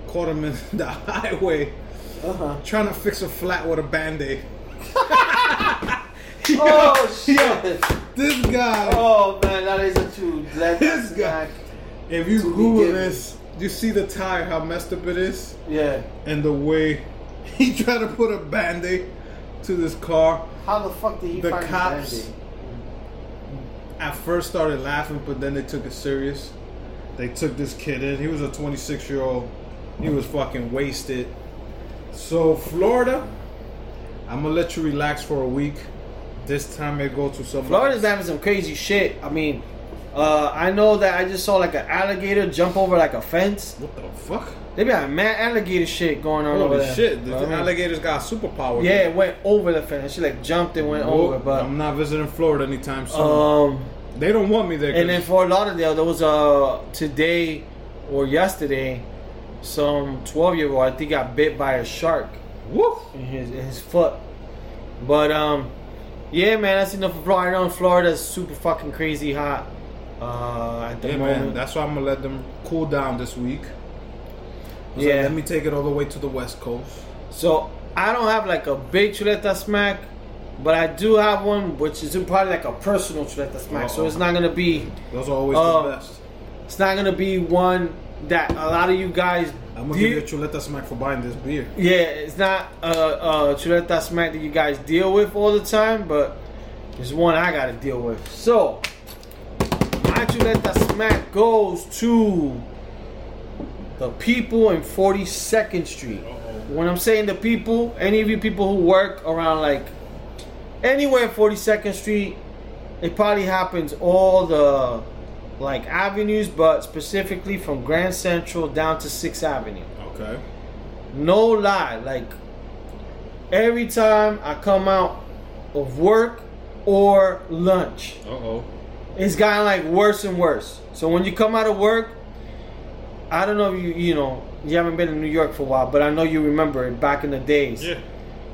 [SPEAKER 2] caught him in the highway
[SPEAKER 5] Uh huh.
[SPEAKER 2] trying to fix a flat with a band-aid.
[SPEAKER 5] Oh shit.
[SPEAKER 2] This guy,
[SPEAKER 5] Oh man, that is a true. That,
[SPEAKER 2] This guy. if you Google this, you see the tire, how messed up it is,
[SPEAKER 5] Yeah.
[SPEAKER 2] and the way he tried to put a band-aid to this car.
[SPEAKER 5] How the fuck did he
[SPEAKER 2] The
[SPEAKER 5] find
[SPEAKER 2] cops-? At first started laughing, but then they took it serious. They took this kid in. He was a 26 year old. He was fucking wasted. So Florida, I'm gonna let you relax for a week. This time they go to some.
[SPEAKER 5] Florida's having some crazy shit. I mean, uh, I know that I just saw like an alligator jump over like a fence.
[SPEAKER 2] What the fuck?
[SPEAKER 5] They be having mad alligator shit going on over
[SPEAKER 2] Holy
[SPEAKER 5] there.
[SPEAKER 2] shit! The
[SPEAKER 5] You know what I mean?
[SPEAKER 2] alligators got superpowers.
[SPEAKER 5] Yeah, it went over the fence. She like jumped and went over, but
[SPEAKER 2] I'm not visiting Florida anytime soon.
[SPEAKER 5] um,
[SPEAKER 2] they don't want me there.
[SPEAKER 5] and
[SPEAKER 2] 'cause-
[SPEAKER 5] Fort Lauderdale, there was a today or yesterday, some 12 year old I think got bit by a shark
[SPEAKER 2] Woo!
[SPEAKER 5] in his in his foot. But um, yeah, man, that's enough of Florida. I know Florida's super fucking crazy hot uh, at the
[SPEAKER 2] Yeah,
[SPEAKER 5] moment.
[SPEAKER 2] man. That's why I'm gonna let them cool down this week.
[SPEAKER 5] Yeah.
[SPEAKER 2] like, let me take it all the way to the West Coast.
[SPEAKER 5] So I don't have like a big chuleta smack, but I do have one which is probably like a personal chuleta smack. So
[SPEAKER 2] Uh-oh.
[SPEAKER 5] it's not gonna be
[SPEAKER 2] Those are always
[SPEAKER 5] Uh,
[SPEAKER 2] the best.
[SPEAKER 5] it's not gonna be one that a lot of you guys.
[SPEAKER 2] I'm gonna
[SPEAKER 5] deal-
[SPEAKER 2] give you a chuleta smack for buying this beer.
[SPEAKER 5] yeah, it's not a, a chuleta smack that you guys deal with all the time, but it's one I gotta deal with. So my chuleta smack goes to the people in 42nd Street. When I'm saying the people, any of you people who work around like anywhere 42nd Street, it probably happens all the like avenues, but specifically from Grand Central down to 6th Avenue.
[SPEAKER 2] Okay.
[SPEAKER 5] No lie, like every time I come out of work or lunch,
[SPEAKER 2] Uh oh.
[SPEAKER 5] it's gotten like worse and worse. So when you come out of work, I don't know if you you know you haven't been in New York for a while, but I know you remember it back in the days.
[SPEAKER 2] Yeah.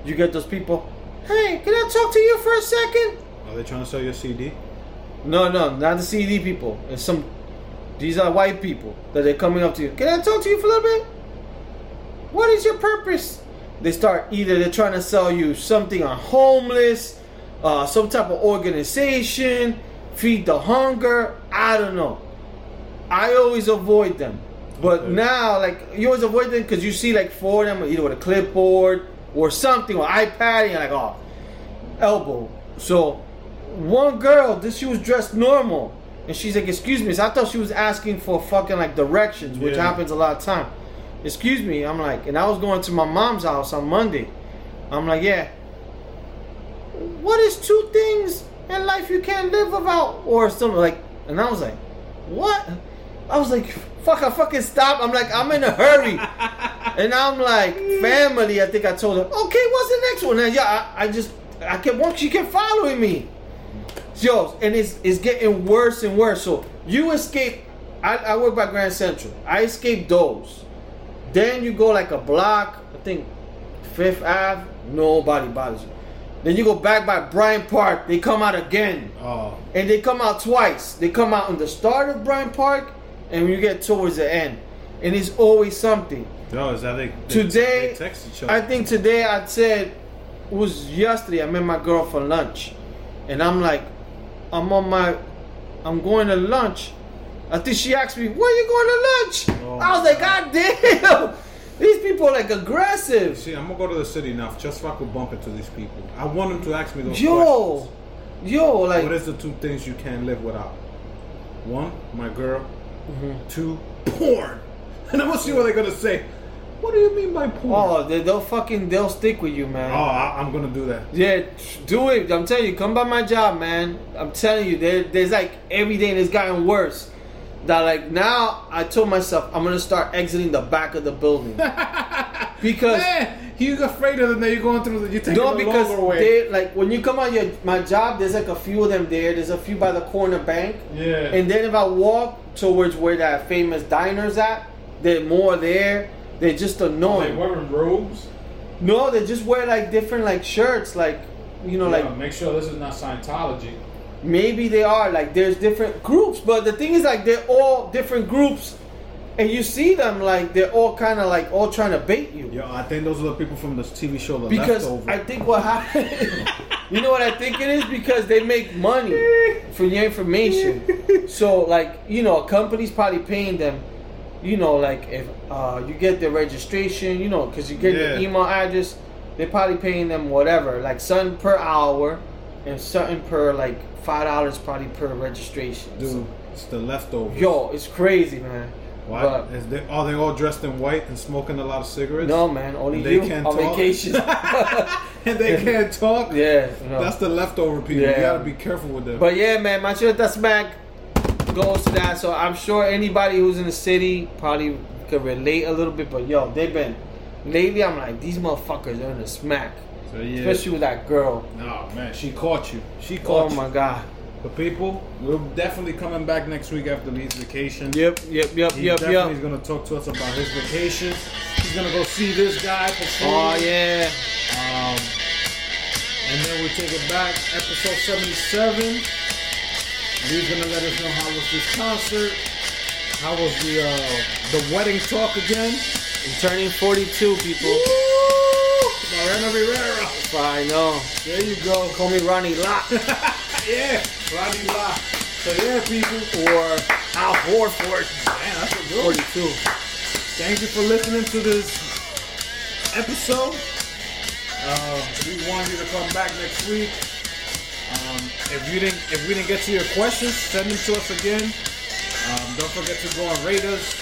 [SPEAKER 5] You get those people. Hey, can I talk to you for a second?
[SPEAKER 2] Are they trying to sell you a CD?
[SPEAKER 5] No, no, not the CD people. It's some. These are white people that they're coming up to you. Can I talk to you for a little bit? What is your purpose? They start either they're trying to sell you something on homeless, uh, some type of organization, feed the hunger. I don't know. I always avoid them. But
[SPEAKER 2] Okay.
[SPEAKER 5] now, like you always avoid them because you see like four of them either with a clipboard or something or iPad, and you're like, oh, elbow. So one girl, this she was dressed normal, and she's like, "Excuse me." So I thought she was asking for fucking like directions, which
[SPEAKER 2] Yeah.
[SPEAKER 5] happens a lot of time. Excuse me, I'm like, and I was going to my mom's house on Monday. I'm like, yeah. What is two things in life you can't live without, or something like? And I was like, what? I was like, fuck, I fucking stop. I'm like, I'm in a hurry. And I'm like, family. I think I told her, okay, what's the next one? And yeah, I, I just, I kept. She kept following me. Yo, and it's it's getting worse and worse. So you escape. I, I work by Grand Central. I escape those. Then you go like a block. I think Fifth Ave. Nobody bothers you. Then you go back by Bryant Park. They come out again,
[SPEAKER 2] Oh.
[SPEAKER 5] and they come out twice. They come out in the start of Bryant Park, and when you get towards the end, and it's always something.
[SPEAKER 2] No, is that they, they
[SPEAKER 5] Today,
[SPEAKER 2] they text each other?
[SPEAKER 5] I think today I said it was yesterday. I met my girl for lunch, and I'm like, I'm on my, I'm going to lunch. I think she asked me, "Where you going to lunch?"
[SPEAKER 2] Oh
[SPEAKER 5] I was like, "God damn, these people are like aggressive."
[SPEAKER 2] See, I'm gonna go to the city now just so I could bump into these people. I want them to ask me those
[SPEAKER 5] Yo,
[SPEAKER 2] questions.
[SPEAKER 5] yo, Yo, like,
[SPEAKER 2] What is the two things you can't live without? One, my girl.
[SPEAKER 5] Mm-hmm.
[SPEAKER 2] Two, porn. And I'm gonna see what they're gonna say. What do you mean by porn?
[SPEAKER 5] oh, they, they'll fucking, they'll stick with you, man.
[SPEAKER 2] Oh, I, I'm gonna do that.
[SPEAKER 5] Yeah, do it. I'm telling you, come by my job, man. I'm telling you, there, there's like every day and it's gotten worse. That like now, I told myself I'm gonna start exiting the back of the building because
[SPEAKER 2] Man, he's afraid of them that you're going through. The, you're taking
[SPEAKER 5] no,
[SPEAKER 2] the
[SPEAKER 5] because
[SPEAKER 2] longer way.
[SPEAKER 5] they like when you come on your my job, there's like a few of them there. There's a few by the corner bank,
[SPEAKER 2] Yeah.
[SPEAKER 5] and then if I walk towards where that famous diner's at, they're more there. They're just annoying.
[SPEAKER 2] They
[SPEAKER 5] annoying.
[SPEAKER 2] wearing robes.
[SPEAKER 5] No, they just wear like different like shirts, like you know,
[SPEAKER 2] Yeah,
[SPEAKER 5] like
[SPEAKER 2] make sure this is not Scientology.
[SPEAKER 5] maybe they are like there's different groups, but the thing is like they're all different groups, and you see them like they're all kind of like all trying to bait you.
[SPEAKER 2] Yo, I think those are the people from the TV show, The
[SPEAKER 5] Because
[SPEAKER 2] Leftover.
[SPEAKER 5] I think what happened, you know what I think it is because they make money from your information. So like you know, a company's probably paying them. You know, like if uh, you get the registration, you know, because you get
[SPEAKER 2] Yeah.
[SPEAKER 5] your email address, they're probably paying them whatever, like something per hour, and something per like five dollars probably per registration.
[SPEAKER 2] Dude, it's The Leftovers.
[SPEAKER 5] Yo, it's crazy, man.
[SPEAKER 2] Why?
[SPEAKER 5] But-
[SPEAKER 2] Is they, are they all dressed in white and smoking a lot of cigarettes?
[SPEAKER 5] no, man, only
[SPEAKER 2] They
[SPEAKER 5] you
[SPEAKER 2] can't
[SPEAKER 5] on
[SPEAKER 2] talk?
[SPEAKER 5] vacation.
[SPEAKER 2] and they can't talk?
[SPEAKER 5] yeah, no.
[SPEAKER 2] That's the leftover people. You gotta be careful with them.
[SPEAKER 5] But yeah, man, Macheta Smack goes to that. So I'm sure anybody who's in the city probably could relate a little bit. But yo, they've been lately. I'm like these motherfuckers are in the smack,
[SPEAKER 2] So, yeah.
[SPEAKER 5] especially with that girl.
[SPEAKER 2] No, man, she caught you. She caught.
[SPEAKER 5] Oh
[SPEAKER 2] caught
[SPEAKER 5] my god.
[SPEAKER 2] But people, we're definitely coming back next week after Lee's vacation.
[SPEAKER 5] Yep, yep, yep,
[SPEAKER 2] He
[SPEAKER 5] yep,
[SPEAKER 2] definitely
[SPEAKER 5] yep.
[SPEAKER 2] gonna talk to us about his vacation. He's gonna go see this guy perform.
[SPEAKER 5] Oh yeah.
[SPEAKER 2] Um, and then we take it back, episode 77. Lee's gonna let us know how was this concert. How was the uh, the wedding talk again?
[SPEAKER 5] I'm turning 42, people.
[SPEAKER 2] Mariano Rivera.
[SPEAKER 5] I know.
[SPEAKER 2] There you go.
[SPEAKER 5] Call me Ronnie Lott
[SPEAKER 2] Yeah, Ronnie Lott. So yeah, people.
[SPEAKER 5] or Al Horford.
[SPEAKER 2] Man, that's a good.
[SPEAKER 5] 42.
[SPEAKER 2] Thank you for listening to this episode. Uh, we want you to come back next week. Um, if you didn't, if we didn't get to your questions, send them to us again. Um, don't forget to go and rate us,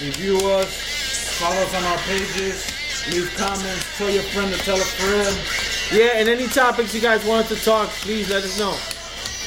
[SPEAKER 2] review us, follow us on our pages, leave comments, tell your friend to tell a friend.
[SPEAKER 5] Yeah, and any topics you guys wanted to talk, please let us know.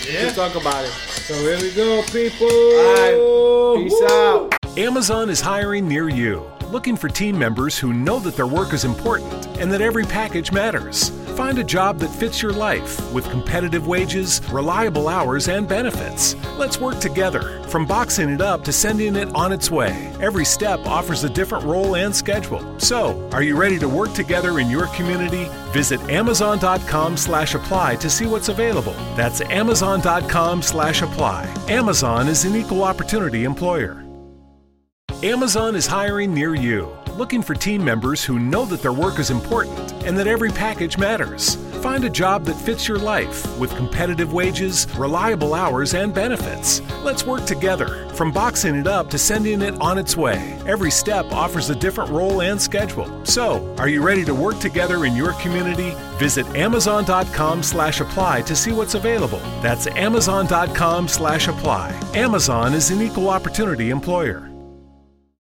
[SPEAKER 5] We'll talk about it.
[SPEAKER 2] So here we go, people.
[SPEAKER 5] All right. Peace out.
[SPEAKER 1] Amazon is hiring near you, looking for team members who know that their work is important and that every package matters. Find a job that fits your life with competitive wages, reliable hours, and benefits. Let's work together. From boxing it up to sending it on its way, every step offers a different role and schedule. So, are you ready to work together in your community? Visit amazon.com/apply to see what's available. That's amazon.com/apply. Amazon is an equal opportunity employer. Amazon is hiring near you, looking for team members who know that their work is important and that every package matters. Find a job that fits your life with competitive wages, reliable hours, and benefits. Let's work together. From boxing it up to sending it on its way, every step offers a different role and schedule. So, are you ready to work together in your community? Visit amazon.com/apply to see what's available. That's amazon.com/apply. Amazon is an equal opportunity employer.